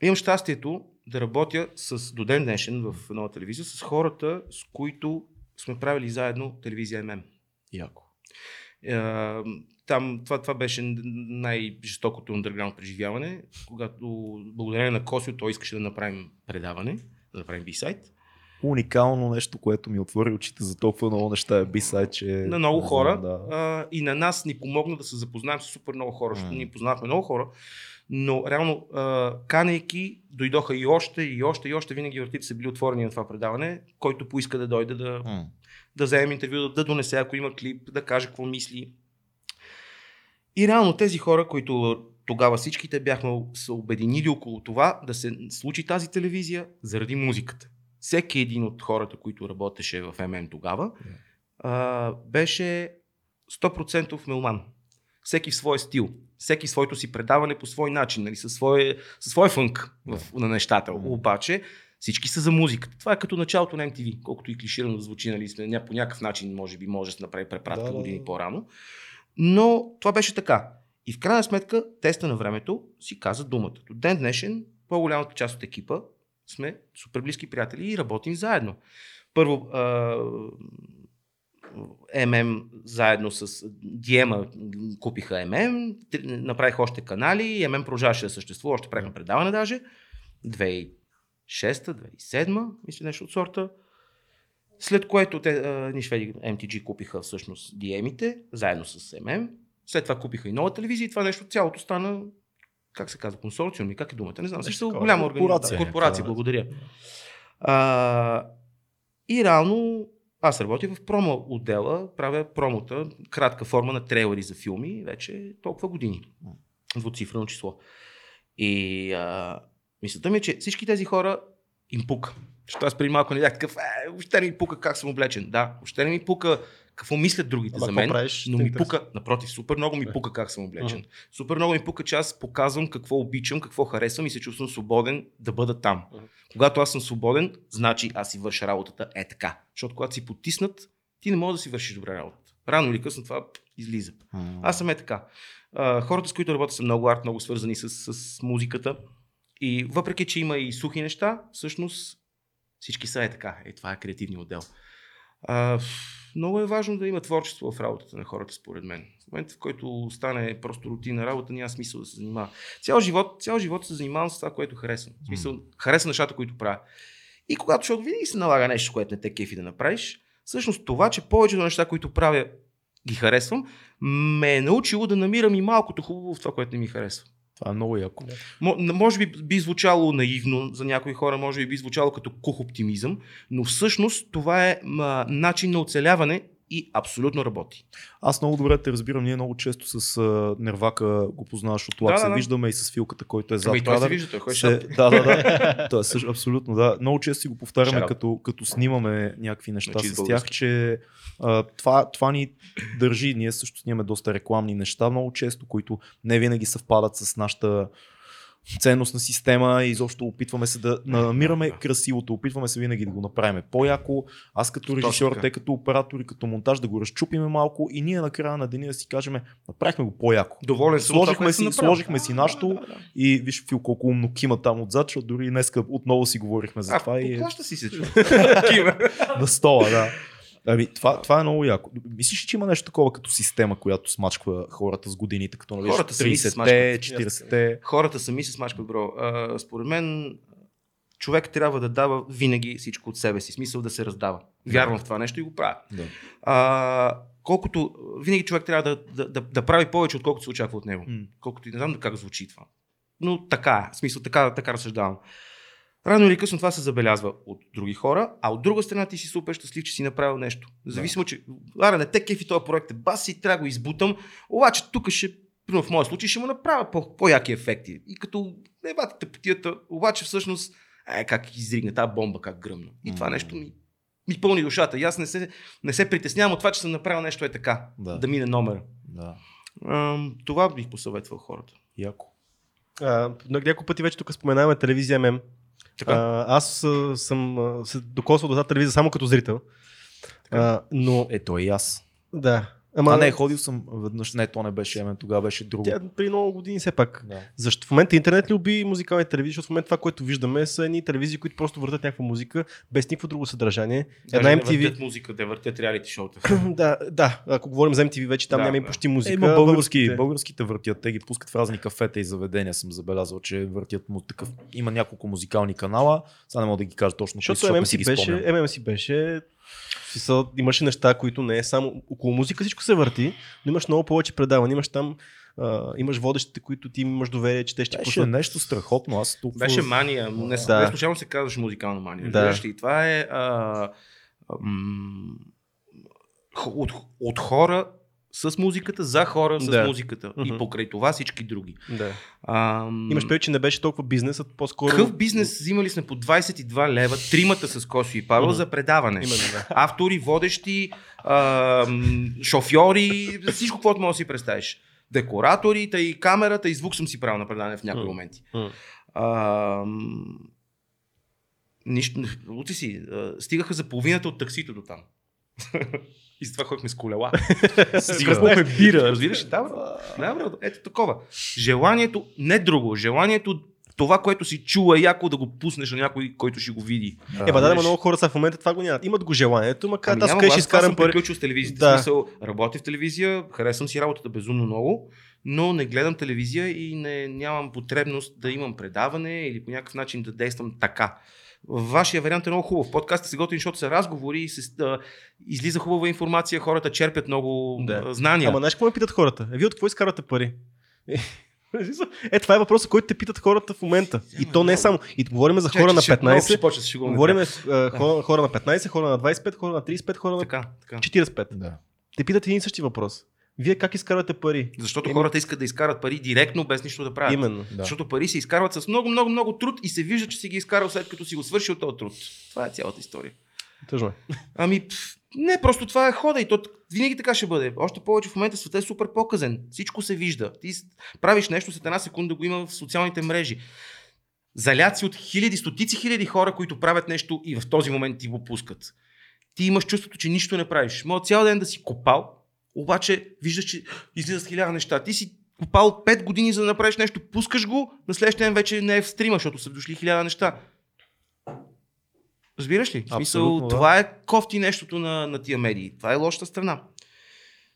[SPEAKER 3] имам щастието да работя с, до ден днешен в нова телевизия с хората, с които сме правили заедно телевизия ММ.
[SPEAKER 1] Яко.
[SPEAKER 3] Е, там това, това беше най-жестокото underground преживяване, когато благодарение на Косио той искаше да направим предаване, да направим бисайт.
[SPEAKER 1] Уникално нещо, което ми отвори очите за толкова много неща е бисайт, че...
[SPEAKER 3] На много хора
[SPEAKER 1] да.
[SPEAKER 3] а, и на нас ни помогна да се запознаем с супер много хора, защото ние познахме много хора, но реално а, канейки дойдоха и още, и още, и още, винаги вратите са били отворени на това предаване, който поиска да дойде да,
[SPEAKER 1] М.
[SPEAKER 3] да вземем интервю, да, да донесе, ако има клип, да каже какво мисли. И реално тези хора, които тогава всичките бяхме се обединили около това да се случи тази телевизия заради музиката. Всеки един от хората, които работеше в ММ тогава, а, беше 100% мелман. Всеки в своя стил. Всеки своето си предаване по свой начин, нали, със, своя, със своя фънк в, на нещата. Обаче всички са за музиката. Това е като началото на MTV, колкото и клиширано да звучи, нали, сме, по някакъв начин може би може да се направи препратка
[SPEAKER 1] Да, да,
[SPEAKER 3] години
[SPEAKER 1] да.
[SPEAKER 3] по-рано. Но това беше така. И в крайна сметка, теста на времето си каза думата. До ден днешен, по-голямата част от екипа сме супер близки приятели и работим заедно. Първо, а, ММ заедно с Диема купиха ММ, направиха още канали, ММ продължаваше да съществува, още правихме предаване даже. 2006-2007, мисля нещо от сорта. След което те, а, ни шведи MTG купиха всъщност DM-ите, заедно с ММ. След това купиха и нова телевизия и това нещо цялото стана, как се казва, консорциум и как е думата, не знам. Също голяма
[SPEAKER 1] Корпорация.
[SPEAKER 3] организация. Корпорация,
[SPEAKER 1] Да.
[SPEAKER 3] благодаря. А, и реално аз работя в промо отдела, правя промота, кратка форма на трейлери за филми, вече толкова години. Двуцифрено число. И а, мисълта ми е, че всички тези хора им пука. Защото аз преди малко не бях такъв, е, въобще не ми пука как съм облечен. Да, въобще не ми пука какво мислят другите
[SPEAKER 2] Ама
[SPEAKER 3] за мен,
[SPEAKER 2] правиш,
[SPEAKER 3] но ми
[SPEAKER 2] интересува.
[SPEAKER 3] пука, напротив, супер много ми
[SPEAKER 2] Да.
[SPEAKER 3] пука как съм облечен.
[SPEAKER 2] Мгм.
[SPEAKER 3] Супер много ми пука, че аз показвам какво обичам, какво харесвам и се чувствам свободен да бъда там.
[SPEAKER 2] Мгм.
[SPEAKER 3] Когато аз съм свободен, значи аз си върша работата е така. Защото когато си потиснат, ти не можеш да си вършиш добре работата. Рано или късно това излиза.
[SPEAKER 1] М.
[SPEAKER 3] Аз съм е така. А, хората, с които работя, са много арт, много свързани с, с музиката. И въпреки, че има и сухи неща, всъщност всички са е така. Е, това е креативният отдел. А, много е важно да има творчество в работата на хората, според мен. В момента, в който стане просто рутина работа, няма смисъл да се занимава. Цял живот, цял живот се занимавам с това, което харесвам. В смисъл, харесвам нещата, които правя. И когато, защото винаги се налага нещо, което не те кефи да направиш, всъщност това, че повечето неща, които правя, ги харесвам, ме е научило да намирам и малкото хубаво в това, което не ми харесва.
[SPEAKER 1] Това е много яко.
[SPEAKER 3] Мо- Може би би звучало наивно за някои хора, може би би звучало като кух оптимизъм, но всъщност това е начин на оцеляване и абсолютно работи.
[SPEAKER 1] Аз много добре те разбирам. Ние много често с а, Нервака го познаваш от лак.
[SPEAKER 3] Да,
[SPEAKER 1] се
[SPEAKER 3] да, да.
[SPEAKER 1] виждаме и с филката, който е зад
[SPEAKER 3] Ами, той се вижда, той ходи
[SPEAKER 1] се, да, да, да. [LAUGHS] Той е също, абсолютно, да. Много често си го повтаряме, като, като снимаме някакви неща
[SPEAKER 3] На чист
[SPEAKER 1] с тях, че а, това, това ни държи. Ние също снимаме доста рекламни неща, много често, които не винаги съвпадат с нашата ценностна система и изобщо опитваме се да намираме красивото, опитваме се винаги да го направим по-яко. Аз като режисьор, те като оператори, като монтаж да го разчупиме малко и ние накрая на деня да си кажем, направихме го по-яко.
[SPEAKER 3] Доволен съм
[SPEAKER 1] Сложихме си, сложихме си нашото
[SPEAKER 3] Да, да, да.
[SPEAKER 1] и виж Фил колко умно кима там отзад, защото дори днес отново си говорихме за
[SPEAKER 3] А,
[SPEAKER 1] това и е
[SPEAKER 3] поплаща си се, [LAUGHS]
[SPEAKER 1] на стола, да. Ами, това, това е много яко. Мислиш, ли, че има нещо такова като система, която смачква хората с годините, като навиш
[SPEAKER 3] Хората сами се
[SPEAKER 1] 30-те,
[SPEAKER 3] смачкват.
[SPEAKER 1] 40-те?
[SPEAKER 3] Хората сами се смачкват, бро. А, според мен човек трябва да дава винаги всичко от себе си. Смисъл да се раздава. Вярвам в това нещо и го правя.
[SPEAKER 1] Да.
[SPEAKER 3] А, колкото винаги човек трябва да, да, да, да прави повече, отколкото се очаква от него.
[SPEAKER 1] М.
[SPEAKER 3] Колкото и не знам как звучи това. Но така е. Смисъл, така, така разсъждавам. Рано или късно това се забелязва от други хора, а от друга страна ти си супер щастлив, че си направил нещо. Независимо, че аре, не те кефи този проект, е бас си, трябва да го избутам, обаче тук ще, примерно в моя случай, ще му направя по- по-яки ефекти. И като не батите потията, обаче всъщност, е, как изригна тази бомба, как гръмна. И това нещо ми, ми пълни душата. И аз не се, не се притеснявам от това, че съм направил нещо е така,
[SPEAKER 1] Да.
[SPEAKER 3] да мине номера.
[SPEAKER 1] Да.
[SPEAKER 3] Ам, това бих посъветвал хората.
[SPEAKER 1] Яко.
[SPEAKER 2] А, на няколко пъти вече тук споменаваме телевизия ММ.
[SPEAKER 3] Така.
[SPEAKER 2] А, аз а, съм а, се докосвал до тази телевизия само като зрител. А, но
[SPEAKER 1] Ето и аз.
[SPEAKER 2] Да.
[SPEAKER 1] Ама... А не, ходил съм веднъж, не, то не беше Емен, тогава беше друго.
[SPEAKER 2] Тя при много години все пак.
[SPEAKER 1] Да.
[SPEAKER 2] Защо в момента интернет ли уби музикални телевизии, защото в момента това, което виждаме са едни телевизии, които просто въртат някаква музика, без никакво друго съдържание.
[SPEAKER 3] Една MTV... не въртят музика, те въртят реалити шоута. [CLEARS THROAT]
[SPEAKER 2] да, да, ако говорим за MTV, вече там да, няма и почти музика. Е,
[SPEAKER 1] има български, българските... българските въртят, те ги пускат в разни кафета и заведения, съм забелязал, че въртят му такъв. Има няколко музикални канала, сега не мога да ги кажа точно.
[SPEAKER 2] Защото MMC беше, MMC беше Смисъл, имаше неща, които не е само около музика, всичко се върти, но имаш много повече предавания. Имаш там Uh, имаш водещите, които ти имаш доверие, че те ще
[SPEAKER 1] Беше пуснат. нещо страхотно. Аз тук...
[SPEAKER 3] Беше мания. Не, да. не случайно се казваш музикална мания. Да. И това е а, м- от, от хора с музиката, за хора с да. музиката. Uh-huh. И покрай това всички други.
[SPEAKER 2] Да. А, Имаш предвид, че не беше толкова бизнес, а по-скоро...
[SPEAKER 3] Какъв бизнес взимали сме по 22 лева, тримата с Косо и Павел uh-huh. за предаване.
[SPEAKER 2] Именно, да.
[SPEAKER 3] Автори, водещи, а, шофьори, всичко, което можеш да си представиш. Декораторите и камерата и звук съм си правил на предаване в някои uh-huh. моменти. А, нищо, лути си, стигаха за половината от таксито до там. [LAUGHS] И затова ходихме с колела. [LAUGHS] Кръснахме бира, разбираш? Да, бро. Да, бро. Ето такова. Желанието, не друго, желанието това, което си чува, е яко да го пуснеш на някой, който ще го види.
[SPEAKER 2] Е, ба да, но много хора са в момента това го нямат. Имат го желанието, ма
[SPEAKER 3] ами, аз
[SPEAKER 2] къде ще
[SPEAKER 3] изкарам пари. приключил с телевизията. Да. Смисъл, работя в телевизия, харесвам си работата безумно много, но не гледам телевизия и не, нямам потребност да имам предаване или по някакъв начин да действам така. Вашия вариант е много хубав. Подкастът се готвим, защото са разговори и се, да, излиза хубава информация, хората черпят много да. знания.
[SPEAKER 2] Ама знаеш какво ме питат хората? Е, вие от какво изкарвате пари? Е, [LAUGHS] това е въпросът, който те питат хората в момента. И то не е само. И говорим за хора на 15. Говорим хора, хора на 15, хора на 25, хора на 35, хора на така, така. 45. Да. Те питат един и същи въпрос. Вие как изкарвате пари?
[SPEAKER 3] Защото Еми... хората искат да изкарат пари директно, без нищо да правят.
[SPEAKER 2] Именно.
[SPEAKER 3] Да. Защото пари се изкарват с много, много, много труд и се вижда, че си ги изкарал след като си го свършил този труд. Това е цялата история.
[SPEAKER 2] Тъжно е.
[SPEAKER 3] Ами, не, просто това е хода и то винаги така ще бъде. Още повече в момента света е супер показен. Всичко се вижда. Ти правиш нещо след една секунда го има в социалните мрежи. Заляци от хиляди, стотици хиляди хора, които правят нещо и в този момент ти го пускат. Ти имаш чувството, че нищо не правиш. Мога цял ден да си копал, обаче виждаш, че излизат хиляда неща. Ти си копал 5 години за да направиш нещо, пускаш го, на следващия ден вече не е в стрима, защото са дошли хиляда неща. Разбираш ли? В смисъл, да. това е кофти нещото на, на тия медии. Това е лошата страна.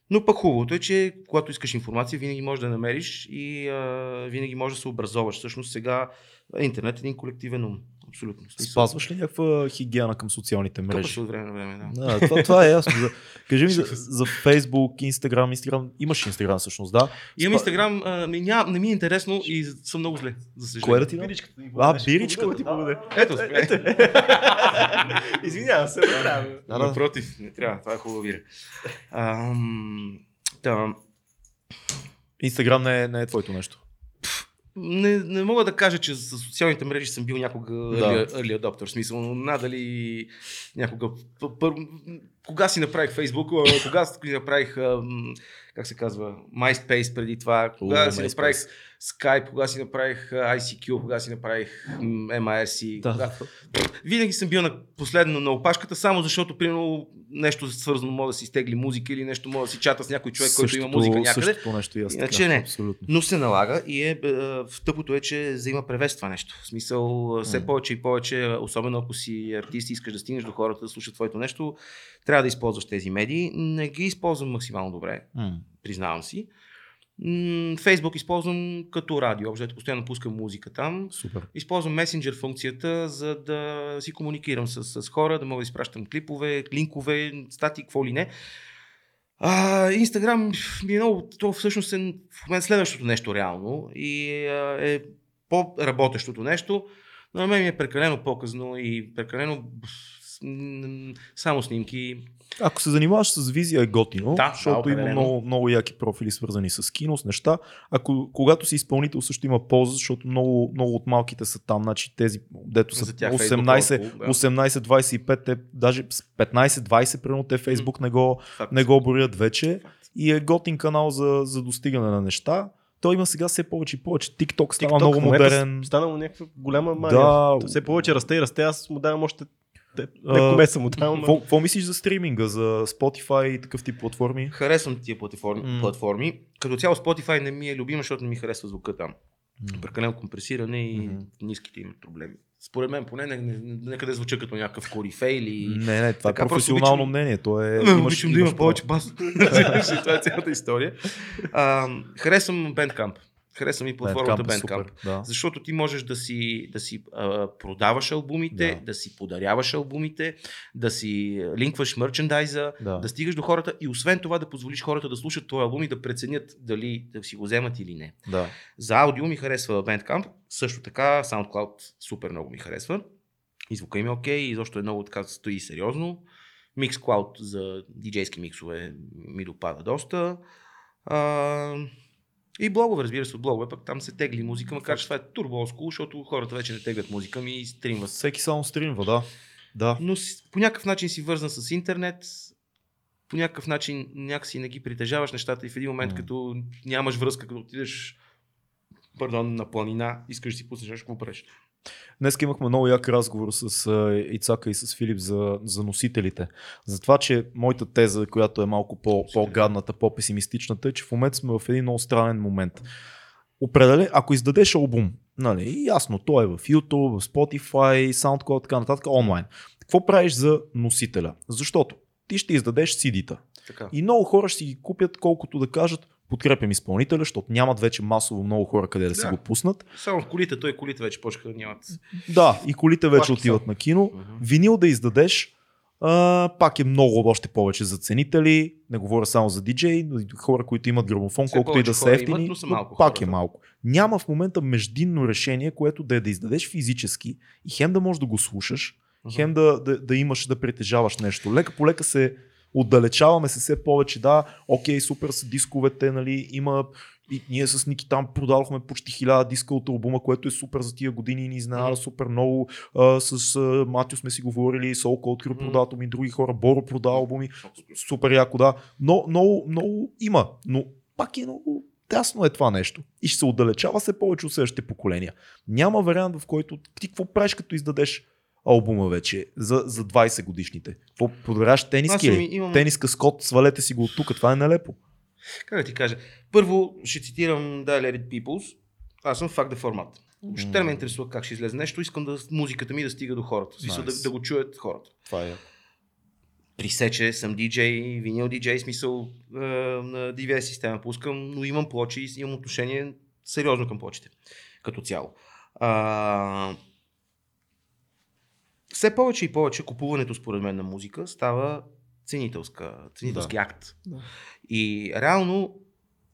[SPEAKER 3] Но пък хубавото е, че когато искаш информация, винаги можеш да намериш и а, винаги можеш да се образоваш. Всъщност сега интернет е един колективен ум. Абсолютно.
[SPEAKER 1] Спазваш ли някаква хигиена към социалните мрежи?
[SPEAKER 3] от време на време, да.
[SPEAKER 1] да това, това е ясно. Кажи ми за, за Facebook, Instagram, Instagram. Имаш Instagram всъщност, да?
[SPEAKER 3] Имам Instagram, а, ми, ня, не ми е интересно и съм много зле, за съжаление.
[SPEAKER 1] Кое да ти
[SPEAKER 2] Биричката.
[SPEAKER 1] А, биричката
[SPEAKER 2] ти благодаря.
[SPEAKER 3] Ето, ето. [LAUGHS]
[SPEAKER 2] Извинявам се, не трябва.
[SPEAKER 3] Да, да. Напротив, не трябва, това е хубаво вира. да.
[SPEAKER 1] Инстаграм не е, не е твоето нещо
[SPEAKER 3] не, не мога да кажа, че за социалните мрежи съм бил някога да. early, early adopter. В смисъл, надали някога. Пър, кога си направих Facebook, кога си направих, как се казва, MySpace преди това, кога О, си MySpace. направих Skype, кога си направих ICQ, кога си направих MIRC. Да. Кога... Винаги съм бил на последно на опашката, само защото, примерно, нещо свързано може да си изтегли музика или нещо може да си чата с някой човек, който има музика някъде.
[SPEAKER 1] Същото нещо и аз
[SPEAKER 3] Иначе не. Абсолютно. Но се налага и е, в тъпото е, че взима превес това нещо. В смисъл, все повече и повече, особено ако си артист и искаш да стигнеш до хората да слушат твоето нещо, трябва да използваш тези медии. Не ги използвам максимално добре, mm. признавам си. Фейсбук използвам като радио, общо постоянно пускам музика там.
[SPEAKER 1] Супер.
[SPEAKER 3] Използвам месенджер функцията, за да си комуникирам с, с хора, да мога да изпращам клипове, линкове, статии, какво ли не. А, Инстаграм ми е много, то всъщност е в момент следващото нещо реално и а, е по-работещото нещо. Но на мен ми е прекалено показно и прекалено само снимки.
[SPEAKER 1] Ако се занимаваш с визия е готино, да, защото да, има много, много яки профили свързани с кино, с неща. Ако, когато си изпълнител също има полза, защото много, много от малките са там, значи тези, дето са 18, 18-25, те, даже 15-20, примерно те Фейсбук не го, не го борят вече. Факт. И е готин канал за, за достигане на неща той има сега все повече и повече. TikTok става TikTok, много модерен.
[SPEAKER 2] Стана някаква голяма мания. Да. Все повече расте и расте. Аз му давам още Леко му там.
[SPEAKER 1] Какво какво мислиш за стриминга, за Spotify и такъв тип платформи?
[SPEAKER 3] Харесвам тия платформи,
[SPEAKER 1] М.
[SPEAKER 3] платформи. Като цяло Spotify не ми е любим, защото не ми харесва звука там.
[SPEAKER 1] М.
[SPEAKER 3] Прекалено компресиране и
[SPEAKER 1] Мгм.
[SPEAKER 3] ниските имат проблеми. Според мен поне не, не, не, нека да звуча като някакъв корифей или...
[SPEAKER 1] Не, не, това е
[SPEAKER 3] Така, просто
[SPEAKER 1] професионално
[SPEAKER 3] обичам-
[SPEAKER 1] мнение. То е,
[SPEAKER 3] Не,
[SPEAKER 1] имаш,
[SPEAKER 3] обичам да има повече бас. [LAUGHS] Това е цялата история. А, харесвам Bandcamp. Харесвам и платформата
[SPEAKER 1] Bandcamp е
[SPEAKER 3] Bandcamp.
[SPEAKER 1] супер, да.
[SPEAKER 3] Защото ти можеш да си, да си а, продаваш албумите, да.
[SPEAKER 1] Да.
[SPEAKER 3] си подаряваш албумите, да си линкваш мерчендайза,
[SPEAKER 1] Да.
[SPEAKER 3] да стигаш до хората и освен това да позволиш хората да слушат твоя албум и да преценят дали да си го вземат или не.
[SPEAKER 1] да.
[SPEAKER 3] За аудио ми харесва Bandcamp, също така SoundCloud супер много ми харесва. И звука им е окей, и защо е много така стои сериозно. Mixcloud за диджейски миксове ми допада доста. А, и блогове, разбира се, от блогове, пък там се тегли музика, макар че това е турбо защото хората вече не теглят музика ми и стримват.
[SPEAKER 1] Всеки само стримва, да. Да.
[SPEAKER 3] Но по някакъв начин си вързан с интернет, по някакъв начин някакси не ги притежаваш нещата и в един момент,
[SPEAKER 1] М.
[SPEAKER 3] като нямаш връзка, като отидеш пардон, на планина, искаш да си пуснеш нещо, какво правиш?
[SPEAKER 1] Днес имахме много як разговор с Ицака и с Филип за, за носителите. За това, че моята теза, която е малко по, по-гадната, по-песимистичната, е, че в момента сме в един много странен момент. Определен, ако издадеш албум, нали, ясно, той е в YouTube, в Spotify, SoundCloud, така нататък, онлайн. Какво правиш за носителя? Защото ти ще издадеш CD-та.
[SPEAKER 3] Така.
[SPEAKER 1] И много хора ще си ги купят, колкото да кажат, подкрепям изпълнителя, защото нямат вече масово много хора къде да, си
[SPEAKER 3] Да.
[SPEAKER 1] го пуснат.
[SPEAKER 3] Само колите, той колите вече почнаха да нямат.
[SPEAKER 1] Да, и колите вече
[SPEAKER 3] Плашки
[SPEAKER 1] отиват
[SPEAKER 3] са.
[SPEAKER 1] на кино.
[SPEAKER 3] Мгм.
[SPEAKER 1] Винил да издадеш, а, пак е много още повече за ценители. Не говоря само за диджей, но и хора, които имат грамофон,
[SPEAKER 3] Все
[SPEAKER 1] колкото и да са ефтини,
[SPEAKER 3] имат, са малко
[SPEAKER 1] пак
[SPEAKER 3] хора,
[SPEAKER 1] е малко. Няма в момента междинно решение, което да е да издадеш физически и хем да можеш да го слушаш,
[SPEAKER 3] Мгм.
[SPEAKER 1] хем да, да, да имаш да притежаваш нещо. Лека по лека се отдалечаваме се все повече, да, окей, супер са дисковете, нали, има и ние с Ники там продадохме почти хиляда диска от албума, което е супер за тия години и ни изненада
[SPEAKER 3] Мгм.
[SPEAKER 1] супер много. А, с а, Матио сме си говорили, Soul Cold Crew
[SPEAKER 3] Мгм.
[SPEAKER 1] продават ми други хора, Боро продава албуми, супер яко, да. Но много, много има, но пак е много тясно е това нещо. И ще се отдалечава се повече от следващите поколения. Няма вариант, в който ти какво правиш, като издадеш албума вече за, за 20 годишните. Какво подаряваш тениски ли?
[SPEAKER 3] имам-
[SPEAKER 1] Тениска Скот, свалете си го от тук, това е нелепо.
[SPEAKER 3] Как да ти кажа? Първо ще цитирам Да, Let Peoples. Аз съм факт да формат. Въобще не ме интересува как ще излезе нещо, искам да музиката ми да стига до хората.
[SPEAKER 1] Nice.
[SPEAKER 3] да, да го чуят хората.
[SPEAKER 1] Това е.
[SPEAKER 3] Присече съм диджей, винил диджей, смисъл е, на DVS система пускам, но имам плочи и имам отношение сериозно към плочите, като цяло. А, все повече и повече купуването според мен на музика става ценителска, ценителски
[SPEAKER 1] Да.
[SPEAKER 3] акт.
[SPEAKER 1] Да.
[SPEAKER 3] И реално,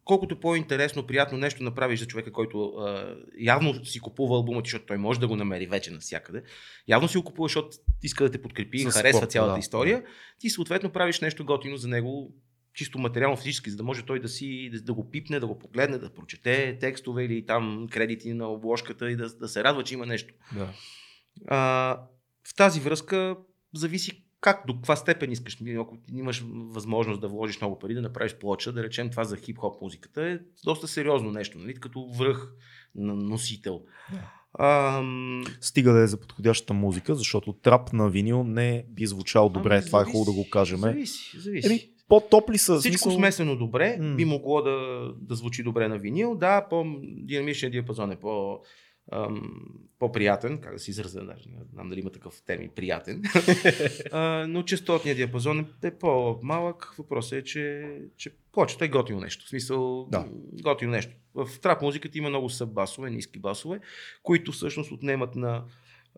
[SPEAKER 3] колкото по-интересно, приятно нещо направиш за човека, който а, явно си купува албума защото той може да го намери вече навсякъде, явно си го купува, защото иска да те подкрепи,
[SPEAKER 1] За
[SPEAKER 3] харесва
[SPEAKER 1] спорта,
[SPEAKER 3] цялата
[SPEAKER 1] да.
[SPEAKER 3] история, ти съответно правиш нещо готино за него, чисто материално, физически, за да може той да си да, да го пипне, да го погледне, да прочете текстове или там кредити на обложката и да, да се радва, че има нещо.
[SPEAKER 1] Да.
[SPEAKER 3] А, в тази връзка зависи как, до каква степен искаш. Ако имаш възможност да вложиш много пари, да направиш плоча, да речем това за хип-хоп музиката е доста сериозно нещо, нали? като връх на носител. Ам,
[SPEAKER 1] Стига да е за подходящата музика, защото трап на винил не би звучал добре.
[SPEAKER 3] ами,
[SPEAKER 1] това е хубаво да го кажем.
[SPEAKER 3] Зависи, зависи.
[SPEAKER 1] Еми, по-топли са.
[SPEAKER 3] Всичко
[SPEAKER 1] смисъл-
[SPEAKER 3] смесено добре,
[SPEAKER 1] М.
[SPEAKER 3] би могло да, да звучи добре на винил. Да, по-динамичният диапазон е по, ам, по-приятен, как да се изразя, даже не знам дали има такъв термин, приятен. [LAUGHS] а, но частотният диапазон е по-малък. Въпросът е, че, че плочето е готино нещо. В смисъл,
[SPEAKER 1] Да.
[SPEAKER 3] готино нещо. В трап музиката има много съббасове, ниски басове, които всъщност отнемат на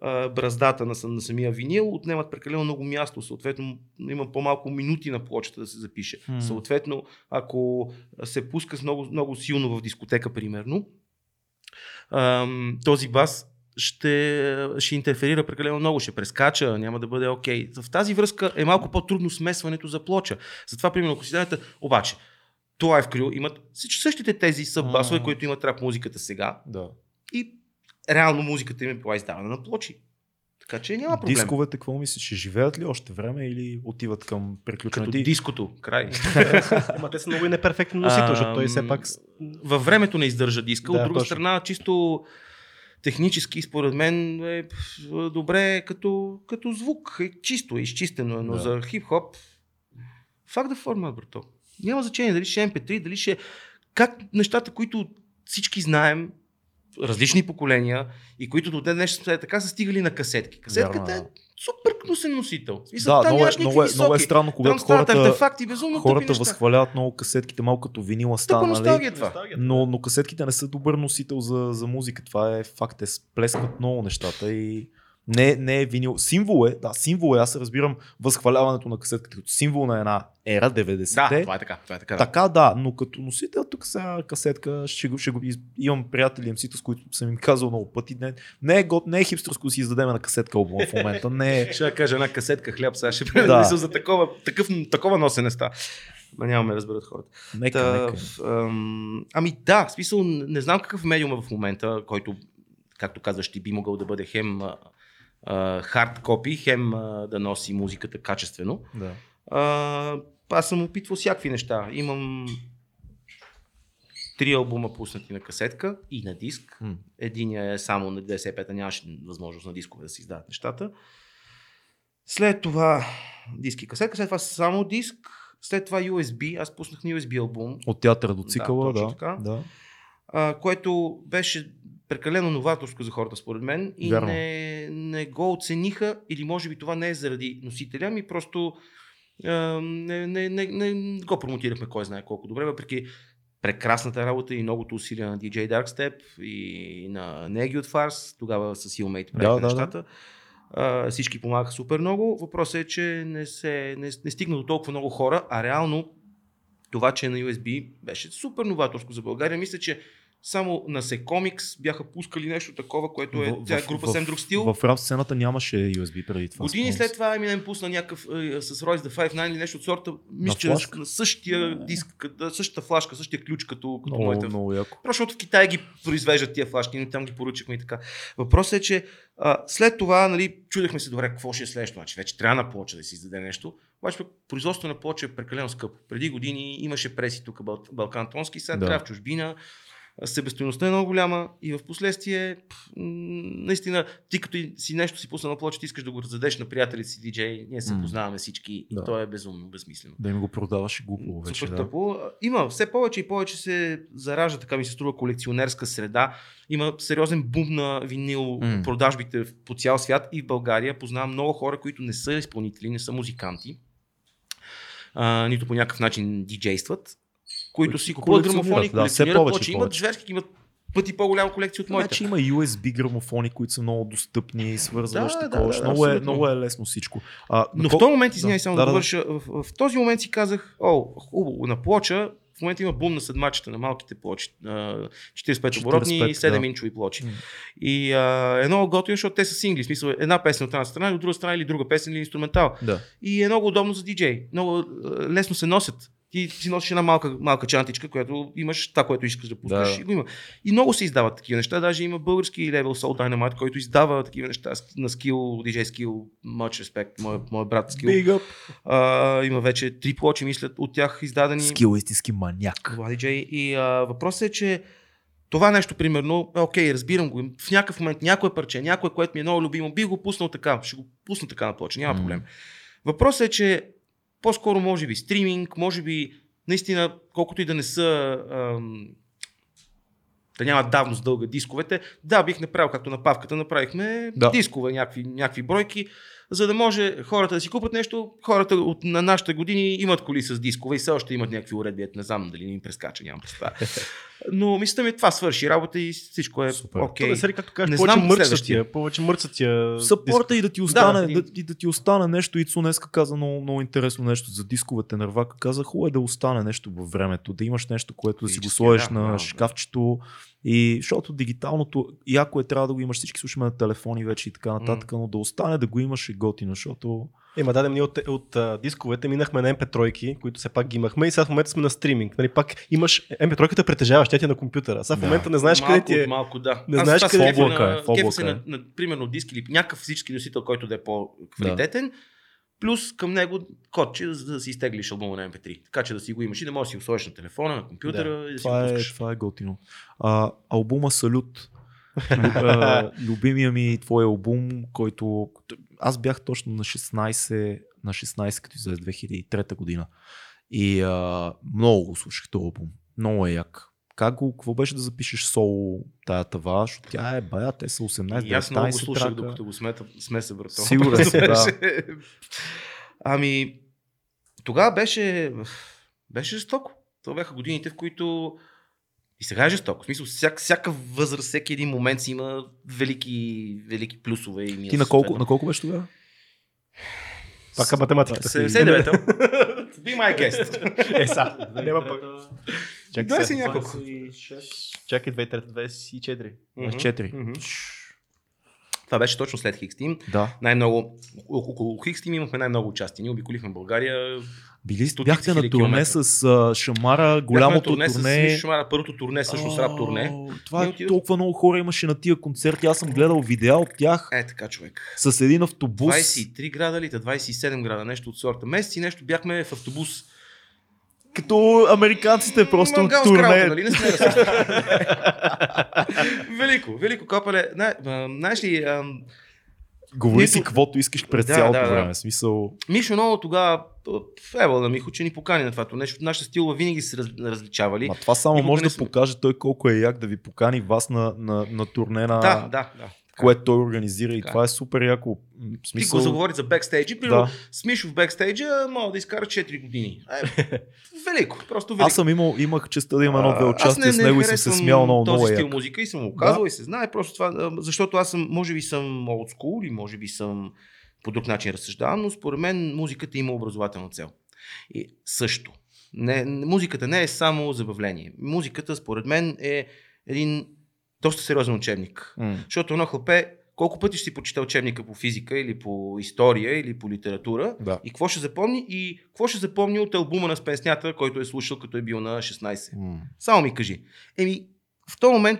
[SPEAKER 3] а, браздата на, на самия винил, отнемат прекалено много място, съответно има по-малко минути на плочата да се запише.
[SPEAKER 1] М.
[SPEAKER 3] Съответно, ако се пуска с много, много силно в дискотека, примерно, ам, този бас ще, ще интерферира прекалено много, ще прескача, няма да бъде окей. В тази връзка е малко по-трудно смесването за плоча. Затова, примерно, ако си дадете, обаче, това е в Крил, имат същите тези съббасове,
[SPEAKER 1] А.
[SPEAKER 3] които имат рап музиката сега
[SPEAKER 1] Да.
[SPEAKER 3] и реално музиката им е била издавана на плочи. Така че няма проблем.
[SPEAKER 1] Дисковете, какво мислиш? Ще живеят ли още време или отиват към приключване?
[SPEAKER 3] Като диското, край. [LAUGHS]
[SPEAKER 2] Ама те са [LAUGHS] много и неперфектен носител, защото той все пак...
[SPEAKER 3] Във времето не издържа диска,
[SPEAKER 2] Да,
[SPEAKER 3] от друга
[SPEAKER 2] точно.
[SPEAKER 3] страна, чисто технически, според мен, е добре като, като звук. Е чисто, е изчистено, но
[SPEAKER 1] Да.
[SPEAKER 3] за хип-хоп, факт да формат, брато. Няма значение дали ще е MP3, дали ще е... Как нещата, които всички знаем, различни поколения и които до ден днешен така са стигали на касетки. Касетката
[SPEAKER 1] Вярно,
[SPEAKER 3] е супер гнусен носител. Смисъл,
[SPEAKER 1] Да, много е, много, е, много е странно, когато хората,
[SPEAKER 3] артефакти, безумно
[SPEAKER 1] хората възхваляват много касетките, малко като винила стана, нали?
[SPEAKER 3] е това.
[SPEAKER 1] Но, но касетките не са добър носител за, за музика. Това е факт. Те сплескват много нещата и не, не е винил. Символ е, да, символ е. Аз разбирам възхваляването на касетката като символ на една ера, 90-те.
[SPEAKER 3] Да, това е така. Това е така. да.
[SPEAKER 1] Така да, но като носител тук сега касетка, ще го, ще го имам приятели MC, с които съм им казал много пъти. Не, не, е, год, не е хипстерско да си издадем на касетка албум в момента. Не е. [LAUGHS]
[SPEAKER 3] Ще кажа една касетка хляб, сега ще
[SPEAKER 1] Да. [LAUGHS]
[SPEAKER 3] за такова, такъв, такова носене ста. Ма няма ме разберат хората.
[SPEAKER 1] Нека,
[SPEAKER 3] Та,
[SPEAKER 1] нека.
[SPEAKER 3] ам, ами да, в смисъл, не знам какъв медиум е в момента, който, както казваш, ти би могъл да бъде хем хард копи, хем а, да носи музиката качествено.
[SPEAKER 1] Да.
[SPEAKER 3] А, аз съм опитвал всякакви неща. Имам три албума пуснати на касетка и на диск.
[SPEAKER 1] М.
[SPEAKER 3] Единия е само на 95-та, нямаше възможност на дискове да се издават нещата. След това диск и касетка, след това само диск, след това USB, аз пуснах на USB албум,
[SPEAKER 1] От театъра до цикъла, да.
[SPEAKER 3] така.
[SPEAKER 1] да.
[SPEAKER 3] а, което беше прекалено новаторско за хората, според мен, и не, не го оцениха, или може би това не е заради носителя, ми просто а, не, не, не, не го промотирахме кой знае колко добре, въпреки прекрасната работа и многото усилия на DJ Darkstep и на Неги от Фарс, тогава с Hillmate правиха
[SPEAKER 1] Да, да, да.
[SPEAKER 3] нещата. А, всички помагаха супер много. Въпросът е, че не, се, не, не стигна до толкова много хора, а реално това, че е на USB беше супер новаторско за България. Мисля, че само на Secomix бяха пускали нещо такова, което е,
[SPEAKER 1] В-
[SPEAKER 3] тя е група съвсем друг стил.
[SPEAKER 1] В рап сцената нямаше USB преди това.
[SPEAKER 3] Години
[SPEAKER 1] спомням
[SPEAKER 3] след това Eminem пусна някакъв е, с Royce the 5 или нещо от сорта. Мисля, че на същия диск, като- същата флашка, същия ключ като, като
[SPEAKER 1] Много,
[SPEAKER 3] моята.
[SPEAKER 1] много яко.
[SPEAKER 3] Просто защото в Китай ги произвеждат тия флашки, ние там ги поръчахме и така. Въпросът е, че а, след това, нали, чудехме се добре какво ще е следващото. Значи вече трябва на плоча да си издаде нещо. Обаче производството на плоча е прекалено скъпо. Преди години имаше преси тук Бал, Балкан Тонски, сега
[SPEAKER 1] да.
[SPEAKER 3] трябва в чужбина. А, Себестойността е много голяма и в последствие, пф, наистина, ти като си нещо си пусна на плоча, ти искаш да го раздадеш на приятелите си диджей, ние се познаваме всички
[SPEAKER 1] Да.
[SPEAKER 3] и то е безумно, безмислено.
[SPEAKER 1] Да им го продаваш и глупо вече.
[SPEAKER 3] Супер
[SPEAKER 1] Да.
[SPEAKER 3] тъпо. Има все повече и повече се заражда, така ми се струва, колекционерска среда. Има сериозен бум на винил
[SPEAKER 1] М.
[SPEAKER 3] продажбите по цял свят и в България. Познавам много хора, които не са изпълнители, не са музиканти, а, нито по някакъв начин диджействат, които си купуват грамофони,
[SPEAKER 1] да, все повече и
[SPEAKER 3] плочи, имат
[SPEAKER 1] повече.
[SPEAKER 3] зверски, имат пъти по-голяма колекция от моите.
[SPEAKER 1] Значи има USB грамофони, които са много достъпни, свързваш
[SPEAKER 3] Да, да,
[SPEAKER 1] такова.
[SPEAKER 3] да,
[SPEAKER 1] много, е, много е лесно всичко. А,
[SPEAKER 3] Но в този момент, извиняй,
[SPEAKER 1] Да,
[SPEAKER 3] само
[SPEAKER 1] да,
[SPEAKER 3] да,
[SPEAKER 1] да.
[SPEAKER 3] довърша, в, в, този момент си казах, о, хубаво, на плоча, в момента има бум на седмачета, на малките плочи, а, 45 оборотни
[SPEAKER 1] 45,
[SPEAKER 3] и 7
[SPEAKER 1] да.
[SPEAKER 3] инчови плочи.
[SPEAKER 1] М.
[SPEAKER 3] И а, е много готино, защото те са сингли, смисъл една песен от една страна и от друга страна или друга песен или инструментал.
[SPEAKER 1] Да.
[SPEAKER 3] И е много удобно за диджей. Много лесно се носят. Ти си носиш една малка, малка чантичка, която имаш това, което искаш да пускаш.
[SPEAKER 1] Да.
[SPEAKER 3] И, го има. и много се издават такива неща. Даже има български левел Soul Dynamite, който издава такива неща на скил, DJ скил, much respect, мой, мой брат скил.
[SPEAKER 1] Big up.
[SPEAKER 3] А, има вече три плочи, мислят, от тях издадени.
[SPEAKER 1] Скил истински маняк.
[SPEAKER 3] Диджей. И а, въпросът е, че това нещо, примерно, е окей, разбирам го. В някакъв момент някое парче, някое, което ми е много любимо, би го пуснал така. Ще го пусна така на плоча, няма
[SPEAKER 1] М.
[SPEAKER 3] проблем. Въпросът е, че по-скоро може би стриминг, може би наистина, колкото и да не са ам, да няма давност дълга дисковете, да, бих направил, както на павката, направихме
[SPEAKER 1] Да.
[SPEAKER 3] дискове, някакви, някакви бройки, за да може хората да си купат нещо. Хората от, на нашите години имат коли с дискове и все още имат някакви уредби. Не знам дали не им прескача, нямам представа. [LAUGHS] Но мисля ми, това свърши работа и всичко е
[SPEAKER 1] Супер.
[SPEAKER 3] окей.
[SPEAKER 2] Okay. Сери, както кажеш,
[SPEAKER 3] Не
[SPEAKER 2] повече
[SPEAKER 3] знам
[SPEAKER 2] мърксат
[SPEAKER 3] следващия.
[SPEAKER 2] тия, повече мърксат тия.
[SPEAKER 1] Съпорта и да ти остане,
[SPEAKER 3] Да,
[SPEAKER 1] да, и да ти остане нещо. Ицо днеска каза много, много интересно нещо за дисковете на Рвака. Каза, хубаво е да остане нещо във времето, да имаш нещо, което да си го сложиш
[SPEAKER 3] да,
[SPEAKER 1] на
[SPEAKER 3] да, да.
[SPEAKER 1] шкафчето. И защото дигиталното, яко е трябва да го имаш, всички слушаме на телефони вече и така нататък, но да остане да го имаш е готино, защото
[SPEAKER 2] Ема дадем ние от, от а, дисковете минахме на MP3, които все пак ги имахме и сега в момента сме на стриминг. Нали, пак имаш MP3-ката притежаваш, тя ти е на компютъра. Сега в
[SPEAKER 1] Да.
[SPEAKER 2] момента не знаеш
[SPEAKER 3] малко,
[SPEAKER 2] къде ти е.
[SPEAKER 3] Малко, да.
[SPEAKER 2] Не
[SPEAKER 3] Аз
[SPEAKER 2] знаеш къде-
[SPEAKER 1] облака
[SPEAKER 3] на-
[SPEAKER 1] е,
[SPEAKER 3] на, на, примерно диск или някакъв физически носител, който да е по-квалитетен. Плюс към него кодче, за да си изтеглиш албума на MP3. Така че да си го имаш и да можеш да си го сложиш на телефона, на компютъра и да си го
[SPEAKER 1] това е,
[SPEAKER 3] пускаш.
[SPEAKER 1] това е готино. А, албума Салют, [LAUGHS] любимия ми твой албум, който аз бях точно на 16, на 16 като излезе 2003 година. И а, много го слушах този албум. Много е як. Как го, какво беше да запишеш соло тая тава, защото тя е бая, те са 18
[SPEAKER 3] И аз много го
[SPEAKER 1] 19
[SPEAKER 3] слушах,
[SPEAKER 1] трака.
[SPEAKER 3] докато го смета, смеса врата.
[SPEAKER 1] Сигурен съм, да. [LAUGHS]
[SPEAKER 3] Ами, тогава беше, беше жестоко. Това бяха годините, в които и сега е жестоко. В смисъл, всяка, всяка възраст, всеки един момент си има велики, велики плюсове и минуси.
[SPEAKER 1] Ти на колко, на колко беше тогава?
[SPEAKER 2] Пак математиката.
[SPEAKER 3] 79-та. [LAUGHS] Be my guest.
[SPEAKER 2] Е, са. [LAUGHS] Няма пък. Чакай,
[SPEAKER 3] Дай си
[SPEAKER 2] сега.
[SPEAKER 3] няколко.
[SPEAKER 2] Чакай, 23-24.
[SPEAKER 1] 24.
[SPEAKER 3] Мгм. Това беше точно след Хикс Тим.
[SPEAKER 1] Да.
[SPEAKER 3] Най-много, около Хикс Тим имахме най-много участия. Ние обиколихме България.
[SPEAKER 1] Били
[SPEAKER 3] Стотици
[SPEAKER 1] бяхте на турне
[SPEAKER 3] километра.
[SPEAKER 1] с а, Шамара, голямото турне.
[SPEAKER 3] турне. С Шамара, първото турне, също с рап турне.
[SPEAKER 1] Това е толкова много хора имаше на тия концерти. Аз съм гледал видеа от тях
[SPEAKER 3] Е, така човек.
[SPEAKER 1] с един автобус.
[SPEAKER 3] 23 града ли, та 27 града, нещо от сорта. Месец и нещо бяхме в автобус.
[SPEAKER 1] Като американците просто
[SPEAKER 3] Мангалска
[SPEAKER 1] турне.
[SPEAKER 3] работа, нали? Не сме велико, велико а, Знаеш ли, ам,
[SPEAKER 1] Говори
[SPEAKER 3] Нито-
[SPEAKER 1] си каквото искаш през
[SPEAKER 3] Да,
[SPEAKER 1] цялото
[SPEAKER 3] да, да.
[SPEAKER 1] време. Смисъл.
[SPEAKER 3] Мишо много тогава в Евал да Михо, че ни покани на това нещо. Нашите стилове винаги се раз, различавали.
[SPEAKER 1] Ма това само
[SPEAKER 3] Никога
[SPEAKER 1] може да
[SPEAKER 3] сме-
[SPEAKER 1] покаже той колко е як да ви покани вас на, на, на турне на
[SPEAKER 3] Да, да, да.
[SPEAKER 1] Което той организира и
[SPEAKER 3] Така.
[SPEAKER 1] това е супер яко. В
[SPEAKER 3] Ти
[SPEAKER 1] смисъл,
[SPEAKER 3] го заговори за бекстейджи. Примерно,
[SPEAKER 1] да.
[SPEAKER 3] в бекстейджа мога да изкара 4 години. Е, [LAUGHS] велико, просто велико.
[SPEAKER 1] Аз съм имал, имах честа да има едно-две участия с него и съм се смял много,
[SPEAKER 3] този
[SPEAKER 1] много е
[SPEAKER 3] стил
[SPEAKER 1] як.
[SPEAKER 3] музика и съм го казал и се знае просто това, защото аз съм, може би съм old school или може би съм по друг начин разсъждавам, но според мен музиката има образователна цел. И също. Не, музиката не е само забавление. Музиката, според мен, е един доста сериозен учебник.
[SPEAKER 1] М.
[SPEAKER 3] Защото едно хлапе, колко пъти ще си почита учебника по физика или по история или по литература
[SPEAKER 1] Да.
[SPEAKER 3] и какво ще запомни и какво ще запомни от албума на Спенснята, който е слушал като е бил на 16.
[SPEAKER 1] М.
[SPEAKER 3] Само ми кажи. Еми, в този момент,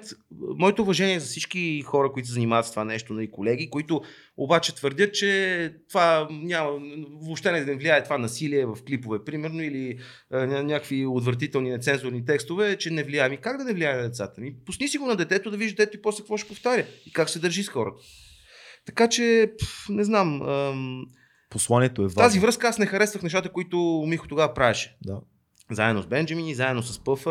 [SPEAKER 3] моето уважение за всички хора, които се занимават с това нещо, нали, колеги, които обаче твърдят, че това няма, въобще не влияе това насилие в клипове, примерно, или а, ня- някакви отвратителни нецензурни текстове, че не влияе. Ми как да не влияе на децата? Ми, пусни си го на детето да вижда детето и после какво ще повтаря и как се държи с хората. Така че, пф, не знам. Ам,
[SPEAKER 1] Посланието е
[SPEAKER 3] в тази
[SPEAKER 1] важно.
[SPEAKER 3] връзка аз не харесвах нещата, които Михо тогава правеше.
[SPEAKER 1] Да.
[SPEAKER 3] Заедно с Бенджамин, заедно с Пъфа,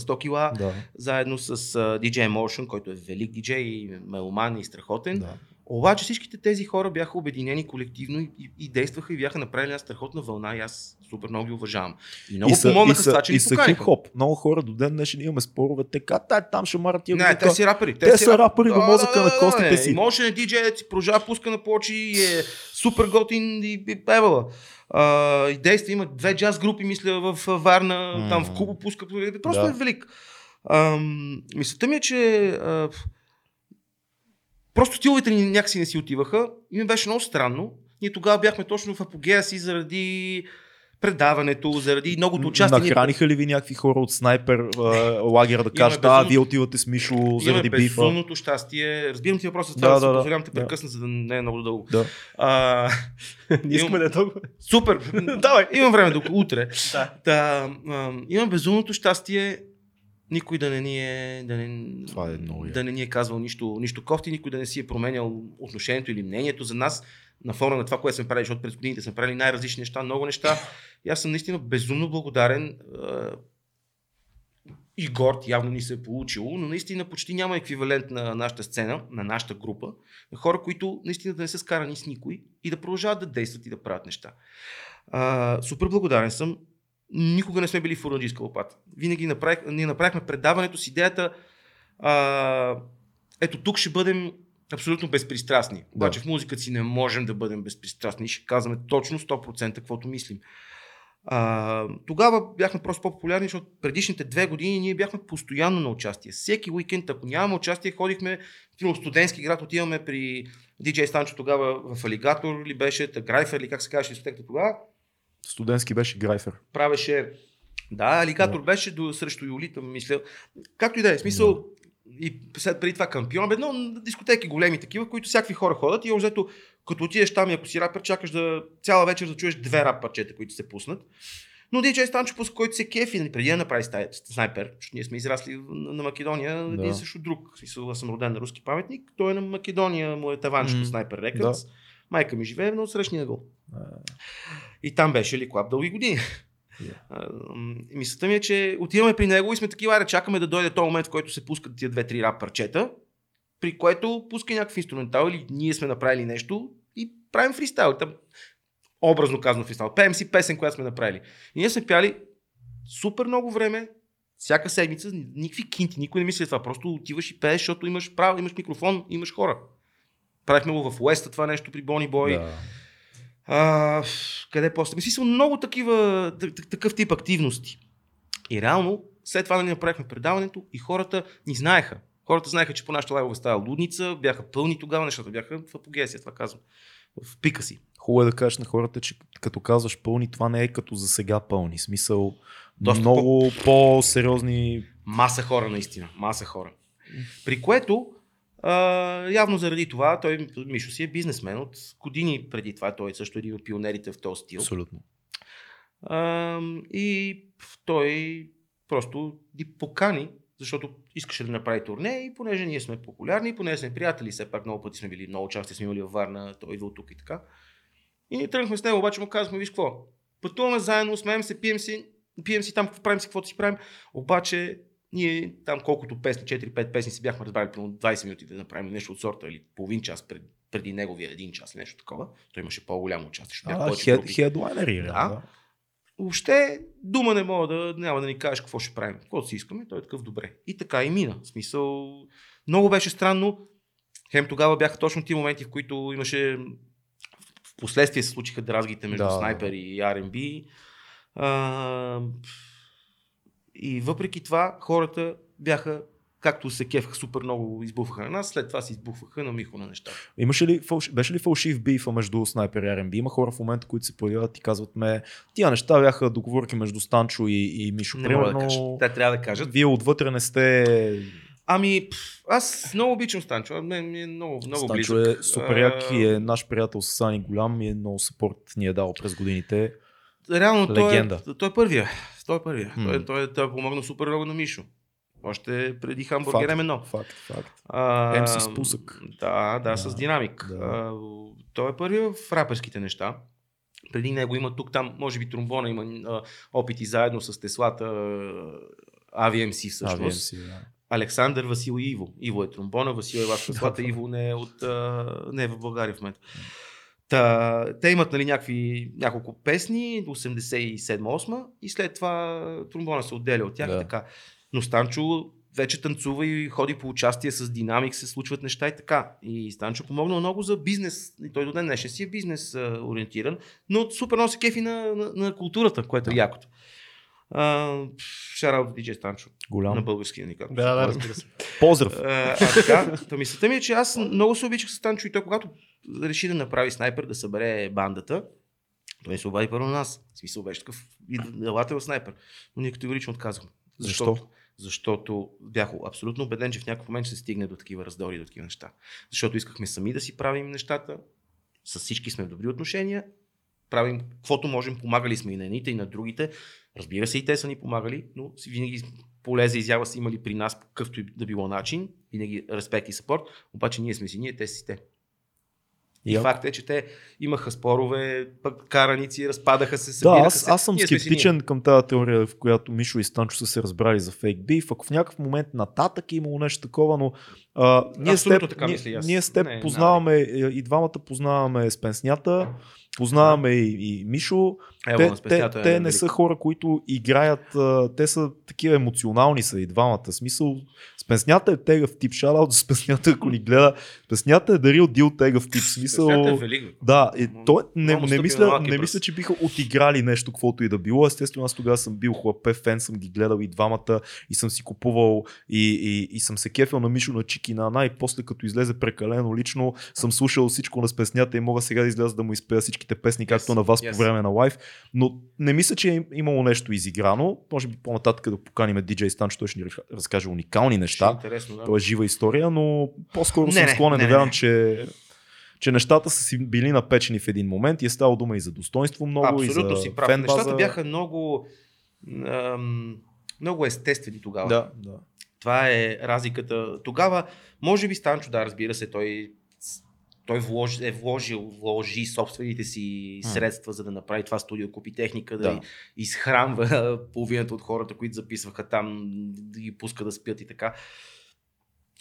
[SPEAKER 3] 100 кила
[SPEAKER 1] Да.
[SPEAKER 3] заедно с uh, DJ Emotion, който е велик диджей, меломан и страхотен.
[SPEAKER 1] да.
[SPEAKER 3] Обаче всичките тези хора бяха обединени колективно и, и, и действаха и бяха направили една страхотна вълна и аз супер много ги уважавам. И много
[SPEAKER 1] и са,
[SPEAKER 3] помогнаха с това, че
[SPEAKER 1] и са хип-хоп. Много хора до ден днешен имаме спорове. Те казват, там ще марат тия
[SPEAKER 3] Не,
[SPEAKER 1] глука».
[SPEAKER 3] те си рапъри.
[SPEAKER 1] Те са рапъри до мозъка на костите си.
[SPEAKER 3] Може на диджей да си прожа, пуска на плочи и е супер готин и, и певала. А, и действа, има две джаз групи, мисля, в а, Варна, там в Кубо пуска. Просто
[SPEAKER 1] Да.
[SPEAKER 3] е велик. Ам, мисълта ми е, че а, просто стиловете ни някакси не си отиваха и ми беше много странно. Ние тогава бяхме точно в апогея си заради предаването, заради многото участие. Ние-
[SPEAKER 1] Нахраниха ли ви някакви хора от снайпер а, лагер да кажат, да, вие отивате с Мишо заради
[SPEAKER 3] Имаме
[SPEAKER 1] бифа?
[SPEAKER 3] безумното щастие. Разбирам ти въпроса
[SPEAKER 1] Да,
[SPEAKER 3] това, да,
[SPEAKER 1] да,
[SPEAKER 3] да,
[SPEAKER 1] да.
[SPEAKER 3] позволявам те
[SPEAKER 1] Да.
[SPEAKER 3] прекъсна, за да не е много дълго.
[SPEAKER 1] Да.
[SPEAKER 3] А, [LAUGHS]
[SPEAKER 2] Не искаме да е толкова.
[SPEAKER 3] супер! [LAUGHS]
[SPEAKER 2] Давай.
[SPEAKER 3] Имам време до утре.
[SPEAKER 2] Да.
[SPEAKER 3] Да, имам безумното щастие никой да не ни е, да не,
[SPEAKER 1] Това е много
[SPEAKER 3] да не ни е казвал нищо, нищо кофти, никой да не си е променял отношението или мнението за нас на фона на това, което сме правили, защото през годините сме правили най-различни неща, много неща. И аз съм наистина безумно благодарен и горд, явно ни се е получило, но наистина почти няма еквивалент на нашата сцена, на нашата група, на хора, които наистина да не са скарани с никой и да продължават да действат и да правят неща. А, супер благодарен съм. Никога не сме били в Урнаджийска лопата. Винаги направих, ние направихме предаването с идеята а, ето тук ще бъдем абсолютно безпристрастни. Обаче в музиката си не можем да бъдем безпристрастни. Ще казваме точно 100% каквото мислим. А, тогава бяхме просто по-популярни, защото предишните две години ние бяхме постоянно на участие. Всеки уикенд, ако нямаме участие, ходихме в студентски град, отиваме при диджей Станчо тогава в Алигатор ли беше, Грайфер или как се казваше дискотеката тогава.
[SPEAKER 1] Студентски беше Грайфер.
[SPEAKER 3] Правеше да, Алигатор беше до, срещу Юлита, мисля. Както и да е, смисъл, и след преди това кампион, бе, но дискотеки големи такива, които всякакви хора ходят и общо като отидеш там и ако си рапър, чакаш да цяла вечер да чуеш две рап парчета, които се пуснат. Но DJ Станчо, по който се кефи, нали, преди да направи снайпер, защото ние сме израсли на, Македония, да. един също друг. Смисъл, аз съм роден на руски паметник, той е на Македония, му е таванчето mm. снайпер рекърдс. Да. Майка ми живее на срещния гол. И там беше ли клап дълги години. Yeah. Мисълта ми е, че отиваме при него и сме такива, аре, чакаме да дойде този момент, в който се пускат тия две-три рап парчета, при което пуска някакъв инструментал или ние сме направили нещо и правим фристайл. Там, образно казано фристайл. Пеем си песен, която сме направили. И ние сме пяли супер много време, всяка седмица, никакви кинти, никой не мисли това. Просто отиваш и пееш, защото имаш право, имаш микрофон, имаш хора. Правихме го в Уеста това нещо при Бони Бой. Да. А, къде после? Мисля, много такива, такъв тип активности. И реално, след това да ни направихме предаването и хората ни знаеха. Хората знаеха, че по нашата лайвова става лудница, бяха пълни тогава, нещата бяха в апогесия, това казвам. В пика си.
[SPEAKER 1] Хубаво е да кажеш на хората, че като казваш пълни, това не е като за сега пълни. Смисъл, Доста много по... по-сериозни.
[SPEAKER 3] Маса хора, наистина. Маса хора. При което а, явно заради това, той, Мишо си е бизнесмен от години преди това. Той също е един от пионерите в този стил.
[SPEAKER 1] Абсолютно.
[SPEAKER 3] А, и той просто ни покани, защото искаше да направи турне и понеже ние сме популярни, понеже сме приятели, все пак много пъти сме били, много части сме имали във Варна, той идва от тук и така. И ние тръгнахме с него, обаче му казахме, виж какво, пътуваме заедно, смеем се, пием си, пием си там, правим си каквото си правим, обаче ние там колкото песни, 4-5 песни си бяхме разбрали примерно 20 минути да направим нещо от сорта или половин час пред, преди неговия един час, нещо такова. Той имаше по-голямо участие.
[SPEAKER 1] А, хед, хедлайнери, да. да.
[SPEAKER 3] Въобще дума не мога да, няма да ни кажеш какво ще правим. Какво си искаме, той е такъв добре. И така и мина. В смисъл, много беше странно. Хем тогава бяха точно ти моменти, в които имаше в последствие се случиха дразгите между да. снайпер и R&B. А, и въпреки това хората бяха както се кефаха супер много, избухваха на нас, след това се избухваха на Михо на неща.
[SPEAKER 1] Имаше ли, беше ли фалшив бифа между Снайпер и R&B? Има хора в момента, които се появяват и казват ме, тия неща бяха договорки между Станчо и, и Мишо.
[SPEAKER 3] Не примерно, да кажа. Те трябва да кажат.
[SPEAKER 1] Вие отвътре не сте
[SPEAKER 3] Ами, аз много обичам Станчо. Мен ми е много, много
[SPEAKER 1] Станчо близък. е супер як и е наш приятел с Сани Голям и е много съпорт ни е дал през годините.
[SPEAKER 3] Реално Легенда. той е, той е първия. Той е първия. Hmm. Той, той, той е помогнал супер много на Мишо. Още преди хамбургер
[SPEAKER 1] М1. Факт, факт. А, спусък.
[SPEAKER 3] Да, да, с динамик. Да. А, той е първият в раперските неща. Преди него има тук, там, може би тромбона има а, опити заедно с Теслата, AVMC всъщност. AVMC, да. Александър, Васил и Иво. Иво е тромбона, Васил е вас Теслата, Иво не е, от, а, не е в България в момента. Та, те имат нали, някакви, няколко песни, 87-8 и след това тромбона се отделя от тях да. така. Но Станчо вече танцува и ходи по участие с динамик, се случват неща и така. И Станчо помогна много за бизнес. И той до ден днешен си е бизнес а, ориентиран, но супер се кефи на, на, на културата, което е якото. Шараут диджей Станчо.
[SPEAKER 1] Голям.
[SPEAKER 3] На български ни
[SPEAKER 2] Да, да, разбира се.
[SPEAKER 1] Поздрав.
[SPEAKER 3] А, а така, [LAUGHS] то мислята ми е, че аз много се обичах с Станчо и той когато реши да направи снайпер, да събере бандата, той се обади първо на нас. В смисъл беше такъв, и елате в снайпер. Но ние категорично отказахме.
[SPEAKER 1] Защо?
[SPEAKER 3] Защото бях абсолютно убеден, че в някакъв момент ще се стигне до такива раздори, до такива неща. Защото искахме сами да си правим нещата, с всички сме в добри отношения, правим каквото можем, помагали сме и на едните, и на другите. Разбира се, и те са ни помагали, но винаги полеза изява са имали при нас по какъвто и да било начин, винаги респект и сапорт, обаче ние сме си ние, те си те. И Йо. факт е, че те имаха спорове, пък караници, разпадаха се.
[SPEAKER 1] Да, аз, аз съм скептичен към тази теория, в която Мишо и Станчо са се разбрали за фейк биф. Ако в някакъв момент нататък е имало нещо такова, но а, ние, с теб, така ние, мисля, ние с теб не, познаваме, не. и двамата познаваме Спенснята, познаваме и, и Мишо.
[SPEAKER 3] Ево,
[SPEAKER 1] те, те, е те не са хора, които играят, те са такива емоционални са и двамата. Смисъл, Спенснята е тегъв тип, шараут за Спенснята, ако ни гледа. Спенснята е дарил дил тегъв тип. Смисъл,
[SPEAKER 3] е велик.
[SPEAKER 1] Да, и то, не, не, мисля, не мисля, че биха отиграли нещо, каквото и да било. Естествено, аз тогава съм бил хлапе фен, съм ги гледал и двамата и съм си купувал и, и, и съм се кефил на Мишо на Чики на Ана и после като излезе прекалено лично съм слушал всичко на Спенснята и мога сега да изляза да му изпея всичките песни, както yes, на вас yes. по време на лайв. Но не мисля, че е имало нещо изиграно. Може би по-нататък да поканим диджей Стан, че той ще ни разкаже уникални неща.
[SPEAKER 3] Интересно, да.
[SPEAKER 1] Това е жива история, но по-скоро не, съм склонен да вярвам, че че нещата са си били напечени в един момент и е стало дума и за достоинство много,
[SPEAKER 3] Абсолютно
[SPEAKER 1] и за
[SPEAKER 3] си прав.
[SPEAKER 1] фен база.
[SPEAKER 3] Нещата бяха много, ам, много естествени тогава.
[SPEAKER 1] Да, да.
[SPEAKER 3] Това е разликата. Тогава, може би Станчо, да, разбира се, той, той вложи, е вложил, вложи собствените си средства, за да направи това студио, купи техника, да,
[SPEAKER 1] Да.
[SPEAKER 3] изхранва [LAUGHS] половината от хората, които записваха там, да ги пуска да спят и така.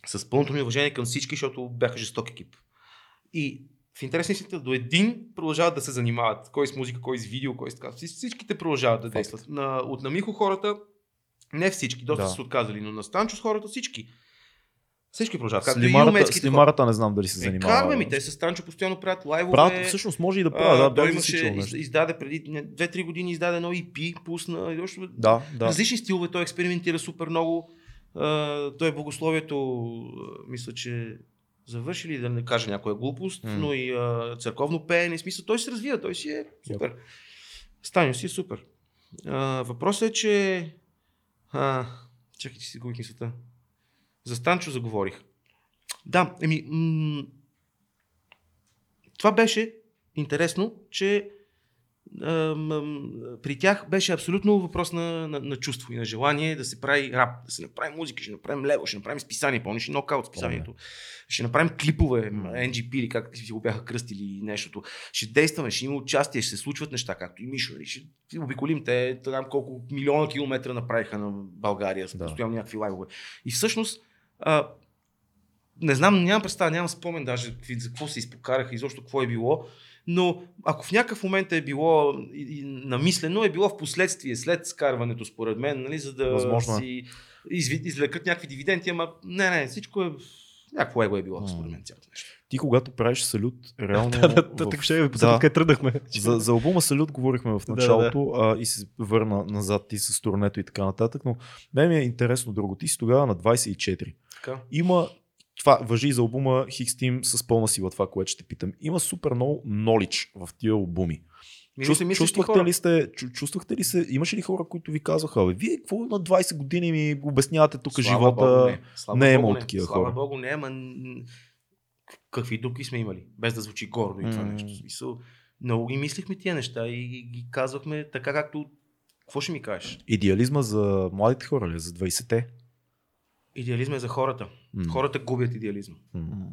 [SPEAKER 3] С пълното ми уважение към всички, защото бяха жесток екип. И в интерес истината, до един продължават да се занимават. Кой с музика, кой с видео, кой с така. Всич- Всичките продължават да
[SPEAKER 1] Факт.
[SPEAKER 3] действат. На, от на Михо хората, не всички, доста
[SPEAKER 1] Да.
[SPEAKER 3] са се отказали, но на Станчо с хората всички. Всички продължават. Както и
[SPEAKER 1] Слимарата,
[SPEAKER 3] хора.
[SPEAKER 1] слимарата не знам дали се
[SPEAKER 3] Е,
[SPEAKER 1] занимава.
[SPEAKER 3] Караме ми, те с Станчо постоянно правят лайвове.
[SPEAKER 1] Правят, всъщност може и да правят. Да,
[SPEAKER 3] той имаше, из, издаде преди 2-3 години, издаде едно EP, пусна. и още-
[SPEAKER 1] Да, да.
[SPEAKER 3] Различни стилове, той експериментира супер много. Той е богословието, а, мисля, че завършили да не кажа някоя глупост,
[SPEAKER 1] М.
[SPEAKER 3] но и а, църковно пеене, смисъл, той се развива, той си е супер. Станио си е супер. А, въпросът е, че... А, чакай, че си губих мисълта. За Станчо заговорих. Да, еми... М- това беше интересно, че при тях беше абсолютно въпрос на, на, на чувство и на желание да се прави рап, да се направи музика, ще направим лево, ще направим списание, помниш ли нокаут списанието, ще направим клипове. NGP или как си го бяха кръстили нещото, ще действаме, ще има участие, ще се случват неща, както и Мишо, нали, ще обиколим те, там колко милиона километра направиха на България,
[SPEAKER 1] Да.
[SPEAKER 3] постоянно някакви лайвове. И всъщност, а, не знам, нямам представа, нямам спомен даже за какво се изпокараха, изобщо какво е било, но ако в някакъв момент е било и, и намислено, е било в последствие, след скарването, според мен, нали, за да
[SPEAKER 1] Възможно е.
[SPEAKER 3] си извлекат някакви дивиденти, ама не, не, всичко е някакво его е било, според мен, цялото нещо.
[SPEAKER 1] Ти когато правиш салют, реално...
[SPEAKER 2] Да, да,
[SPEAKER 1] в-
[SPEAKER 2] да, така ще ви
[SPEAKER 1] да.
[SPEAKER 2] посетя, къде тръгнахме.
[SPEAKER 1] За, за албума Салют говорихме в
[SPEAKER 2] Да,
[SPEAKER 1] началото а, и се върна назад ти с турнето и така нататък, но мен ми е интересно друго. Ти си тогава на 24.
[SPEAKER 3] Така.
[SPEAKER 1] Има, това въжи и за албума Team с пълна сила, това, което ще питам. Има супер много knowledge в тия албуми. Чувств,
[SPEAKER 3] се мислиш
[SPEAKER 1] чувствахте ли сте, чу, чувствахте ли се, имаше ли хора, които ви казваха, бе, вие какво на 20 години ми обяснявате тук
[SPEAKER 3] Слава
[SPEAKER 1] живота?
[SPEAKER 3] Богу, не. Слава
[SPEAKER 1] не е имало такива
[SPEAKER 3] Слава
[SPEAKER 1] хора.
[SPEAKER 3] Богу, не, ама какви дупки сме имали, без да звучи гордо и това
[SPEAKER 1] М.
[SPEAKER 3] нещо. Смисъл, много ги мислихме тия неща и ги, казвахме така както... Какво ще ми кажеш?
[SPEAKER 1] Идеализма за младите хора ли, за 20-те?
[SPEAKER 3] Идеализма е за хората.
[SPEAKER 1] М.
[SPEAKER 3] Хората губят идеализма.
[SPEAKER 1] М.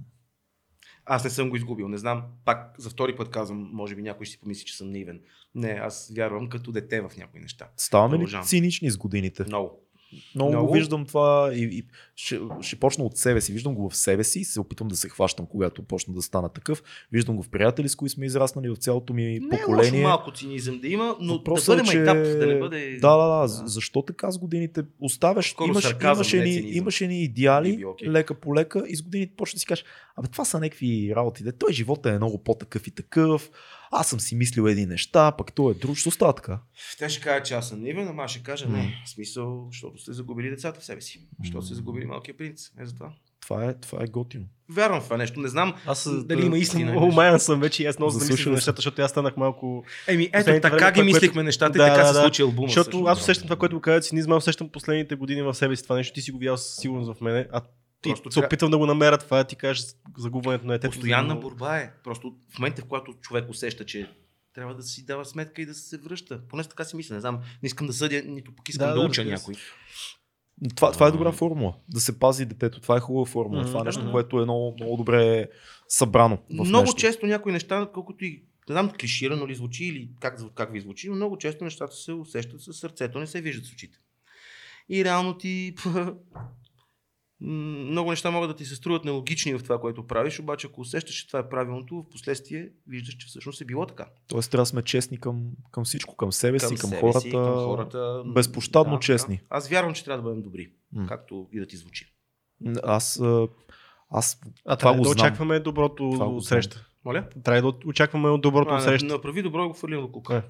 [SPEAKER 3] Аз не съм го изгубил. Не знам, пак за втори път казвам, може би някой ще си помисли, че съм наивен. Не, аз вярвам като дете в някои неща.
[SPEAKER 1] Ставаме ли цинични с годините?
[SPEAKER 3] Много.
[SPEAKER 1] Много,
[SPEAKER 3] Много.
[SPEAKER 1] го виждам това и, и ще, ще почна от себе си. Виждам го в себе си и се опитвам да се хващам, когато почна да стана такъв. Виждам го в приятели, с които сме израснали в цялото ми
[SPEAKER 3] Не е лошо
[SPEAKER 1] поколение.
[SPEAKER 3] малко цинизъм да има, но
[SPEAKER 1] Въпросът
[SPEAKER 3] да
[SPEAKER 1] е,
[SPEAKER 3] бъде
[SPEAKER 1] че-
[SPEAKER 3] майтап, да не бъде...
[SPEAKER 1] Да, да, да. Да. Защо така с годините оставяш?
[SPEAKER 3] Скоро
[SPEAKER 1] имаш,
[SPEAKER 3] сарказъм,
[SPEAKER 1] имаше,
[SPEAKER 3] не
[SPEAKER 1] ни, имаше ни идеали,
[SPEAKER 3] окей.
[SPEAKER 1] лека по лека и с годините почна да си кажеш, абе това са някакви работи. Де. Той живота е много по-такъв и такъв. Аз съм си мислил едни неща, пък той е друг. Що става така?
[SPEAKER 3] Те ще кажат, че аз съм наивен, ама аз ще кажа не. В смисъл, защото сте загубили децата в себе си. Защото сте загубили малкия принц. Е за това.
[SPEAKER 1] Това е, това е готино.
[SPEAKER 3] Вярвам в това нещо. Не знам
[SPEAKER 2] Аз
[SPEAKER 3] дали има истина. или
[SPEAKER 2] Съм,
[SPEAKER 3] нещо.
[SPEAKER 2] умаян съм вече и аз много замислих
[SPEAKER 1] се.
[SPEAKER 2] нещата, защото аз станах малко...
[SPEAKER 3] Еми, ето така
[SPEAKER 2] време,
[SPEAKER 3] ги
[SPEAKER 2] което-
[SPEAKER 3] мислихме нещата и
[SPEAKER 2] Да,
[SPEAKER 3] така
[SPEAKER 2] да,
[SPEAKER 3] се
[SPEAKER 2] да.
[SPEAKER 3] случи албума.
[SPEAKER 2] Защото
[SPEAKER 3] всъщност.
[SPEAKER 2] аз усещам това, което го казват цинизма, усещам последните години в себе си това нещо. Ти си го видял със сигурност в мене, а ти
[SPEAKER 3] Просто
[SPEAKER 2] се опитвам да го намеря това, ти кажеш загубването на детето.
[SPEAKER 3] Постоянна
[SPEAKER 2] за-
[SPEAKER 3] борба е. Просто в момента, в който човек усеща, че трябва да си дава сметка и да се връща. Поне така си мисля. Не знам, не искам да съдя, нито пък искам
[SPEAKER 2] Да,
[SPEAKER 3] да,
[SPEAKER 2] да,
[SPEAKER 3] уча
[SPEAKER 2] се.
[SPEAKER 3] някой.
[SPEAKER 1] Това, това е добра формула. Да се пази детето. Това е хубава формула. Това е нещо, което е много, много добре събрано. В
[SPEAKER 3] Много
[SPEAKER 1] нещо.
[SPEAKER 3] често някои неща, колкото и не знам клиширано ли звучи или как, как ви звучи, но много често нещата се усещат със сърцето, не се виждат с очите. И реално ти [LAUGHS] много неща могат да ти се струват нелогични в това, което правиш, обаче ако усещаш, че това е правилното, в последствие виждаш, че всъщност е било така.
[SPEAKER 1] Тоест трябва да сме честни към, към всичко, към себе си, към,
[SPEAKER 3] себе
[SPEAKER 1] хората.
[SPEAKER 3] си, към хората.
[SPEAKER 1] безпощадно
[SPEAKER 3] Да,
[SPEAKER 1] честни.
[SPEAKER 3] Да. Аз вярвам, че трябва да бъдем добри,
[SPEAKER 1] М.
[SPEAKER 3] както и да ти звучи.
[SPEAKER 1] Аз, аз
[SPEAKER 2] А
[SPEAKER 1] това
[SPEAKER 2] трябва
[SPEAKER 1] го
[SPEAKER 2] да
[SPEAKER 1] знам.
[SPEAKER 2] очакваме доброто
[SPEAKER 1] Това
[SPEAKER 2] от среща.
[SPEAKER 3] Моля?
[SPEAKER 2] Трябва да очакваме от доброто
[SPEAKER 3] А,
[SPEAKER 2] от среща.
[SPEAKER 3] Направи добро и го хвърлим до кука.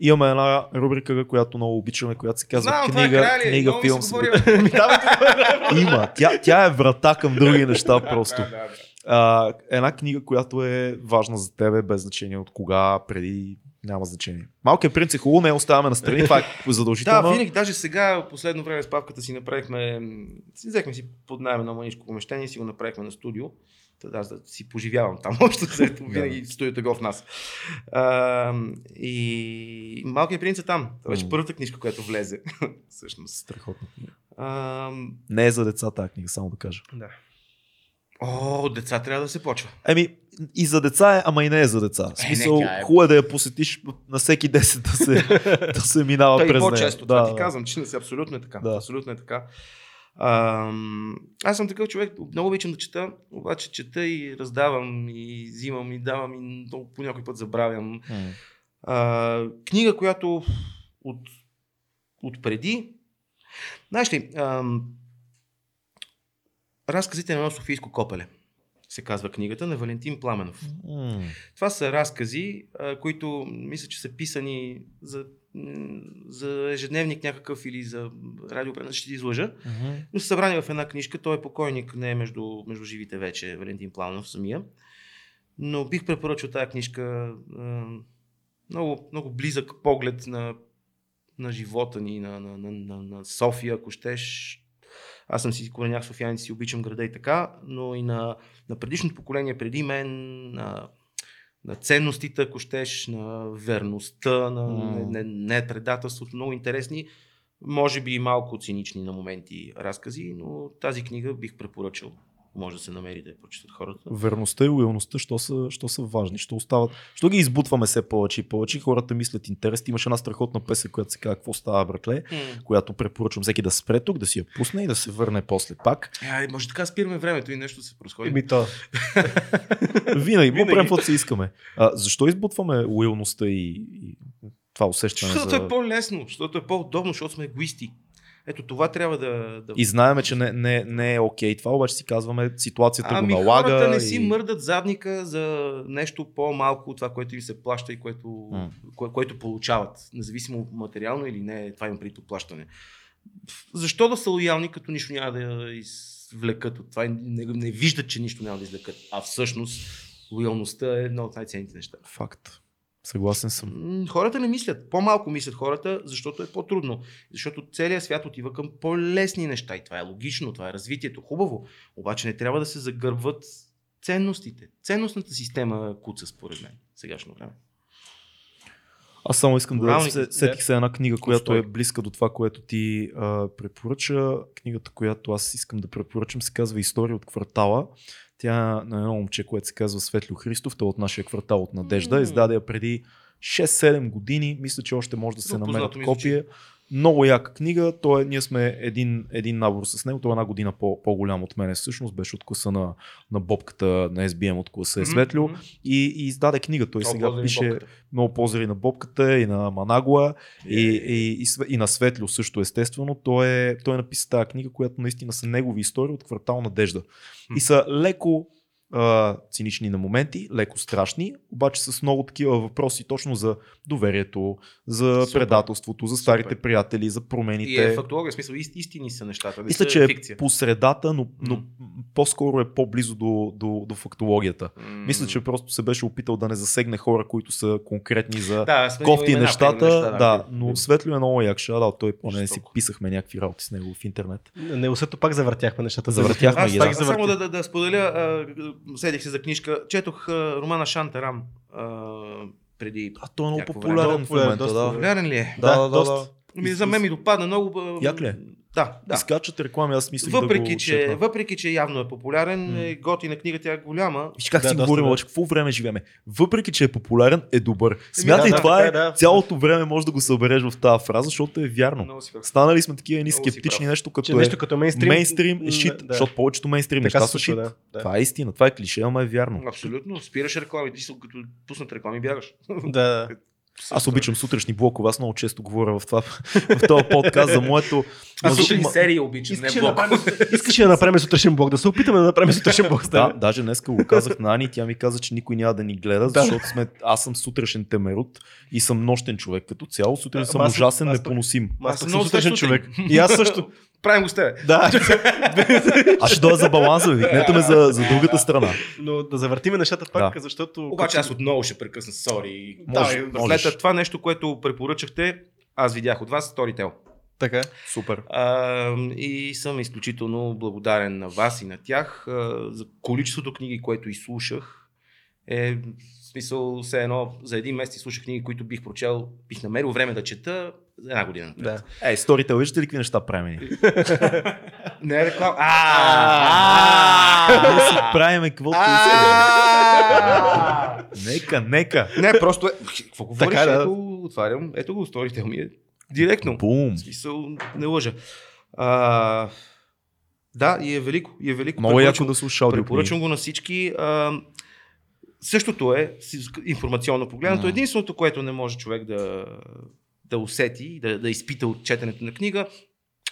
[SPEAKER 1] Имаме една рубрика, която много обичаме, която се казва
[SPEAKER 3] Знам, е
[SPEAKER 1] книга,
[SPEAKER 3] крали,
[SPEAKER 1] книга, филм. събитие.
[SPEAKER 3] говори. [LAUGHS]
[SPEAKER 1] Има. Тя, тя е врата към други неща просто.
[SPEAKER 3] Да, да, да.
[SPEAKER 1] А, една книга, която е важна за тебе, без значение от кога, преди Няма значение. Малкият принц е хубаво, не оставяме на страни, това е задължително.
[SPEAKER 3] Да, винаги, даже сега, последно време с павката си направихме, си взехме си под найем едно маничко помещение си го направихме на студио. Та, аз да си поживявам там [LAUGHS] още, след винаги студиото го в нас. А, и Малкият принц е там. Това беше първата книжка, която влезе. [LAUGHS] Всъщност.
[SPEAKER 1] Страхотна книга.
[SPEAKER 3] А,
[SPEAKER 1] Не е за деца тази книга, само да кажа.
[SPEAKER 2] Да.
[SPEAKER 3] о, деца трябва да се почва.
[SPEAKER 1] Еми, и за деца е, ама и не е за деца. В
[SPEAKER 3] Е,
[SPEAKER 1] смисъл,
[SPEAKER 3] нека е.
[SPEAKER 1] хубаво е да я посетиш на всеки 10 да се, [LAUGHS] да се минава
[SPEAKER 3] и
[SPEAKER 1] през
[SPEAKER 3] по-често,
[SPEAKER 1] нея.
[SPEAKER 3] това
[SPEAKER 1] Да,
[SPEAKER 3] ти
[SPEAKER 1] да.
[SPEAKER 3] казвам, че не си абсолютно е така.
[SPEAKER 1] Да.
[SPEAKER 3] Абсолютно е така. Аз съм такъв човек, много обичам да чета, обаче чета и раздавам и взимам и давам и много, по някой път забравям. А, книга, която от, от преди. Знаеш ли, ам, разказите на едно Софийско копеле се казва книгата на Валентин Пламенов.
[SPEAKER 1] М.
[SPEAKER 3] Това са разкази, а, които мисля, че са писани за, за ежедневник някакъв или за радиопренос, ще ти излъжа.
[SPEAKER 1] Мгм.
[SPEAKER 3] Но са събрани в една книжка. Той е покойник, не е между, между живите вече, Валентин Планов самия. Но бих препоръчал тази книжка. Много, много близък поглед на, на живота ни, на, на, на, на, на София, ако щеш. Аз съм си кореняк софиянец, си обичам града и така, но и на, на предишното поколение преди мен, на, на ценностите, ако щеш, на верността, на
[SPEAKER 1] М.
[SPEAKER 3] не, не, не предателството, много интересни може би и малко цинични на моменти разкази, но тази книга бих препоръчал. Може да се намери да я прочитат хората.
[SPEAKER 1] Верността и лоялността, що са, що са важни, що остават. Що ги избутваме все повече и повече. Хората мислят интерес. Имаше една страхотна песен, която се казва Какво става, братле, която препоръчвам всеки да спре тук, да си я пусне и да се върне после пак.
[SPEAKER 3] Е, може така спираме времето и нещо се просходи.
[SPEAKER 2] Еми то. [LAUGHS]
[SPEAKER 1] Винаги, му правим каквото си искаме. А, защо избутваме лоялността и, и това усещане
[SPEAKER 3] Защото
[SPEAKER 1] за...
[SPEAKER 3] е по-лесно, защото е по-удобно, защото сме егоисти. Ето това трябва да... да...
[SPEAKER 1] И знаеме, че не, не, не е окей това, обаче си казваме, ситуацията
[SPEAKER 3] Ами
[SPEAKER 1] го налага.
[SPEAKER 3] хората не си
[SPEAKER 1] и...
[SPEAKER 3] мърдат задника за нещо по-малко от това, което им се плаща и което, кое, което получават, независимо материално или не, това им прито плащане. Защо да са лоялни, като нищо няма да извлекат от това и не, не виждат, че нищо няма да извлекат, а всъщност лоялността е едно от най-ценните неща.
[SPEAKER 1] Факт. Съгласен съм.
[SPEAKER 3] Хората не мислят. По-малко мислят хората, защото е по-трудно. Защото целият свят отива към по-лесни неща. И това е логично, това е развитието. Хубаво. Обаче не трябва да се загърбват ценностите. Ценностната система куца, според мен, сегашно време.
[SPEAKER 1] Аз само искам да
[SPEAKER 3] Морални-
[SPEAKER 1] се, сетих се една книга, която е близка до това, което ти а, препоръча. Книгата, която аз искам да препоръчам, се казва История от квартала. Тя е на едно момче, което се казва Светло Христов, той е от нашия квартал от Надежда.
[SPEAKER 3] М.
[SPEAKER 1] Издаде я преди 6-7 години. Мисля, че още може да се намерят
[SPEAKER 3] познато ми
[SPEAKER 1] копие. Много яка книга. Той, е- ние сме един, един набор с него. Той е една година по, по-голям от мен. Всъщност беше от класа на, на бобката на SBM от класа е Светлю.
[SPEAKER 3] мгм.
[SPEAKER 1] И, и издаде книга. Той
[SPEAKER 3] Много
[SPEAKER 1] сега пише
[SPEAKER 3] Бобката.
[SPEAKER 1] много позори на Бобката и на Манагуа и,
[SPEAKER 3] Е.
[SPEAKER 1] и, и, Све- и на Светлю също естествено. Той е, той е написа тази книга, която наистина са негови истории от квартал Надежда. И са леко а, цинични на моменти, леко страшни, обаче с много такива въпроси точно за доверието, за
[SPEAKER 3] Супер.
[SPEAKER 1] предателството, за старите
[SPEAKER 3] Супер.
[SPEAKER 1] приятели, за промените.
[SPEAKER 3] И е фактология, в смисъл ист- истини са нещата. Не
[SPEAKER 1] Мисля, че е по средата, но, но
[SPEAKER 3] М.
[SPEAKER 1] по-скоро е по-близо до, до, до фактологията.
[SPEAKER 3] М.
[SPEAKER 1] Мисля, че просто се беше опитал да не засегне хора, които са конкретни за
[SPEAKER 3] да,
[SPEAKER 1] кофти
[SPEAKER 3] имена,
[SPEAKER 1] нещата.
[SPEAKER 3] неща,
[SPEAKER 1] да, но Светло е много як да, той поне си писахме някакви работи с него в интернет.
[SPEAKER 2] Не усето пак завъртяхме нещата.
[SPEAKER 1] Завъртяхме
[SPEAKER 3] Аз
[SPEAKER 1] ги, да.
[SPEAKER 3] само да, да, да споделя, седих се за книжка, четох а, романа Шантарам а, преди.
[SPEAKER 1] А той е много популярен в момента,
[SPEAKER 2] Доста
[SPEAKER 1] да.
[SPEAKER 3] Популярен ли е?
[SPEAKER 1] Да, да, да.
[SPEAKER 3] Ами, за мен ми допадна много.
[SPEAKER 1] Як ли?
[SPEAKER 3] Да, да.
[SPEAKER 1] Изкачат реклами, аз мислих да
[SPEAKER 3] Въпреки,
[SPEAKER 1] го
[SPEAKER 3] че,
[SPEAKER 1] четна.
[SPEAKER 3] въпреки, че явно е популярен,
[SPEAKER 1] М.
[SPEAKER 3] е готина книга, тя е голяма.
[SPEAKER 1] Виж как
[SPEAKER 2] Да,
[SPEAKER 1] си
[SPEAKER 2] доста,
[SPEAKER 1] говорим,
[SPEAKER 2] да.
[SPEAKER 1] обаче какво време живееме. Въпреки, че е популярен, е добър. Смятай,
[SPEAKER 2] да,
[SPEAKER 1] това
[SPEAKER 2] така
[SPEAKER 1] е,
[SPEAKER 2] да.
[SPEAKER 1] цялото време може да го събереш в тази фраза, защото е вярно. Станали сме такива едни скептични нещо,
[SPEAKER 2] Че
[SPEAKER 1] като
[SPEAKER 2] нещо
[SPEAKER 1] е
[SPEAKER 2] като мейнстрим.
[SPEAKER 1] мейнстрим е шит,
[SPEAKER 2] да.
[SPEAKER 1] защото повечето мейнстрим неща са шит.
[SPEAKER 2] да, да.
[SPEAKER 1] Това е истина, това е клише, ама е вярно.
[SPEAKER 3] Абсолютно. Спираш реклами. Като пуснат реклами, бягаш.
[SPEAKER 2] Да. [LAUGHS]
[SPEAKER 1] Аз обичам сутрешни блокове, аз много често говоря в, това, в този подкаст за моето...
[SPEAKER 3] Аз сутрин
[SPEAKER 1] ма-
[SPEAKER 3] серии обичам,
[SPEAKER 2] Искаш
[SPEAKER 3] не блок.
[SPEAKER 2] Искаш ли да направим сутрешен блок? Да се опитаме да направим сутрешен блок.
[SPEAKER 1] Да, даже днес го казах на Ани, и тя ми каза, че никой няма да ни гледа,
[SPEAKER 2] Да.
[SPEAKER 1] защото сме, аз съм сутрешен темерут и съм нощен човек като цяло. Сутрин съм ужасен, непоносим.
[SPEAKER 2] Аз
[SPEAKER 3] съм
[SPEAKER 2] съм сутрешен човек. И аз също.
[SPEAKER 3] Правим го с тебе.
[SPEAKER 2] Да, [LAUGHS]
[SPEAKER 1] Аз ще дойда за баланса, ви. Викнете ме за, за другата страна.
[SPEAKER 2] но да завъртиме нещата пак,
[SPEAKER 1] Да.
[SPEAKER 2] защото...
[SPEAKER 3] Обаче аз отново ще прекъсна, сори.
[SPEAKER 1] Може,
[SPEAKER 3] да,
[SPEAKER 1] можеш.
[SPEAKER 3] това нещо, което препоръчахте, аз видях от вас Storytel.
[SPEAKER 2] Така.
[SPEAKER 1] Супер.
[SPEAKER 3] А, и съм изключително благодарен на вас и на тях а, за количеството книги, което изслушах. Е, смисъл, все едно, за един месец изслушах книги, които бих прочел, бих намерил време да чета за една година.
[SPEAKER 2] Да.
[SPEAKER 1] Ей, сторител, виждате ли какви неща правим? [LAUGHS]
[SPEAKER 3] Не е реклама.
[SPEAKER 1] А, Ние си правим каквото! Нека, нека.
[SPEAKER 3] Не, просто е. Какво говориш? Ето, отварям. Ето го, Storytel ми е директно.
[SPEAKER 1] Бум.
[SPEAKER 3] Смисъл, не лъжа. А, да, и е велико. И е велико.
[SPEAKER 1] Много яко да слушаш аудиокниги.
[SPEAKER 3] Препоръчвам го на всички. А, същото е, информационно погледнато.
[SPEAKER 1] М.
[SPEAKER 3] Единственото, което не може човек да, да усети, да, да изпита от четенето на книга,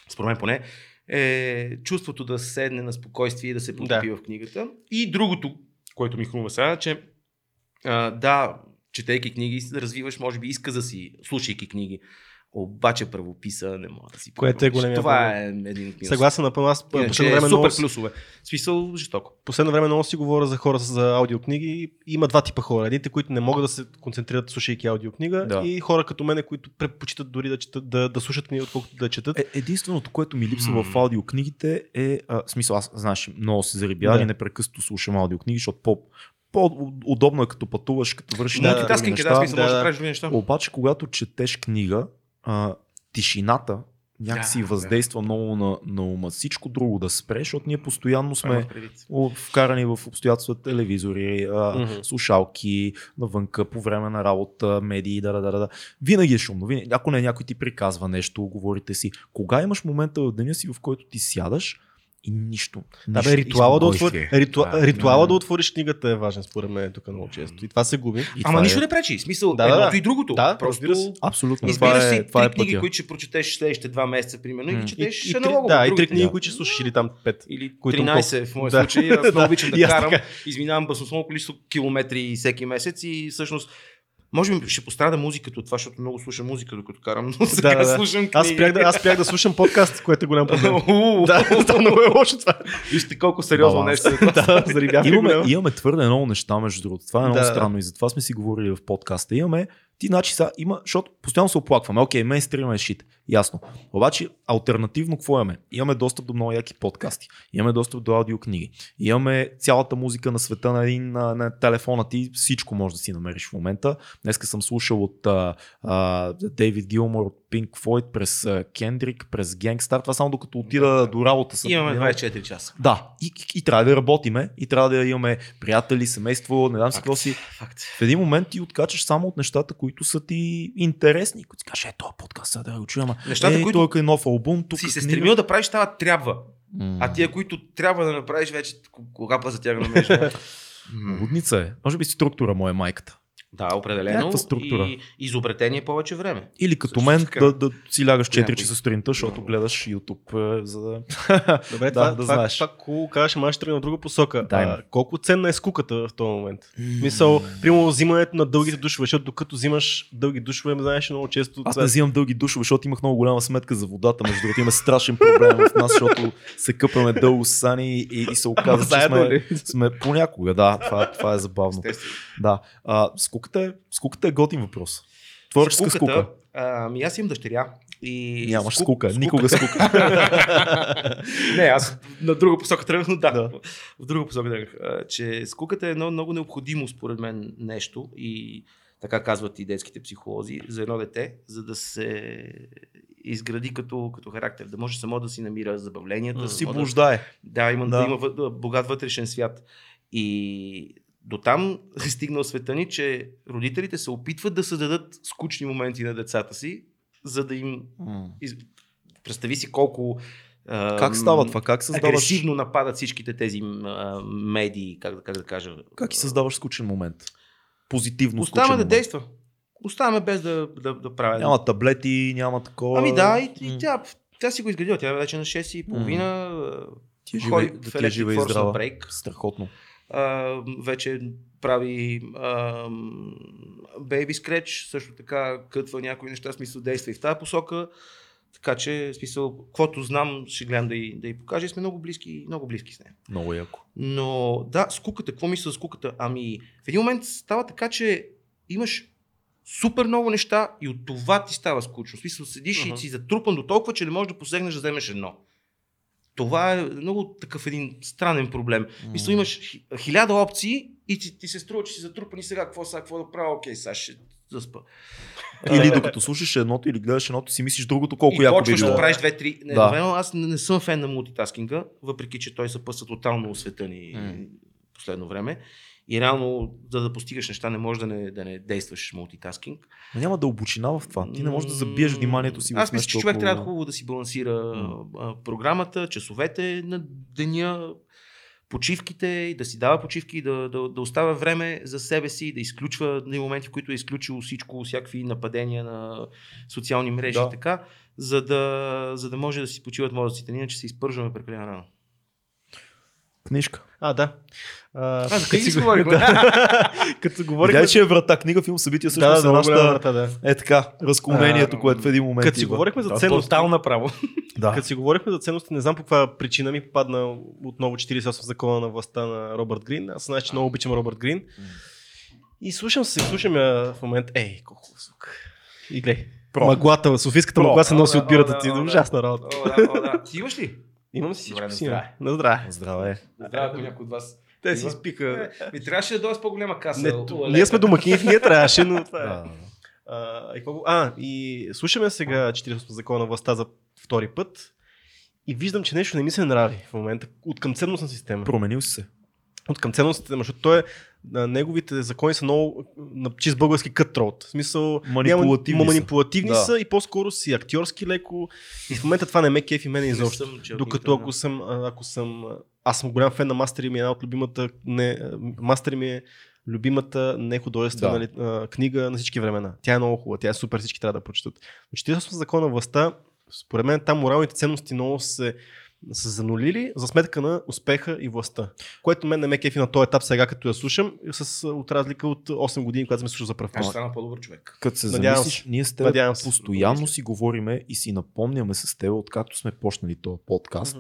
[SPEAKER 3] според мен поне, е чувството да седне на спокойствие и да се потопи в книгата. И другото, което ми хрумва сега, че а, да, четейки книги, развиваш, може би, изказа си, слушайки книги. Обаче правописа не мога да си
[SPEAKER 2] Което е големия
[SPEAKER 3] Това
[SPEAKER 2] проблем.
[SPEAKER 3] е един от минусите.
[SPEAKER 2] Съгласен напълно. Аз
[SPEAKER 3] Иначе
[SPEAKER 2] последно
[SPEAKER 3] е
[SPEAKER 2] време,
[SPEAKER 3] супер
[SPEAKER 2] много,
[SPEAKER 3] плюсове. Смисъл, жестоко.
[SPEAKER 2] последно време много си говоря за хора за аудиокниги. Има два типа хора. Едните, които не могат да се концентрират слушайки аудиокнига
[SPEAKER 1] Да.
[SPEAKER 2] и хора като мене, които предпочитат дори да, четат, да, да слушат книги, отколкото да четат.
[SPEAKER 1] Е, единственото, което ми липсва
[SPEAKER 3] М.
[SPEAKER 1] в аудиокнигите е, а, смисъл, аз, знаеш, много се зарибявам
[SPEAKER 2] Да.
[SPEAKER 1] и непрекъснато слушам аудиокниги, защото по, по-удобно е като пътуваш, като вършиш
[SPEAKER 2] Да,
[SPEAKER 1] някакви
[SPEAKER 2] да,
[SPEAKER 3] е,
[SPEAKER 1] неща.
[SPEAKER 3] да, смисъл,
[SPEAKER 2] Да,
[SPEAKER 3] можеш да
[SPEAKER 2] да.
[SPEAKER 3] правиш други неща.
[SPEAKER 1] Обаче, когато четеш книга, а, тишината някакси
[SPEAKER 3] Да,
[SPEAKER 1] въздейства много на, на ума. Всичко друго да спреш, защото ние постоянно сме вкарани в обстоятелства телевизори, а,
[SPEAKER 2] Мгм.
[SPEAKER 1] слушалки, навънка, по време на работа, медии, да, да, да, да. Винаги е шумно. Винаги, ако не някой ти приказва нещо, говорите си. Кога имаш момента в деня си, в който ти сядаш и нищо.
[SPEAKER 2] Да, бе, ритуала, да, отвори, ритуа,
[SPEAKER 3] Да.
[SPEAKER 2] ритуала
[SPEAKER 1] Да.
[SPEAKER 2] да отвориш книгата е важен според мен тук много често. И това се губи.
[SPEAKER 1] И
[SPEAKER 3] Ама нищо
[SPEAKER 1] е...
[SPEAKER 3] не пречи. Смисъл,
[SPEAKER 2] Да, да,
[SPEAKER 3] едното
[SPEAKER 2] да.
[SPEAKER 3] и другото.
[SPEAKER 2] Да,
[SPEAKER 3] Просто
[SPEAKER 2] разбира се.
[SPEAKER 1] Абсолютно.
[SPEAKER 3] избираш
[SPEAKER 1] това
[SPEAKER 3] си
[SPEAKER 1] е,
[SPEAKER 3] три
[SPEAKER 1] е
[SPEAKER 3] книги,
[SPEAKER 1] пътя.
[SPEAKER 3] които ще прочетеш следващите два месеца, примерно, и ги четеш
[SPEAKER 2] и, и, три,
[SPEAKER 3] аналогов
[SPEAKER 2] да, и три книги,
[SPEAKER 1] Да.
[SPEAKER 2] които ще слушаш или там пет.
[SPEAKER 3] Или
[SPEAKER 2] които
[SPEAKER 3] 13 в моя
[SPEAKER 2] Да.
[SPEAKER 3] случай. Аз много обичам [LAUGHS] да карам. Изминавам баснословно количество километри всеки месец и всъщност може би ще пострада музиката от това, защото много слушам музика, докато карам, но сега
[SPEAKER 2] да, да.
[SPEAKER 3] слушам книги.
[SPEAKER 2] Аз спрях, да, аз спрях да слушам подкаст, което е голям проблем. [LAUGHS] Да, това много е лошо това.
[SPEAKER 3] Вижте колко сериозно
[SPEAKER 1] Баланс.
[SPEAKER 3] нещо е. [LAUGHS]
[SPEAKER 2] да, зарибявам
[SPEAKER 1] Имаме, имаме твърде много неща, между другото. Това е много
[SPEAKER 2] Да.
[SPEAKER 1] странно и затова сме си говорили в подкаста. Имаме, ти значи са, има, защото постоянно се оплакваме. Окей, мейнстрима е шит. Ясно. Обаче, альтернативно какво имаме? Имаме достъп до много яки подкасти. Имаме достъп до аудиокниги. Имаме цялата музика на света на един на, на телефона ти. Всичко може да си намериш в момента. Днеска съм слушал от а, Дейвид Гилмор от Pink Floyd през Кендрик, през Gangstar. Това само докато отида до работа. съм.
[SPEAKER 3] Имаме
[SPEAKER 1] Имам-
[SPEAKER 3] 24 часа.
[SPEAKER 1] да, и, и, и трябва да работиме, и трябва да имаме приятели, семейство, не знам си какво си.
[SPEAKER 3] Факт.
[SPEAKER 1] В един момент ти откачаш само от нещата, които са ти интересни. Които си кажеш, е, този подкаст, сега да го ама,
[SPEAKER 3] Нещата,
[SPEAKER 1] е,
[SPEAKER 3] които
[SPEAKER 1] тук е нов албум, тук
[SPEAKER 3] си
[SPEAKER 1] е
[SPEAKER 3] се
[SPEAKER 1] книга.
[SPEAKER 3] стремил да правиш, това трябва.
[SPEAKER 1] М.
[SPEAKER 3] А тия, които трябва да направиш, вече кога па за тях намериш. М. [LAUGHS]
[SPEAKER 1] Лудница е. Може би структура му е майката.
[SPEAKER 3] Да, определено.
[SPEAKER 1] Някаква структура.
[SPEAKER 3] И изобретение повече време.
[SPEAKER 1] Или като
[SPEAKER 3] Също
[SPEAKER 1] мен
[SPEAKER 3] така.
[SPEAKER 1] да, да си лягаш 4
[SPEAKER 3] Някой.
[SPEAKER 1] часа сутринта, защото гледаш YouTube, е, за да... [LAUGHS]
[SPEAKER 2] Добре, [LAUGHS]
[SPEAKER 1] Да,
[SPEAKER 2] това,
[SPEAKER 1] да
[SPEAKER 2] това,
[SPEAKER 1] знаеш.
[SPEAKER 2] това, казваш, ама аз ще тръгна в друга посока. А, колко ценна е скуката в този момент? Мисъл, примерно взимането на дългите душове, защото докато взимаш дълги душове, знаеш много често.
[SPEAKER 1] Аз не взимам дълги душове, защото имах много голяма сметка за водата. Между другото, има страшен проблем в нас, защото се къпаме дълго с Сани и, и се оказва, че
[SPEAKER 2] заедно
[SPEAKER 1] сме, сме понякога. Да, това, това е забавно. Да. А, скуката, е, скуката е готин въпрос. Творческа скука.
[SPEAKER 3] Скуката, Ами аз имам дъщеря. И
[SPEAKER 1] Нямаш
[SPEAKER 3] скук-
[SPEAKER 1] скука, никога скука. [LAUGHS]
[SPEAKER 3] не, аз на друга посока тръгнах, но да,
[SPEAKER 1] Да.
[SPEAKER 3] в друга посока тръгнах. Че скуката е едно много необходимо, според мен, нещо и така казват и детските психолози, за едно дете, за да се изгради като, като характер, да може само да си намира забавленията.
[SPEAKER 2] М.
[SPEAKER 1] си
[SPEAKER 3] да,
[SPEAKER 1] блуждае.
[SPEAKER 3] да, има,
[SPEAKER 1] Да.
[SPEAKER 3] да. има богат вътрешен свят. И до там е стигнал света ни, че родителите се опитват да създадат скучни моменти на децата си, за да им из... Представи си колко
[SPEAKER 1] Как става това? Как създаваш,
[SPEAKER 3] агресивно нападат всичките тези а, медии, как, да- как да кажа.
[SPEAKER 1] как и създаваш скучен момент? Позитивно
[SPEAKER 3] Оставаме
[SPEAKER 1] скучен
[SPEAKER 3] да
[SPEAKER 1] момент.
[SPEAKER 3] действа. Оставаме без да, да, да правя.
[SPEAKER 1] Няма таблети, няма такова.
[SPEAKER 3] Ами да, и, и тя, тя си го изградила. Тя е вече на 6 и половина.
[SPEAKER 1] Ти е жива, да ти е жива и здрава.
[SPEAKER 3] брейк.
[SPEAKER 1] Страхотно.
[SPEAKER 3] А, вече прави бейби скреч, също така кътва някои неща, смисъл действа и в тази посока. Така че, смисъл, каквото знам, ще гледам да й, да й покажа и сме много близки, много близки с нея.
[SPEAKER 1] Много яко.
[SPEAKER 3] Но да, скуката, какво мисля за скуката? Ами, в един момент става така, че имаш супер много неща и от това ти става скучно. В смисъл, седиш uh-huh. и си затрупан до толкова, че не можеш да посегнеш да вземеш едно. Това е много такъв един странен проблем. Mm. Мисля, имаш хиляда опции и ти, ти се струва, че си затрупан и сега какво сега, какво да правя, окей, сега ще заспа.
[SPEAKER 1] Или докато слушаш едното или гледаш едното, си мислиш другото колко
[SPEAKER 3] и
[SPEAKER 1] яко би било.
[SPEAKER 3] да правиш две-три. Не,
[SPEAKER 1] Да.
[SPEAKER 3] аз не, не съм фен на мултитаскинга, въпреки че той съпъства тотално света ни
[SPEAKER 1] М.
[SPEAKER 3] последно време. И реално, за да постигаш неща, не можеш да не, да не действаш мултитаскинг.
[SPEAKER 1] Но няма дълбочина в това. Ти не можеш да забиеш вниманието си
[SPEAKER 3] Аз мисля, че човек трябва хубаво да си балансира а, програмата, часовете на деня, почивките и да си дава почивки, да, да, да оставя време за себе си, да изключва на моменти, в които е изключил всичко, всякакви нападения на социални мрежи
[SPEAKER 1] Да.
[SPEAKER 3] и така, за да, за да може да си почиват мозъците. Иначе се изпържваме прекалено рано.
[SPEAKER 1] Книжка.
[SPEAKER 2] А, да. А,
[SPEAKER 3] за [LAUGHS] книги
[SPEAKER 2] си
[SPEAKER 3] си
[SPEAKER 2] го-
[SPEAKER 3] говорихме.
[SPEAKER 2] Да. [LAUGHS] Като говорихме...
[SPEAKER 1] Видя, че е врата, книга, филм, събития, също
[SPEAKER 2] да, да, много голяма
[SPEAKER 1] нашата...
[SPEAKER 2] врата, да.
[SPEAKER 1] Е така, разклонението,
[SPEAKER 3] А,
[SPEAKER 1] което в един момент
[SPEAKER 2] Като си говорихме за
[SPEAKER 1] Да,
[SPEAKER 2] ценности,
[SPEAKER 3] Тотално направо. [LAUGHS]
[SPEAKER 1] Да.
[SPEAKER 2] Като си говорихме за ценности, не знам по каква причина ми попадна отново 48 закона на властта на Робърт Грин. Аз знаеш, че много обичам Робърт Грин. И слушам се, слушам я в момента. Ей, колко звук. И гледай. Маглата, Софийската
[SPEAKER 1] Про.
[SPEAKER 2] мъгла се носи от бирата ти. Ужасна работа.
[SPEAKER 3] Ти имаш ли?
[SPEAKER 2] Имам си всичко
[SPEAKER 3] на
[SPEAKER 2] си.
[SPEAKER 3] здраве.
[SPEAKER 2] На здраве.
[SPEAKER 1] Здраве.
[SPEAKER 3] Здраве, ако някой от вас.
[SPEAKER 2] Те си
[SPEAKER 3] Има?
[SPEAKER 2] спика.
[SPEAKER 3] Ми трябваше да дойде с по-голяма каса.
[SPEAKER 2] Не, ние сме домакини, ние трябваше, но това е. А, и, какво... а, и слушаме сега 48 закона на властта за втори път и виждам, че нещо не ми се нрави в момента от към ценностна система.
[SPEAKER 1] Променил се.
[SPEAKER 2] От към ценностната система, защото той е, неговите закони са много на чист български cutthroat. В смисъл,
[SPEAKER 1] Манипулативни
[SPEAKER 2] няма,
[SPEAKER 1] са.
[SPEAKER 2] манипулативни
[SPEAKER 1] Да.
[SPEAKER 2] са и по-скоро си актьорски леко. И в момента това не ме кефи мене
[SPEAKER 3] Не
[SPEAKER 2] изобщо.
[SPEAKER 3] съм
[SPEAKER 2] Докато ако съм, ако съм, аз съм голям фен на Мастери ми, е една от любимата, не, Мастери ми е любимата нехудожествена
[SPEAKER 1] Да.
[SPEAKER 2] а, книга на всички времена. Тя е много хубава, тя е супер, всички трябва да прочитат. Но 48 закон на властта, според мен там моралните ценности много се са занулили за сметка на успеха и властта. Което мен не ме кефи на този етап сега, като я слушам, с, от разлика от 8 години, когато сме слушал за пръв
[SPEAKER 3] Аз
[SPEAKER 2] път.
[SPEAKER 3] стана по-добър човек.
[SPEAKER 1] Като се
[SPEAKER 2] Надявам
[SPEAKER 1] замислиш,
[SPEAKER 2] се.
[SPEAKER 1] ние с теб
[SPEAKER 2] Надявам се.
[SPEAKER 1] постоянно си говориме и си напомняме с теб, откакто сме почнали този подкаст,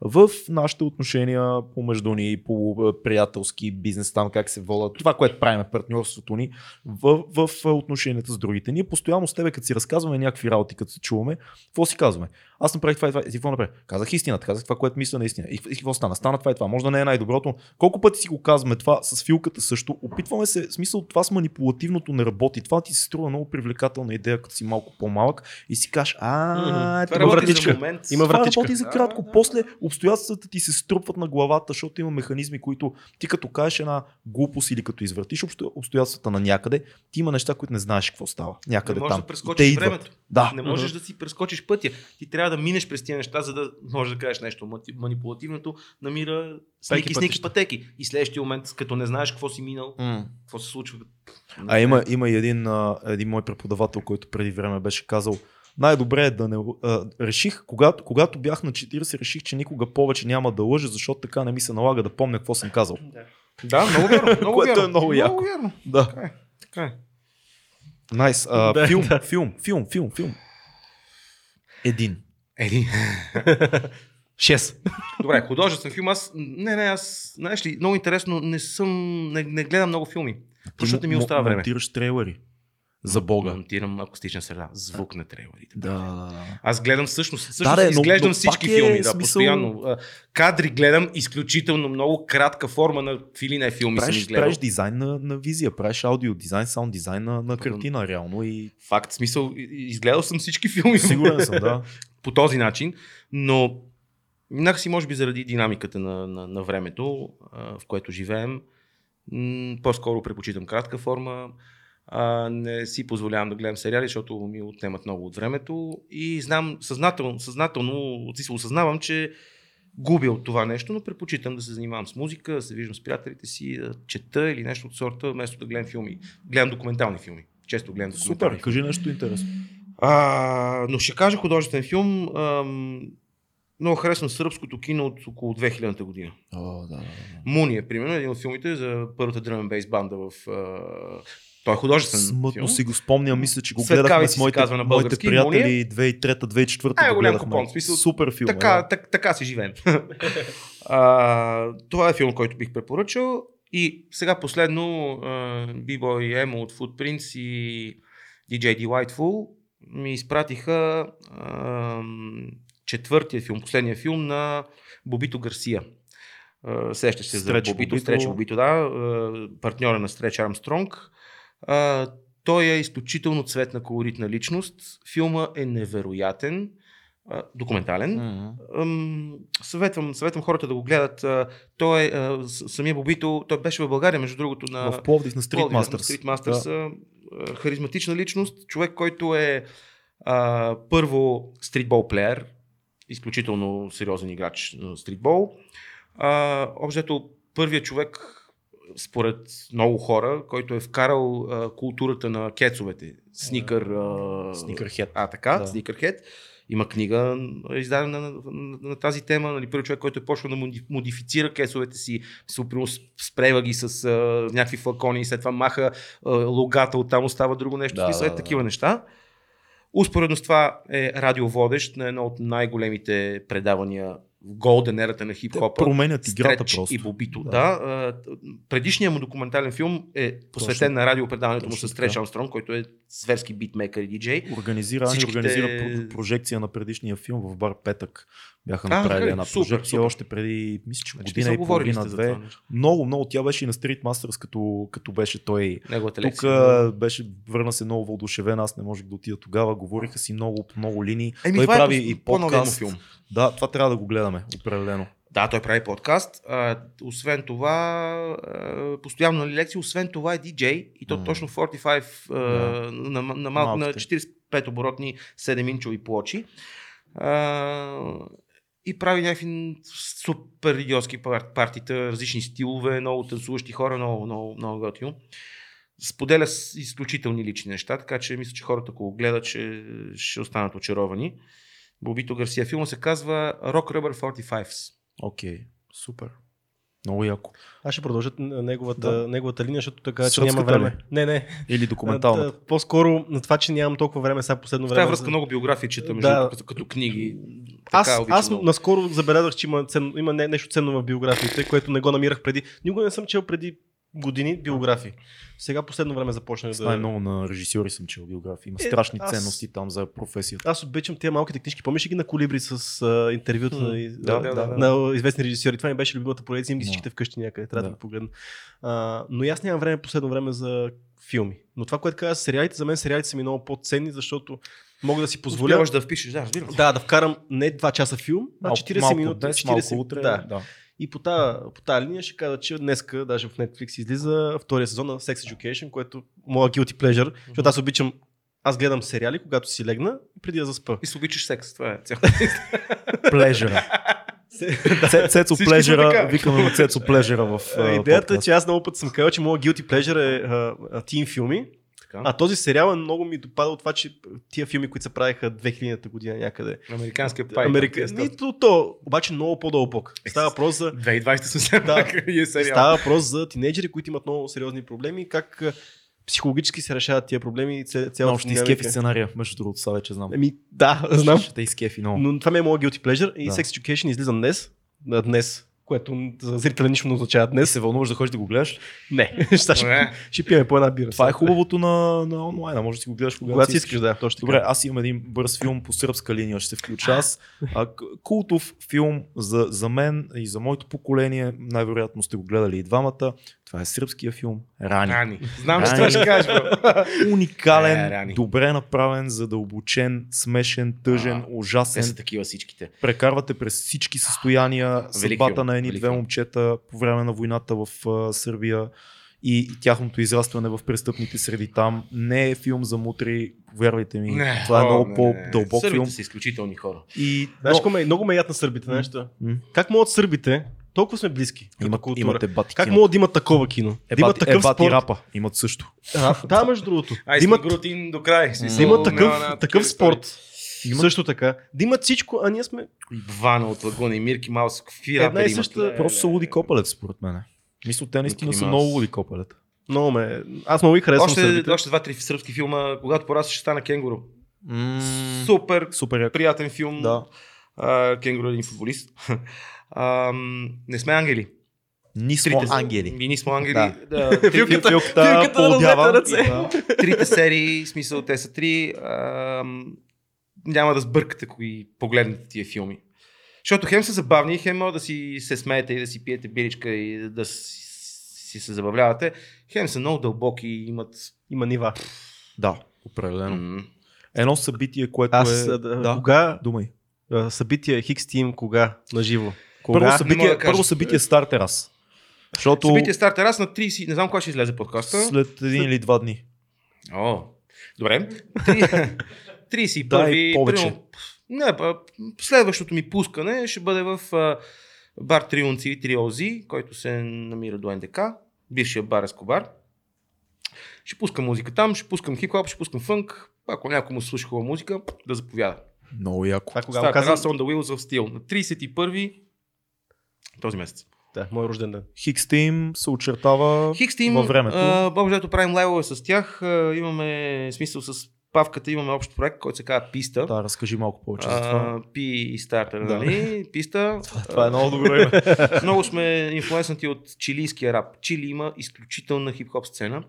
[SPEAKER 1] в нашите отношения помежду ни, по е, приятелски бизнес, там как се водят, това, което правим, партньорството ни, в, в е, отношенията с другите. Ние постоянно с тебе, като си разказваме някакви работи, като се чуваме, какво си казваме? Аз направих това и това, и какво направих? Казах истината, казах това, което мисля наистина. И, и какво стана? Стана това и това. Може да не е най-доброто. Колко пъти си го казваме това с филката също? Опитваме се, в смисъл това с манипулативното не работи. Това ти се струва много привлекателна идея, като си малко по-малък и си кажеш, а,
[SPEAKER 2] Мгм.
[SPEAKER 3] Това
[SPEAKER 1] тук
[SPEAKER 3] работи
[SPEAKER 2] вратичка.
[SPEAKER 3] за момент.
[SPEAKER 2] Има
[SPEAKER 1] това
[SPEAKER 2] вратичка.
[SPEAKER 1] работи за кратко. После обстоятелствата ти се струпват на главата, защото има механизми, които ти като кажеш една глупост или като извъртиш обсто- обстоятелствата на някъде, ти има неща, които не знаеш какво става. Някъде
[SPEAKER 3] Не можеш
[SPEAKER 1] там.
[SPEAKER 3] да прескочиш времето.
[SPEAKER 1] Да.
[SPEAKER 3] Не можеш да си прескочиш пътя. Ти трябва да минеш през тия неща, за да можеш да кажеш нещо. Манипулативното намира сники, сники пътеки. И следващия момент, като не знаеш какво си минал,
[SPEAKER 1] М.
[SPEAKER 3] какво се случва.
[SPEAKER 1] А има, има и един, един мой преподавател, който преди време беше казал, най-добре е да не... А, реших, когато, когато бях на 40, реших, че никога повече няма да лъжа, защото така не ми се налага да помня какво съм казал.
[SPEAKER 3] Да, много вярно. [LAUGHS] Много
[SPEAKER 1] Което
[SPEAKER 3] вярно.
[SPEAKER 1] е много яко.
[SPEAKER 3] Много вярно.
[SPEAKER 1] Да.
[SPEAKER 3] Така е. Така е.
[SPEAKER 1] Найс. Nice.
[SPEAKER 2] Да,
[SPEAKER 1] филм,
[SPEAKER 2] да.
[SPEAKER 1] филм, филм, филм, филм. Един.
[SPEAKER 3] Еди. [LAUGHS]
[SPEAKER 2] Шест.
[SPEAKER 3] Добре, художествен филм. Аз, не, не, аз, знаеш ли, много интересно, не съм, не, не гледам много филми. Защото ми остава време.
[SPEAKER 1] Монтираш трейлери. За Бога.
[SPEAKER 3] Монтирам акустична среда. Звук на трейлерите.
[SPEAKER 1] Да, да, да.
[SPEAKER 3] Аз гледам всъщност, всъщност
[SPEAKER 1] Да,
[SPEAKER 3] да, изглеждам
[SPEAKER 1] но
[SPEAKER 3] всички
[SPEAKER 1] е
[SPEAKER 3] филми, да,
[SPEAKER 1] смисъл-
[SPEAKER 3] постоянно. Кадри гледам, изключително много кратка форма на филина филми съм
[SPEAKER 1] Правиш,
[SPEAKER 3] изгледал.
[SPEAKER 1] правиш дизайн на, на визия, правиш аудио дизайн, саунд дизайн на, на картина, реално и
[SPEAKER 3] Факт, смисъл, изгледал съм всички филми
[SPEAKER 1] сигурен съм, да. [LAUGHS]
[SPEAKER 3] по този начин, но някакси може би заради динамиката на, на, на времето, в което живеем, по-скоро предпочитам кратка форма. А, не си позволявам да гледам сериали, защото ми отнемат много от времето и знам съзнателно, съзнателно си осъзнавам, че губя от това нещо, но предпочитам да се занимавам с музика, да се виждам с приятелите си, да чета или нещо от сорта, вместо да гледам филми. Гледам документални филми. Често гледам документални
[SPEAKER 1] Супер,
[SPEAKER 3] филми.
[SPEAKER 1] кажи нещо интересно.
[SPEAKER 3] А, но ще кажа художествен филм. Ам, много харесвам сръбското кино от около 2000 година.
[SPEAKER 1] О, да, да, да.
[SPEAKER 3] Муни е, примерно, един от филмите за първата дръмен бейс банда в... А, Той е художествен
[SPEAKER 1] Смътно
[SPEAKER 3] филм.
[SPEAKER 1] си го спомням, мисля, че го
[SPEAKER 3] Светкавици
[SPEAKER 1] гледахме с моите,
[SPEAKER 3] на
[SPEAKER 1] моите
[SPEAKER 3] български,
[SPEAKER 1] приятели 2003-2004
[SPEAKER 3] Ай,
[SPEAKER 1] го
[SPEAKER 3] голям купон, смисъл,
[SPEAKER 1] Супер филм.
[SPEAKER 3] Така,
[SPEAKER 1] е, да.
[SPEAKER 3] так, така си живеем. [LAUGHS] а, това е филм, който бих препоръчал. И сега последно B-Boy Emo от Footprints и DJ Delightful ми изпратиха а, четвъртия филм, последния филм на Бобито Гарсия. Сещаш се за
[SPEAKER 1] Стреч
[SPEAKER 3] Бобито,
[SPEAKER 1] Бобито.
[SPEAKER 3] Стреч Бобито, да, партньора на Стреч Армстронг. Той е изключително цветна, колоритна личност. Филма е невероятен, документален. Ам, съветвам, съветвам хората да го гледат. Той е, самия Бобито, той беше в България, между другото, на
[SPEAKER 1] В Пловдив на Street
[SPEAKER 3] Пловдив, на
[SPEAKER 1] Masters.
[SPEAKER 3] Street Masters. Да. Харизматична личност, човек, който е а, първо стритбол плеер, изключително сериозен играч на стритбол. А, Общо първият човек, според много хора, който е вкарал а, културата на кецовете. Сникър. А,
[SPEAKER 1] Сникърхед.
[SPEAKER 3] А, така,
[SPEAKER 1] Да.
[SPEAKER 3] Сникърхед. Има книга издадена на, на, на тази тема. Нали, първи човек, който е почнал да моди- модифицира кесовете си, супер спрева ги с а, някакви флакони и след това маха а, логата, оттам остава друго нещо.
[SPEAKER 1] Да,
[SPEAKER 3] Да, смисъл,
[SPEAKER 1] да,
[SPEAKER 3] е
[SPEAKER 1] да.
[SPEAKER 3] такива неща. Успоредно с това е радиоводещ на едно от най-големите предавания в голден ерата на
[SPEAKER 1] Те
[SPEAKER 3] хип-хопа.
[SPEAKER 1] променят играта просто.
[SPEAKER 3] и Бобито.
[SPEAKER 1] Да.
[SPEAKER 3] Да. предишният му документален филм е посветен
[SPEAKER 1] Точно.
[SPEAKER 3] на радиопредаването му
[SPEAKER 1] Точно
[SPEAKER 3] с Стреч
[SPEAKER 1] така.
[SPEAKER 3] Армстронг, който е зверски битмейкър и диджей.
[SPEAKER 1] Организира, Ани
[SPEAKER 3] Всичките-
[SPEAKER 1] организира про- прожекция на предишния филм в бар Петък. Бяха направили
[SPEAKER 3] така ли?
[SPEAKER 1] една прожекция още преди, мисля, че
[SPEAKER 3] Значи,
[SPEAKER 1] година и половина, две. Много, много. Тя беше и на Street Masters, като, като беше той.
[SPEAKER 3] Неговата
[SPEAKER 1] Тук
[SPEAKER 3] лекция.
[SPEAKER 1] беше, върна се много въодушевен, аз не можех да отида тогава. Говориха си много много линии.
[SPEAKER 3] Еми,
[SPEAKER 1] той
[SPEAKER 3] това
[SPEAKER 1] прави
[SPEAKER 3] е
[SPEAKER 1] и подкаст.
[SPEAKER 3] филм.
[SPEAKER 1] Да, това трябва да го гледаме, определено.
[SPEAKER 3] Да, той прави подкаст. А, освен това, а, постоянно на лекции, освен това е диджей и то
[SPEAKER 1] М.
[SPEAKER 3] точно 45 а,
[SPEAKER 1] Да.
[SPEAKER 3] на, на, на, мал, на
[SPEAKER 1] Малките.
[SPEAKER 3] 45 оборотни 7-инчови плочи. А, и прави някакви супер идиотски пар- партита, различни стилове, много танцуващи хора, много, много, много готино. Споделя с изключителни лични неща, така че мисля, че хората, ако го гледат, ще, ще останат очаровани. Бобито Гарсия. Филма се казва Rock Rubber 45s.
[SPEAKER 1] Окей, супер. Много яко.
[SPEAKER 2] Аз ще продължа неговата,
[SPEAKER 1] Да.
[SPEAKER 2] неговата линия, защото така, че няма време.
[SPEAKER 1] ли?
[SPEAKER 2] Не, не.
[SPEAKER 1] Или
[SPEAKER 2] да, По-скоро на това, че нямам толкова време сега последно
[SPEAKER 3] В
[SPEAKER 2] време.
[SPEAKER 3] тази връзка
[SPEAKER 2] за-
[SPEAKER 3] много биографии чета, между
[SPEAKER 2] Да.
[SPEAKER 3] като, като книги.
[SPEAKER 2] Аз,
[SPEAKER 3] Така
[SPEAKER 2] аз
[SPEAKER 3] много.
[SPEAKER 2] наскоро забелязах, че има, ценно, има не, нещо ценно в биографиите, което не го намирах преди. Никога не съм чел преди години биографии. Сега последно време започнах да...
[SPEAKER 1] най-много на режисьори съм чел биографии. Има
[SPEAKER 2] Е,
[SPEAKER 1] страшни
[SPEAKER 2] аз-
[SPEAKER 1] ценности там за професията.
[SPEAKER 2] Аз обичам тези малките книжки. Помниш ги на колибри с а, интервюта
[SPEAKER 1] М,
[SPEAKER 2] на,
[SPEAKER 3] да, да, да, да.
[SPEAKER 2] на известни режисьори? Това ми беше любимата поредица. Им ги всичките вкъщи някъде. Трябва да,
[SPEAKER 1] Да.
[SPEAKER 2] ги погледна. А, но и аз нямам време последно време за филми. Но това, което каза сериалите, за мен сериалите са ми много по-ценни, защото мога да си позволя
[SPEAKER 3] Успяваш да впишеш, да, разбира се.
[SPEAKER 2] да, да вкарам не 2 часа филм, а
[SPEAKER 1] Малко-
[SPEAKER 2] 40
[SPEAKER 1] малко
[SPEAKER 2] минути.
[SPEAKER 1] Днес,
[SPEAKER 2] 40,
[SPEAKER 1] малко утре.
[SPEAKER 2] да.
[SPEAKER 1] да.
[SPEAKER 2] И по тази, по тази линия ще кажа, че днеска, даже в Netflix излиза втория сезон на Sex Education, което моя guilty pleasure, защото аз обичам, аз гледам сериали, когато си легна, преди да заспа.
[SPEAKER 3] И си обичаш секс, това е цяло.
[SPEAKER 1] Плежера. [LAUGHS] Це- Цецо Плежера,
[SPEAKER 3] така.
[SPEAKER 1] викаме го Цецо Плежера в а,
[SPEAKER 2] Идеята е, че аз много път съм казал, че моят guilty pleasure е тин филми,
[SPEAKER 3] Така.
[SPEAKER 2] а този сериал е много ми допада от това, че тия филми, които се правиха 2000-та година някъде.
[SPEAKER 3] Американския пай.
[SPEAKER 2] Америка... Нито то, обаче много по-дълбок. Става въпрос за
[SPEAKER 3] 2020 съвсем
[SPEAKER 2] Да.
[SPEAKER 3] е сериал.
[SPEAKER 2] Става въпрос за тинейджери, които имат много сериозни проблеми, как психологически се решават тия проблеми и ця- цялата
[SPEAKER 1] Много ще изкефи сценария, между другото, сега вече знам.
[SPEAKER 2] Еми, да, знам.
[SPEAKER 1] Ще те изкефи много.
[SPEAKER 2] Но това ми е моят guilty pleasure и
[SPEAKER 1] Да.
[SPEAKER 2] Sex Education излиза днес. Днес, което за зрителя нищо не означава
[SPEAKER 1] И
[SPEAKER 2] днес.
[SPEAKER 1] се вълнуваш да ходиш да го гледаш.
[SPEAKER 2] Не, [LAUGHS] ще, ще, ще пием по една бира.
[SPEAKER 1] Това е хубавото на, на онлайна. Може да си го гледаш когато,
[SPEAKER 2] Когато си искаш, да, точно
[SPEAKER 1] Добре, аз имам един бърз филм по сръбска линия, ще се включа аз. [LAUGHS] А, култов филм за, за мен и за моето поколение, най-вероятно сте го гледали и двамата. Това е сръбския филм Рани.
[SPEAKER 3] Рани. Знам, че това ще кажеш, бро.
[SPEAKER 1] Уникален,
[SPEAKER 3] Е, Рани.
[SPEAKER 1] добре направен, задълбочен, смешен, тъжен,
[SPEAKER 3] А, Те
[SPEAKER 1] ужасен.
[SPEAKER 3] са такива всичките.
[SPEAKER 1] Прекарвате през всички състояния, съдбата на едни
[SPEAKER 3] велик
[SPEAKER 1] две
[SPEAKER 3] филм.
[SPEAKER 1] момчета по време на войната в а, Сърбия и, тяхното израстване в престъпните среди там. Не е филм за мутри, повярвайте ми.
[SPEAKER 3] Не,
[SPEAKER 1] това е
[SPEAKER 3] о,
[SPEAKER 1] много
[SPEAKER 3] не,
[SPEAKER 1] по-дълбок
[SPEAKER 3] Сърбите
[SPEAKER 1] филм.
[SPEAKER 3] са изключителни хора.
[SPEAKER 1] И,
[SPEAKER 2] Знаеш,
[SPEAKER 1] но,
[SPEAKER 2] много ме, много ме яд на сърбите, знаеш що?
[SPEAKER 1] М.
[SPEAKER 2] Как могат сърбите, толкова сме близки, като
[SPEAKER 1] имат,
[SPEAKER 2] култура,
[SPEAKER 1] имате бати
[SPEAKER 2] как могат да имат такова кино?
[SPEAKER 1] Е,
[SPEAKER 2] да имат
[SPEAKER 1] е,
[SPEAKER 2] такъв
[SPEAKER 1] бати
[SPEAKER 2] спорт.
[SPEAKER 1] рапа. Имат също.
[SPEAKER 2] А, да, между другото.
[SPEAKER 3] Ай,
[SPEAKER 2] да имат,
[SPEAKER 3] Грутин до край. си
[SPEAKER 1] Да
[SPEAKER 2] имат такъв, такъв спорт.
[SPEAKER 1] Имат-
[SPEAKER 2] Също така. Да имат всичко, а ние сме
[SPEAKER 3] И Вана от лагуна и Мирки Маус. Какви
[SPEAKER 2] Една и
[SPEAKER 3] рапери имат?
[SPEAKER 2] съща-
[SPEAKER 3] Ле,
[SPEAKER 1] Просто са
[SPEAKER 3] ле,
[SPEAKER 1] луди
[SPEAKER 3] ле.
[SPEAKER 1] копалет, според мен. Мисля, те наистина са много луди копалет.
[SPEAKER 2] Много ме... Аз много ги харесвам
[SPEAKER 3] Още,
[SPEAKER 2] сърбите.
[SPEAKER 3] още два-три сръбски филма, когато порасна ще стана кенгуру. Супер,
[SPEAKER 1] Супер
[SPEAKER 3] приятен филм.
[SPEAKER 1] Да.
[SPEAKER 3] Кенгуру е един футболист. [LAUGHS] Ам, не сме ангели.
[SPEAKER 1] Ни смо
[SPEAKER 3] Трите-
[SPEAKER 1] ангели.
[SPEAKER 3] Ние сме ангели.
[SPEAKER 1] Да.
[SPEAKER 3] Да. трите, [LAUGHS]
[SPEAKER 2] Филката-
[SPEAKER 1] Филката
[SPEAKER 2] ръце.
[SPEAKER 1] Да.
[SPEAKER 3] трите серии, смисъл те са три. Ам, няма да сбъркате, кои погледнете тия филми. Защото хем са забавни, хем може да си се смеете и да си пиете биричка и да си, си се забавлявате. Хем са много дълбоки и имат...
[SPEAKER 2] Има нива.
[SPEAKER 1] Да, определено.
[SPEAKER 3] М-
[SPEAKER 1] Едно събитие, което
[SPEAKER 2] Аз,
[SPEAKER 1] е...
[SPEAKER 2] а,
[SPEAKER 1] да,
[SPEAKER 2] да. кога,
[SPEAKER 1] думай.
[SPEAKER 2] събитие Хикс Тим, кога, на живо? Кога?
[SPEAKER 1] Първо събитие,
[SPEAKER 3] да
[SPEAKER 1] първо събитие Стар Терас. Защото
[SPEAKER 3] Събитие Стар Терас на 30... Не знам кога ще излезе подкаста.
[SPEAKER 1] след един или два дни.
[SPEAKER 3] О, добре. Три- [LAUGHS] 31
[SPEAKER 1] Дай повече.
[SPEAKER 3] примерно, не, следващото ми пускане ще бъде в а, бар Триунци и Триози, който се намира до НДК, бившия бар Ескобар. Ще пускам музика там, ще пускам хип-хоп, ще пускам фънк. Ако някой му слуша хубава музика, да заповяда.
[SPEAKER 1] Много яко.
[SPEAKER 2] Това кога
[SPEAKER 3] Стар
[SPEAKER 2] казвам?
[SPEAKER 3] On the Wheels of Steel. На 31 този месец.
[SPEAKER 2] Да, мой рожден ден.
[SPEAKER 1] Хикс Тим се очертава
[SPEAKER 3] Хикс Тим,
[SPEAKER 1] във времето.
[SPEAKER 3] дето правим лайвове с тях. А, имаме смисъл с Павката, имаме общ проект, който се казва Писта.
[SPEAKER 1] Да, разкажи малко повече за това.
[SPEAKER 3] Пи и стартер,
[SPEAKER 1] Да.
[SPEAKER 3] нали? Писта. [LAUGHS]
[SPEAKER 1] Това е много добро име. [LAUGHS]
[SPEAKER 3] Много сме инфлуенснати от чилийския рап. Чили има изключителна хип-хоп сцена.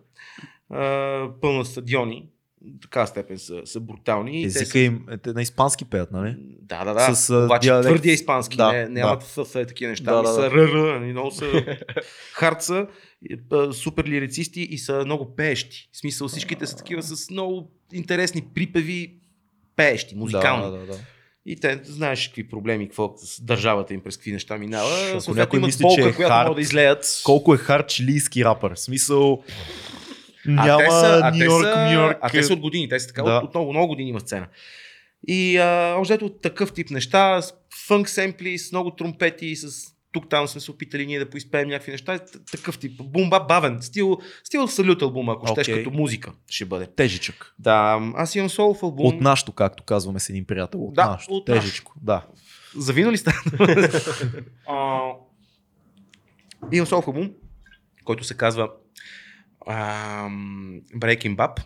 [SPEAKER 3] А, пълна стадиони. До така степен са, са брутални.
[SPEAKER 1] Езика им, е, на испански пеят, нали?
[SPEAKER 3] Да, да, да.
[SPEAKER 1] С,
[SPEAKER 3] Обаче
[SPEAKER 1] диалект.
[SPEAKER 3] твърдия испански.
[SPEAKER 1] Да,
[SPEAKER 3] не,
[SPEAKER 1] да.
[SPEAKER 3] нямат ФФ и такива неща.
[SPEAKER 1] Да,
[SPEAKER 3] Да,
[SPEAKER 1] да,
[SPEAKER 3] са
[SPEAKER 1] да.
[SPEAKER 3] Нали, много са [LAUGHS] хард са, и, а, супер лирицисти и са много пеещи. В смисъл всичките са такива с много интересни припеви пеещи, музикални.
[SPEAKER 1] Да, да, да.
[SPEAKER 3] И те знаеш какви проблеми, какво с държавата им през какви неща минава.
[SPEAKER 1] Ако някой мисли, че е
[SPEAKER 3] която
[SPEAKER 1] хард,
[SPEAKER 3] могат да излеят.
[SPEAKER 1] Колко е хард чилийски рапър. В смисъл...
[SPEAKER 3] А
[SPEAKER 1] Няма
[SPEAKER 3] те са, а
[SPEAKER 1] Нью Йорк, Нью Йорк.
[SPEAKER 3] А те са от години, те са така,
[SPEAKER 1] Да.
[SPEAKER 3] от, от много, много години има сцена. И още ето такъв тип неща, с фънк семпли, с много тромпети, с тук там сме се опитали ние да поизпеем някакви неща. Такъв тип. Бумба бавен. Стил, стил салют албума, ако щеш
[SPEAKER 1] Окей.
[SPEAKER 3] като музика ще бъде.
[SPEAKER 1] Тежичък.
[SPEAKER 3] Да, аз имам соло в албум.
[SPEAKER 1] От нашото, както казваме с един приятел. От
[SPEAKER 3] Да,
[SPEAKER 1] нашото.
[SPEAKER 3] от
[SPEAKER 1] Тежичко. Да.
[SPEAKER 3] Завино ли? [LAUGHS] А, Имам соло в албум, който се казва ам, Breaking Bap,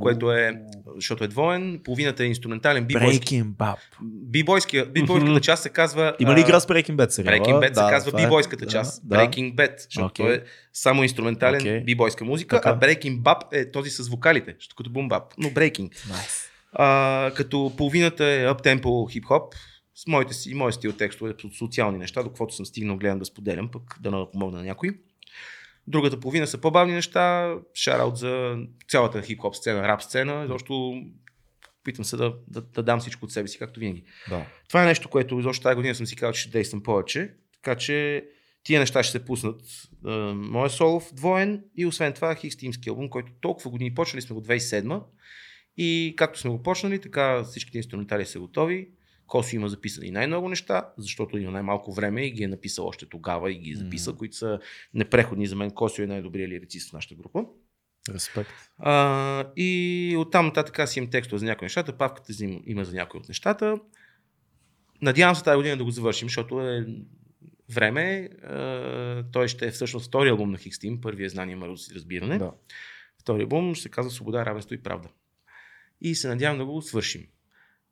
[SPEAKER 3] което е, защото е двоен, половината е инструментален.
[SPEAKER 1] Breaking Bap.
[SPEAKER 3] Бибойската част се казва...
[SPEAKER 1] Има ли игра с Breaking Bad сериала?
[SPEAKER 3] Breaking Bad се казва
[SPEAKER 1] е.
[SPEAKER 3] бибойската
[SPEAKER 1] Да,
[SPEAKER 3] част.
[SPEAKER 1] да.
[SPEAKER 3] Breaking Bad, защото е само инструментален
[SPEAKER 1] Окей.
[SPEAKER 3] бибойска музика,
[SPEAKER 1] Така.
[SPEAKER 3] а Breaking Bap е този с вокалите, защото като бум бап, но Breaking.
[SPEAKER 1] Nice.
[SPEAKER 3] А, като половината е аптемпо хип-хоп, с моите си, моят стил текстове социални неща, до каквото съм стигнал, гледам да споделям, пък да на помогна на някой. Другата половина са по-бавни неща, шараут за цялата хип-хоп сцена, рап сцена, защото опитвам се да, да, да, дам всичко от себе си, както винаги.
[SPEAKER 1] Да.
[SPEAKER 3] Това е нещо, което изобщо тази година съм си казал, че ще действам повече, така че тия неща ще се пуснат. А, Моя солов двоен и освен това Хикс Тимски албум, който толкова години почнали сме го 2007 и както сме го почнали, така всичките инструментали са готови. Косо има записани най-много неща, защото има най-малко време и ги е написал още тогава и ги е записал,
[SPEAKER 1] Мгм.
[SPEAKER 3] които са непреходни за мен. Косо е най-добрият лирицист в нашата група.
[SPEAKER 1] Респект.
[SPEAKER 3] А, и оттам нататък аз имам текстове за някои нещата, павката има за някои от нещата. Надявам се тази година да го завършим, защото е време. А, той ще е всъщност втори албум на Хикстим, първия е знание, мъроз и разбиране.
[SPEAKER 1] Да.
[SPEAKER 3] Втори албум ще се казва Свобода, равенство и правда. И се надявам да го свършим.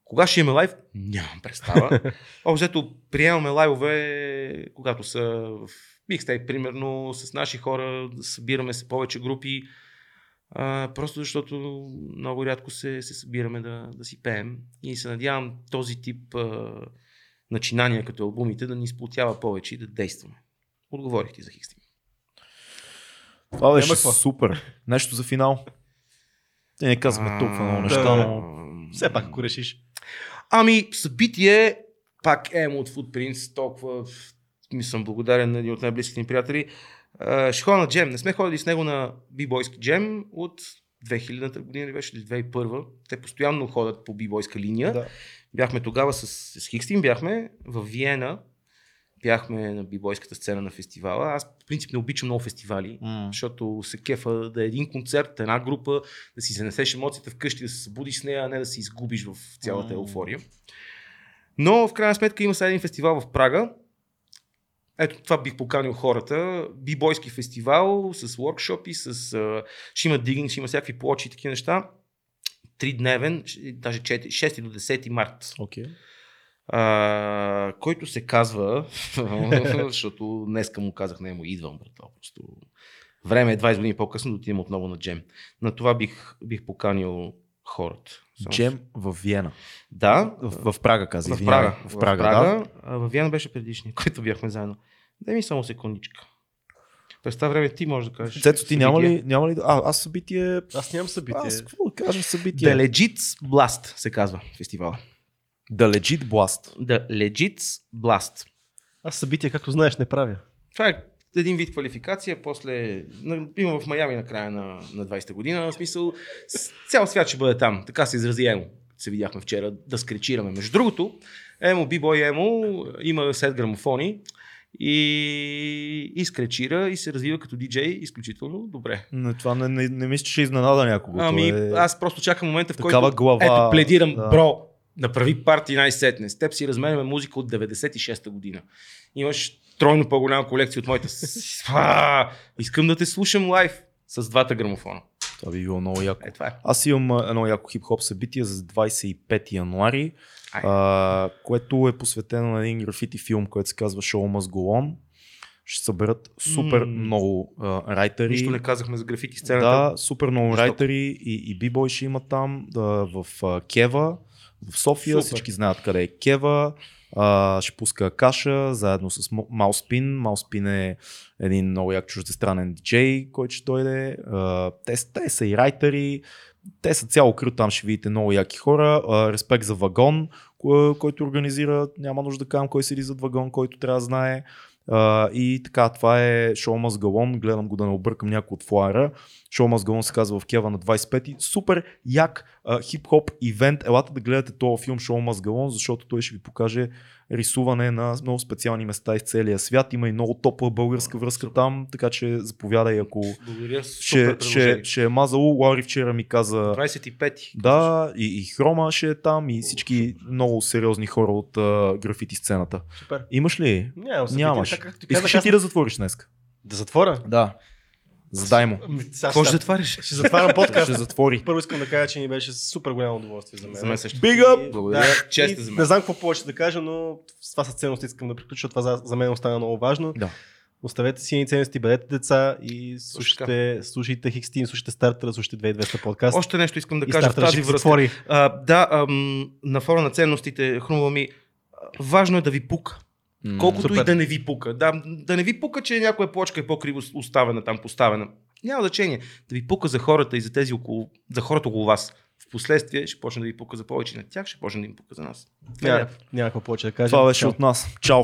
[SPEAKER 3] Кога ще имаме лайв? Нямам представа. [LAUGHS] Обзето приемаме лайвове, когато са в микстейп, примерно, с наши хора, събираме се повече групи. А, просто защото много рядко се, се събираме да, да си пеем. И се надявам този тип а, начинания като албумите да ни сплотява повече и да действаме. Отговорих ти за Хикстим.
[SPEAKER 1] Това беше супер. Нещо за финал. Те не казваме толкова много неща, но...
[SPEAKER 2] Все пак, ако решиш.
[SPEAKER 3] Ами, събитие, пак ем от Footprints, толкова ми съм благодарен на един от най-близките ми приятели. Ще ходя на джем. Не сме ходили с него на бибойски джем от 2000-та година ли беше, или 2001 Те постоянно ходят по бибойска линия.
[SPEAKER 1] Да.
[SPEAKER 3] Бяхме тогава с, с Хикстин, бяхме в Виена, бяхме на бибойската сцена на фестивала. Аз в принцип не обичам много фестивали,
[SPEAKER 1] М.
[SPEAKER 3] защото се кефа да е един концерт, една група, да си занесеш емоцията вкъщи, да се събудиш с нея, а не да се изгубиш в цялата
[SPEAKER 1] М.
[SPEAKER 3] еуфория. Но в крайна сметка има сега един фестивал в Прага, ето това бих поканил хората. Бибойски фестивал с workshopи, с, а, ще има дигинг, ще има всякакви плочи и такива неща. Тридневен, даже 4, 6 до 10 март.
[SPEAKER 1] Окей.
[SPEAKER 3] А, който се казва, [LAUGHS] защото днеска му казах, не му идвам, брат. Просто време е 20 години по-късно да отидем отново на джем. На това бих, бих поканил хората. Само-
[SPEAKER 1] Джем в Виена.
[SPEAKER 3] Да,
[SPEAKER 1] В, в Прага, каза.
[SPEAKER 3] в
[SPEAKER 1] извинявай.
[SPEAKER 3] Прага.
[SPEAKER 1] В Прага, да.
[SPEAKER 3] А в Виена беше предишния, [LAUGHS] който бяхме заедно. Дай ми само секундичка. През това време ти можеш да кажеш.
[SPEAKER 1] Цецо, ти няма ли, няма ли... да- А, аз събитие...
[SPEAKER 2] Аз нямам събитие.
[SPEAKER 1] Аз какво да кажа събитие?
[SPEAKER 3] Legits Blast се казва фестивала.
[SPEAKER 1] The Legit Blast.
[SPEAKER 3] The Legits Blast.
[SPEAKER 2] Аз събитие, както знаеш, не правя.
[SPEAKER 3] Това е един вид квалификация, после има в Майами на края на, на 20-та година, в смисъл цял свят ще бъде там, така се изрази Емо, се видяхме вчера, да скречираме. Между другото, Емо, бибой Емо, има сет грамофони и, и скречира и се развива като диджей изключително добре.
[SPEAKER 1] Не, това не, не, не мисля, че ще изненада някого.
[SPEAKER 3] Ами,
[SPEAKER 1] е...
[SPEAKER 3] аз просто чакам момента, в
[SPEAKER 1] такава
[SPEAKER 3] който
[SPEAKER 1] глава,
[SPEAKER 3] ето, пледирам,
[SPEAKER 1] да.
[SPEAKER 3] бро, направи парти най-сетне. С теб си разменяме музика от 96-та година. Имаш тройно по-голяма колекция от моята. [LAUGHS] А, Искам да те слушам лайв с двата грамофона.
[SPEAKER 1] Това би било много яко.
[SPEAKER 3] Е, това е.
[SPEAKER 1] Аз имам едно яко хип-хоп събитие за 25 януари,
[SPEAKER 3] Ай.
[SPEAKER 1] а, което е посветено на един графити филм, който се казва Show Must Go On. Ще съберат супер
[SPEAKER 3] М.
[SPEAKER 1] много а, райтери.
[SPEAKER 3] Нищо не казахме за графити сцената.
[SPEAKER 1] Да, супер много
[SPEAKER 3] Жестоко.
[SPEAKER 1] райтери и, и бибой ще има там да, в а, Кева, в София,
[SPEAKER 2] Супер.
[SPEAKER 1] всички знаят къде е Кева. А, ще пуска Каша заедно с Мауспин. Мауспин е един много як чуждестранен диджей, който ще дойде. А, те, те са и райтери. Те са цяло крил, там ще видите много яки хора. А, респект за Вагон, кой- който организира, няма нужда да казвам кой седи зад Вагон, който трябва да знае. И така, това е Go On. Гледам го да не объркам някой от флайера. Go On се казва в Кева на 25-ти. Супер як uh, хип-хоп ивент. Елате да гледате този филм Go On, защото той ще ви покаже рисуване на много специални места из целия свят. Има и много топла българска връзка там, така че заповядай ако
[SPEAKER 3] Благодаря.
[SPEAKER 1] ще,
[SPEAKER 3] Супер
[SPEAKER 1] ще, ще е мазало. Лаури вчера ми каза
[SPEAKER 3] 25-ти.
[SPEAKER 1] да, и, и Хрома ще е там и всички много сериозни хора от uh, графити сцената.
[SPEAKER 2] Супер.
[SPEAKER 1] Имаш ли?
[SPEAKER 2] Нямам.
[SPEAKER 1] Нямаш.
[SPEAKER 2] Така,
[SPEAKER 1] Искаш ли ти да затвориш днес?
[SPEAKER 2] Да затворя?
[SPEAKER 1] Да. Задай му.
[SPEAKER 2] Ами,
[SPEAKER 3] Какво
[SPEAKER 2] ще-
[SPEAKER 3] ще затвариш?
[SPEAKER 2] Ще затварям
[SPEAKER 1] Ще
[SPEAKER 2] подкаст.
[SPEAKER 1] затвори.
[SPEAKER 2] Първо искам да кажа, че ни беше супер голямо удоволствие за мен.
[SPEAKER 3] За мен също.
[SPEAKER 1] Big up!
[SPEAKER 2] И-
[SPEAKER 3] Благодаря. Чест е за мен.
[SPEAKER 2] Не знам какво повече да кажа, но с това са ценности искам да приключа. Това за, за мен остана много важно.
[SPEAKER 1] Да.
[SPEAKER 2] Оставете си ценности, бъдете деца и слушайте, слушайте Хикстин, слушайте Стартера, слушайте 2200 подкаст.
[SPEAKER 3] Още нещо искам да
[SPEAKER 2] и
[SPEAKER 3] кажа в тази
[SPEAKER 2] ще
[SPEAKER 3] връзка. А, да, ам, на фона на ценностите, хрумва ми, важно е да ви пука. Колкото
[SPEAKER 2] Супер.
[SPEAKER 3] и да не ви пука. Да, да не ви пука, че някоя плочка е по-криво оставена там, поставена. Няма значение. Да ви пука за хората и за тези около, за хората около вас. Впоследствие ще почне да ви пука за повече на тях, ще почне да им пука за нас.
[SPEAKER 2] Няма, няма какво повече да кажа.
[SPEAKER 1] Това беше
[SPEAKER 2] Чао.
[SPEAKER 1] от нас. Чао!